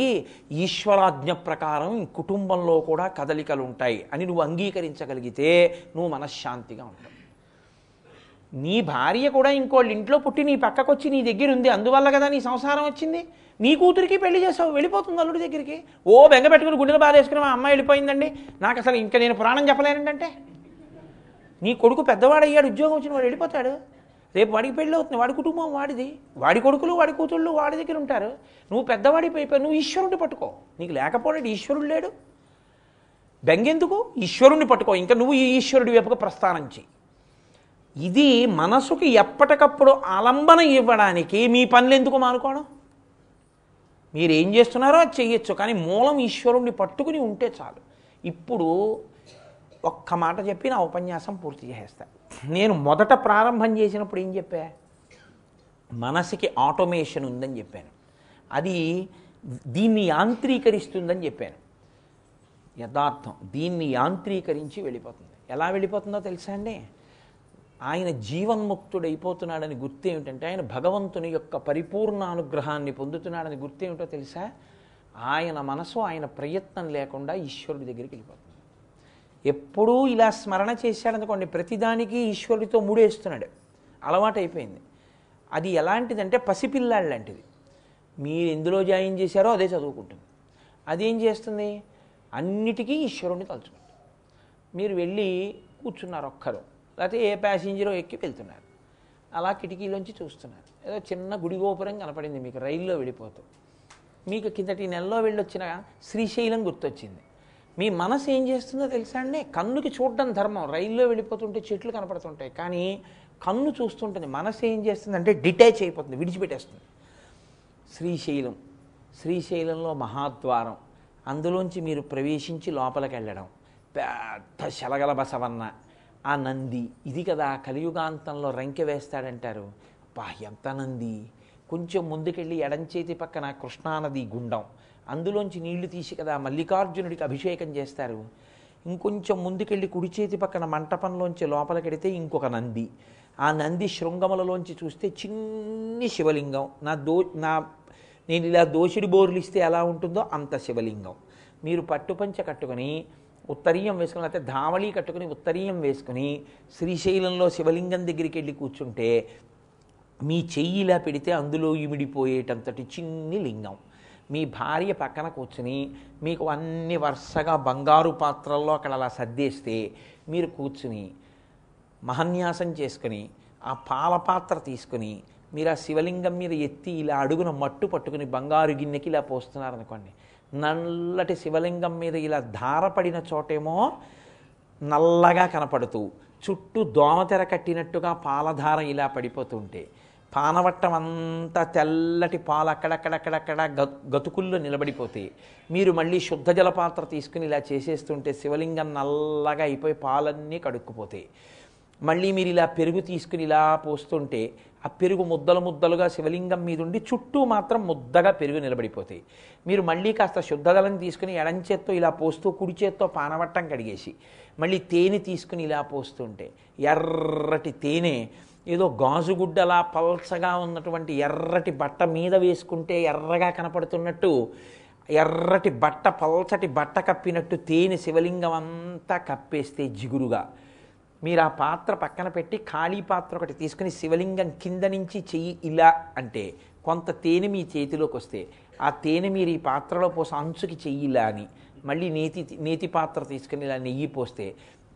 ఈశ్వరాజ్ఞ ప్రకారం కుటుంబంలో కూడా కదలికలు ఉంటాయి అని నువ్వు అంగీకరించగలిగితే నువ్వు మనశ్శాంతిగా ఉంటావు నీ భార్య కూడా ఇంకోళ్ళ ఇంట్లో పుట్టి నీ పక్కకొచ్చి నీ దగ్గర ఉంది అందువల్ల కదా నీ సంసారం వచ్చింది? నీ కూతురికి పెళ్ళి చేసావు వెళ్ళిపోతుంది అల్లుడి దగ్గరికి. ఓ బెంగ పెట్టుకుని గుండెలు బాధేసుకుని మా అమ్మాయి వెళ్ళిపోయిందండి. నాకు అసలు ఇంకా నేను పురాణం చెప్పలేనంటే నీ కొడుకు పెద్దవాడు అయ్యాడు ఉద్యోగం వచ్చిన వాడు వెళ్ళిపోతాడు. రేపు వాడికి పెళ్ళి అవుతుంది వాడి కుటుంబం వాడిది. వాడి కొడుకులు వాడి కూతుళ్ళు వాడి దగ్గర ఉంటారు. నువ్వు పెద్దవాడి అయిపోయి నువ్వు ఈశ్వరుడిని పట్టుకో. నీకు లేకపోతే ఈశ్వరుడు లేడు. బెంగెందుకు? ఈశ్వరుణ్ణి పట్టుకో. ఇంకా నువ్వు ఈ ఈశ్వరుడి వైపుగా ప్రస్థానం చెయ్యి. ఇది మనసుకి ఎప్పటికప్పుడు ఆలంబన ఇవ్వడానికి మీ పనులు ఎందుకు మానుకోవడం మీరు ఏం చేస్తున్నారో అది చెయ్యొచ్చు కానీ మూలం ఈశ్వరుణ్ణి పట్టుకుని ఉంటే చాలు. ఇప్పుడు ఒక్క మాట చెప్పి నా ఉపన్యాసం పూర్తి చేసేస్తాను నేను మొదట ప్రారంభం చేసినప్పుడు ఏం చెప్పా? మనసుకి ఆటోమేషన్ ఉందని చెప్పాను. అది దీన్ని యాంత్రీకరిస్తుందని చెప్పాను. యథార్థం దీన్ని యాంత్రీకరించి వెళ్ళిపోతుంది. ఎలా వెళ్ళిపోతుందో తెలుసా అండి? ఆయన జీవన్ముక్తుడైపోతున్నాడని గుర్తు ఏమిటంటే ఆయన భగవంతుని యొక్క పరిపూర్ణ అనుగ్రహాన్ని పొందుతున్నాడని గుర్తు ఏమిటో తెలుసా? ఆయన మనసు ఆయన ప్రయత్నం లేకుండా ఈశ్వరుడి దగ్గరికి వెళ్ళిపోతుంది. ఎప్పుడూ ఇలా స్మరణ చేశాడనుకోండి ప్రతిదానికి ఈశ్వరుడితో ముడేస్తున్నాడు. అలవాటైపోయింది అది ఎలాంటిదంటే పసిపిల్లాడు లాంటిది. మీరు ఎందులో జాయిన్ చేశారో అదే చదువుకుంటుంది. అదేం చేస్తుంది? అన్నిటికీ ఈశ్వరుణ్ణి తలుచుకుంటుంది. మీరు వెళ్ళి కూర్చున్నారు ఒక్కరు. లేకపోతే ఏ ప్యాసింజరో ఎక్కి వెళ్తున్నారు. అలా కిటికీలోంచి చూస్తున్నారు. ఏదో చిన్న గుడి గోపురం కనపడింది మీకు రైల్లో వెళ్ళిపోతూ. మీకు కిందటి నెలలో వెళ్ళొచ్చిన శ్రీశైలం గుర్తొచ్చింది. మీ మనసు ఏం చేస్తుందో తెలుసా అండి? కన్నుకి చూడడం ధర్మం. రైల్లో వెళ్ళిపోతుంటే చెట్లు కనపడుతుంటాయి. కానీ కన్ను చూస్తుంటుంది. మనసు ఏం చేస్తుంది అంటే డిటాచ్ అయిపోతుంది. విడిచిపెట్టేస్తుంది. శ్రీశైలం. శ్రీశైలంలో మహాద్వారం. అందులోంచి మీరు ప్రవేశించి లోపలికి వెళ్ళడం. పెద్ద శలగల బసవన్న. ఆ నంది. ఇది కదా కలియుగాంతంలో రంకె వేస్తాడంటారు. బా ఎంత నంది. కొంచెం ముందుకెళ్ళి ఎడంచేతి పక్కన కృష్ణానది గుండం. అందులోంచి నీళ్ళు తీసి కదా మల్లికార్జునుడికి అభిషేకం చేస్తారు. ఇంకొంచెం ముందుకెళ్ళి కుడి చేతి పక్కన మంటపంలోంచి లోపలికెడితే ఇంకొక నంది. ఆ నంది శృంగములలోంచి చూస్తే చిన్ని శివలింగం. నా దో నా నేను ఇలా దోషిడి బోర్లు ఇస్తే ఎలా ఉంటుందో అంత శివలింగం. మీరు పట్టుపంచ కట్టుకొని ఉత్తరీయం వేసుకుని లేకపోతే ధావళీ కట్టుకుని ఉత్తరీయం వేసుకుని శ్రీశైలంలో శివలింగం దగ్గరికి వెళ్ళి కూర్చుంటే మీ చెయ్యి ఇలా పెడితే అందులో ఇమిడిపోయేటంతటి చిన్ని లింగం. మీ భార్య పక్కన కూర్చుని మీకు అన్ని వరుసగా బంగారు పాత్రల్లో అక్కడ అలా సర్దేస్తే మీరు కూర్చుని మహన్యాసం చేసుకుని ఆ పాల పాత్ర తీసుకుని మీరు ఆ శివలింగం మీద ఎత్తి ఇలా అడుగున మట్టు పట్టుకుని బంగారు గిన్నెకి ఇలా పోస్తున్నారనుకోండి నల్లటి శివలింగం మీద ఇలా ధారపడిన చోటేమో నల్లగా కనపడుతూ చుట్టూ దోమతెర కట్టినట్టుగా పాలధార ఇలా పడిపోతుంటే పానవట్టం అంతా తెల్లటి పాలు అక్కడక్కడక్కడక్కడ గ- గతుకుల్లో నిలబడిపోతే మీరు మళ్ళీ శుద్ధ జలపాత్ర తీసుకుని ఇలా చేసేస్తుంటే శివలింగం నల్లగా అయిపోయి పాలన్నీ కడుక్కుపోతాయి మళ్ళీ మీరు ఇలా పెరుగు తీసుకుని ఇలా పోస్తుంటే ఆ పెరుగు ముద్దలు ముద్దలుగా శివలింగం మీదుండి చుట్టూ మాత్రం ముద్దగా పెరుగు నిలబడిపోతాయి మీరు మళ్ళీ కాస్త శుద్ధజలం తీసుకుని ఎడం చేత్తో ఇలా పోస్తూ కుడి చేత్తో పానవట్టం కడిగేసి మళ్ళీ తేనె తీసుకుని ఇలా పోస్తుంటే ఎర్రటి తేనె ఏదో గాజుగుడ్డలా పల్చగా ఉన్నటువంటి ఎర్రటి బట్ట మీద వేసుకుంటే ఎర్రగా కనపడుతున్నట్టు ఎర్రటి బట్ట పల్చటి బట్ట కప్పినట్టు తేనె శివలింగం అంతా కప్పేస్తే జిగురుగా. మీరు ఆ పాత్ర పక్కన పెట్టి ఖాళీ పాత్ర ఒకటి తీసుకుని శివలింగం కింద నుంచి చెయ్యి ఇలా అంటే కొంత తేనె మీ చేతిలోకి వస్తే ఆ తేనె మీరు ఈ పాత్రలో పోసి అంచుకి చెయ్యి ఇలా అని మళ్ళీ నేతి నేతి పాత్ర తీసుకుని ఇలా నెయ్యి పోస్తే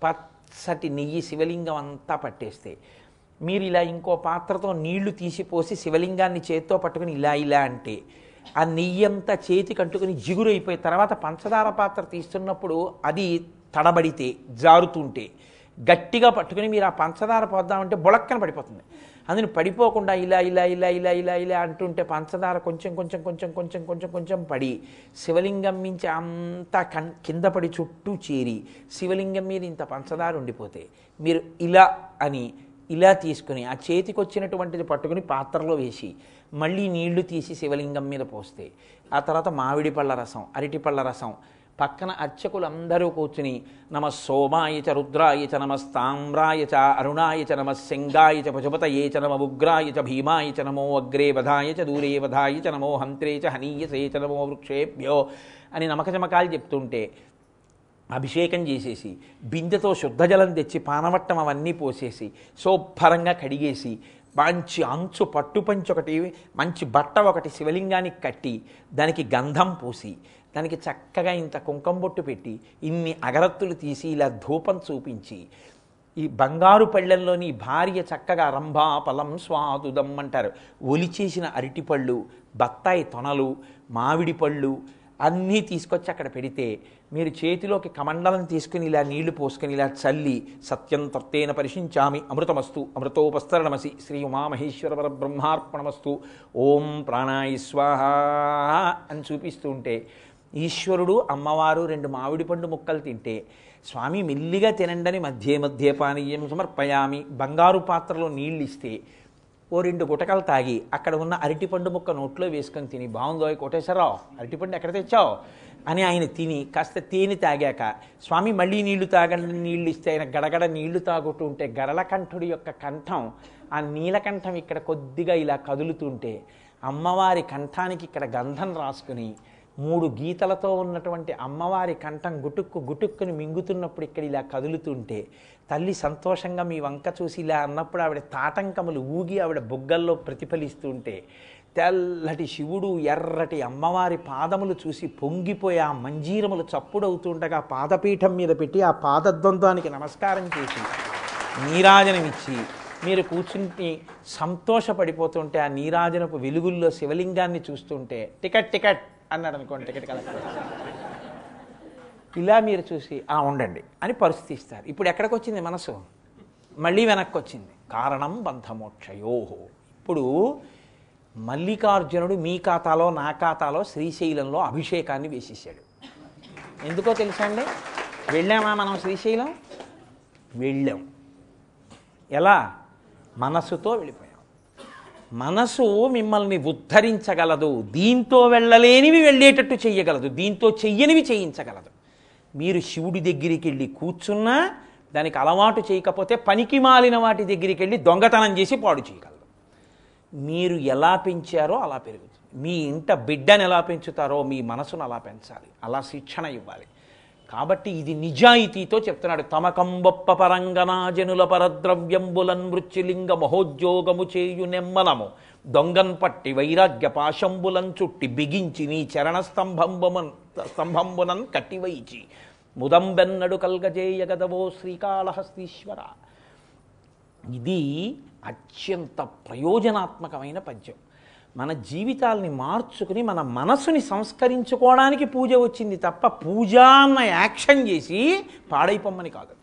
పచ్చటి నెయ్యి శివలింగం అంతా పట్టేస్తే మీరు ఇలా ఇంకో పాత్రతో నీళ్ళు తీసిపోసి శివలింగాన్ని చేత్తో పట్టుకుని ఇలా ఇలా అంటే ఆ నెయ్యి అంతా చేతి కట్టుకుని జిగురైపోయి తర్వాత పంచదార పాత్ర తీస్తున్నప్పుడు అది తడబడితే జారుతుంటే గట్టిగా పట్టుకుని మీరు ఆ పంచదార పోద్దామంటే బొలక్కన పడిపోతుంది. అందుని పడిపోకుండా ఇలా ఇలా ఇలా ఇలా ఇలా ఇలా అంటుంటే పంచదార కొంచెం కొంచెం కొంచెం కొంచెం కొంచెం కొంచెం పడి శివలింగం మించి అంతా కన్ కింద పడి చుట్టూ చేరి శివలింగం మీద ఇంత పంచదార ఉండిపోతే మీరు ఇలా అని ఇలా తీసుకుని ఆ చేతికి వచ్చినటువంటిది పట్టుకుని పాత్రలో వేసి మళ్ళీ నీళ్ళు తీసి శివలింగం మీద పోస్తే ఆ తర్వాత మామిడి పళ్ళ రసం అరటి పళ్ళ రసం పక్కన అర్చకులందరూ కూర్చుని నమ సోమాయ చ రుద్రాయ చ నమస్తామ్రాయ చ అరుణాయ చ నమ శంగాయ చ పశుపతయే చ నమ ఉగ్రాయ చ భీమాయ చ నమో అగ్రే వధాయ చ దూరే వధాయ చ నమో హంత్రే చ హనీయసే చ నమో వృక్షేభ్యో అని నమకచమకాలు చెప్తుంటే అభిషేకం చేసేసి బిందెతో శుద్ధజలం తెచ్చి పానవట్టం అవన్నీ పోసేసి శుభ్రంగా కడిగేసి మంచి అంచు పట్టుపంచి ఒకటి మంచి బట్ట ఒకటి శివలింగానికి కట్టి దానికి గంధం పూసి దానికి చక్కగా ఇంత కుంకం బొట్టు పెట్టి ఇన్ని అగరత్తులు తీసి ఇలా ధూపం చూపించి ఈ బంగారు పళ్ళెంలోని భార్య చక్కగా రంభా ఫలం స్వాదుదం అంటారు. ఒలిచేసిన అరటిపళ్ళు బత్తాయి తొనలు మామిడి పళ్ళు అన్నీ తీసుకొచ్చి అక్కడ పెడితే మీరు చేతిలోకి కమండలం తీసుకుని ఇలా నీళ్ళు పోసుకుని ఇలా చల్లి సత్యం తత్తేన పరిశించామి. అమృతమస్తు. అమృతోపస్తరణమసి. శ్రీ ఉమామహేశ్వర బ్రహ్మార్పణమస్తు ఓం ప్రాణాయ స్వాహ అని చూపిస్తూ ఉంటే ఈశ్వరుడు అమ్మవారు రెండు మామిడి పండు ముక్కలు తింటే స్వామి మెల్లిగా తినండని మధ్య మధ్య పానీయం సమర్పయామి. బంగారు పాత్రలో నీళ్ళు ఇస్తే ఓ రెండు గుటకలు తాగి అక్కడ ఉన్న అరటిపండు ముక్క నోట్లో వేసుకొని తిని బాగుందో కోటేశ్వరరావు అరటిపండు ఎక్కడ తెచ్చావు? అని ఆయన తిని కాస్త తేనె తాగాక స్వామి మళ్ళీ నీళ్ళు తాగండి నీళ్ళు ఇస్తే ఆయన గడగడ నీళ్ళు తాగుతూ ఉంటే గరళకంఠుడి యొక్క కంఠం ఆ నీలకంఠం ఇక్కడ కొద్దిగా ఇలా కదులుతుంటే అమ్మవారి కంఠానికి ఇక్కడ గంధం రాసుకుని మూడు గీతలతో ఉన్నటువంటి అమ్మవారి కంఠం గుటుక్కు గుటుక్కుని మింగుతున్నప్పుడు ఇక్కడ ఇలా కదులుతుంటే తల్లి సంతోషంగా మీ వంక చూసి ఇలా అన్నప్పుడు ఆవిడ తాటంకములు ఊగి ఆవిడ బుగ్గల్లో ప్రతిఫలిస్తుంటే తెల్లటి శివుడు ఎర్రటి అమ్మవారి పాదములు చూసి పొంగిపోయి ఆ మంజీరములు చప్పుడవుతుండగా పాదపీఠం మీద పెట్టి ఆ పాదద్వంద్వానికి నమస్కారం చేసి నీరాజనమిచ్చి మీరు కూర్చుని సంతోషపడిపోతుంటే ఆ నీరాజనపు వెలుగుల్లో శివలింగాన్ని చూస్తుంటే టికెట్ టికెట్. అన్నాడు అనుకోండి టికెట్ కలెక్టర్. ఇలా మీరు చూసి ఆ ఉండండి అని పరిస్థితి ఇస్తారు. ఇప్పుడు ఎక్కడికి వచ్చింది మనసు? మళ్ళీ వెనక్కి వచ్చింది కారణం బంధమోక్షయోహో ఇప్పుడు మల్లికార్జునుడు మీ ఖాతాలో నా ఖాతాలో శ్రీశైలంలో అభిషేకాన్ని వేసేసాడు. ఎందుకో తెలుసా అండి? వెళ్ళామా మనం శ్రీశైలం? వెళ్ళాం. ఎలా? మనసుతో వెళ్ళిపోయాం. మనసు మిమ్మల్ని ఉద్ధరించగలదు. దీంతో వెళ్ళలేనివి వెళ్ళేటట్టు చేయగలదు దీంతో చెయ్యనివి చేయించగలదు. మీరు శివుడి దగ్గరికి వెళ్ళి కూర్చున్నా దానికి అలవాటు చేయకపోతే పనికి మాలిన వాటి దగ్గరికి వెళ్ళి దొంగతనం చేసి పాడు చేయగలదు మీరు ఎలా పెంచారో అలా పెరుగుతుంది. మీ ఇంట బిడ్డను ఎలా పెంచుతారో మీ మనసును అలా పెంచాలి. అలా శిక్షణ ఇవ్వాలి. కాబట్టి ఇది నిజాయితీతో చెప్తున్నాడు. తమకంబొప్ప పరంగనా జనుల పరద్రవ్యంబులన్ మృత్యులింగ మహోద్యోగము చేయు నెమ్మనము దొంగన్ పట్టి వైరాగ్య పాశంబులన్ చుట్టి బిగించి నీ చరణ స్తంభంబుమన్ స్తంభంబునన్ కట్టివైచి. ముదంబెన్నడు కల్గజేయగదవో శ్రీకాళహస్తీశ్వర. ఇది అత్యంత ప్రయోజనాత్మకమైన పద్యం. మన జీవితాల్ని మార్చుకుని మన మనసుని సంస్కరించుకోవడానికి పూజ వచ్చింది తప్ప పూజ అన్న యాక్షన్ చేసి పాడైపోమ్మని కాదు.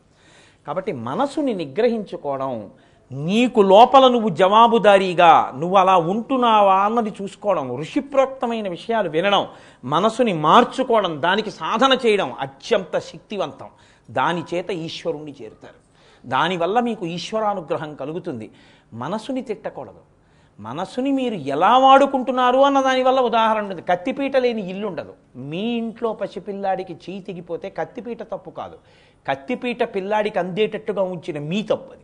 కాబట్టి మనసుని నిగ్రహించుకోవడం నీకు లోపల నువ్వు జవాబుదారీగా నువ్వు అలా ఉంటున్నావా అన్నది చూసుకోవడం ఋషిప్రోక్తమైన విషయాలు వినడం మనసుని మార్చుకోవడం దానికి సాధన చేయడం అత్యంత శక్తివంతం. దాని చేత ఈశ్వరుణ్ణి చేరుతారు. దానివల్ల మీకు ఈశ్వరానుగ్రహం కలుగుతుంది. మనసుని తిట్టకూడదు. మనసుని మీరు ఎలా వాడుకుంటున్నారు అన్న దానివల్ల ఉదాహరణ ఉంది. కత్తిపీట లేని ఇల్లు ఉండదు. మీ ఇంట్లో పసిపిల్లాడికి చేయి తెగిపోతే కత్తిపీట తప్పు కాదు. కత్తిపీట పిల్లాడికి అందేటట్టుగా ఉంచిన మీ తప్పు అది.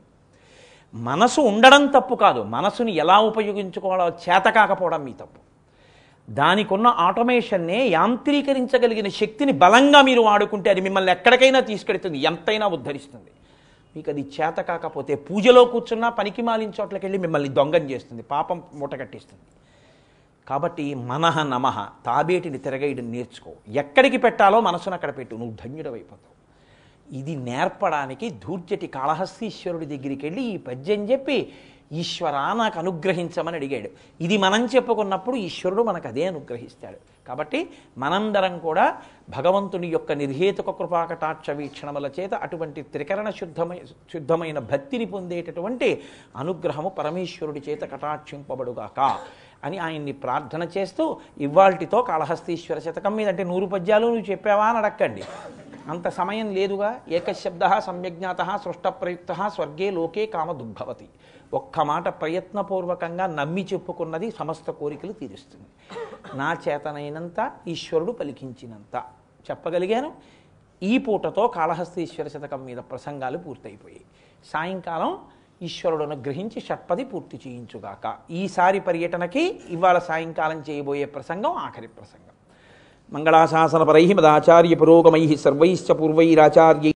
మనసు ఉండడం తప్పు కాదు. మనసుని ఎలా ఉపయోగించుకోవాలో చేత కాకపోవడం మీ తప్పు. దానికి ఉన్న ఆటోమేషన్నే యాంత్రీకరించగలిగిన శక్తిని బలంగా మీరు వాడుకుంటే అది మిమ్మల్ని ఎక్కడికైనా తీసుకెడుతుంది ఎంతైనా ఉద్ధరిస్తుంది. మీకు అది చేత కాకపోతే పూజలో కూర్చున్నా పనికి మాలిన చోట్లకి వెళ్ళి మిమ్మల్ని దొంగం చేస్తుంది పాపం మూటగట్టిస్తుంది కాబట్టి మనహ నమః తాబేటిని తిరగేయడం నేర్చుకో. ఎక్కడికి పెట్టాలో మనసును అక్కడ పెట్టు నువ్వు ధన్యుడవైపోతావు. ఇది నేర్పడానికి ధూర్జటి కాళహస్తీశ్వరుడి దగ్గరికి వెళ్ళి ఈ పద్యం చెప్పి ఈశ్వర నాకు అనుగ్రహించమని అడిగాడు. ఇది మనం చెప్పుకున్నప్పుడు ఈశ్వరుడు మనకు అదే అనుగ్రహిస్తాడు. కాబట్టి మనందరం కూడా భగవంతుని యొక్క నిర్హేతుక కృపాకటాక్ష వీక్షణముల చేత అటువంటి త్రికరణ శుద్ధమై శుద్ధమైన భక్తిని పొందేటటువంటి అనుగ్రహము పరమేశ్వరుడి చేత కటాక్షింపబడుగాక అని ఆయన్ని ప్రార్థన చేస్తూ ఇవాల్టితో కాళహస్తీశ్వర శతకం మీద అంటే నూరు పద్యాలు నువ్వు చెప్పావా అని అడక్కండి. అంత సమయం లేదుగా. ఏకశబ్ద సమ్యజ్ఞాత సృష్ట ప్రయుక్త స్వర్గే లోకే కామదుద్భవతి ఒక్క మాట ప్రయత్నపూర్వకంగా నమ్మి చెప్పుకున్నది సమస్త కోరికలు తీరుస్తుంది. నా చేతనైనంత ఈశ్వరుడు పలికించినంత. చెప్పగలిగాను? ఈ పూటతో కాళహస్తీశ్వర శతకం మీద ప్రసంగాలు పూర్తయిపోయాయి. సాయంకాలం ఈశ్వరుడును గ్రహించి షట్పది పూర్తి చేయించుగాక. ఈసారి పర్యటనకి ఇవాళ సాయంకాలం చేయబోయే ప్రసంగం ఆఖరి ప్రసంగం. మంగళాశాసనపరై మదాచార్య పురోగమై సర్వైశ్చ పూర్వైరాచార్యై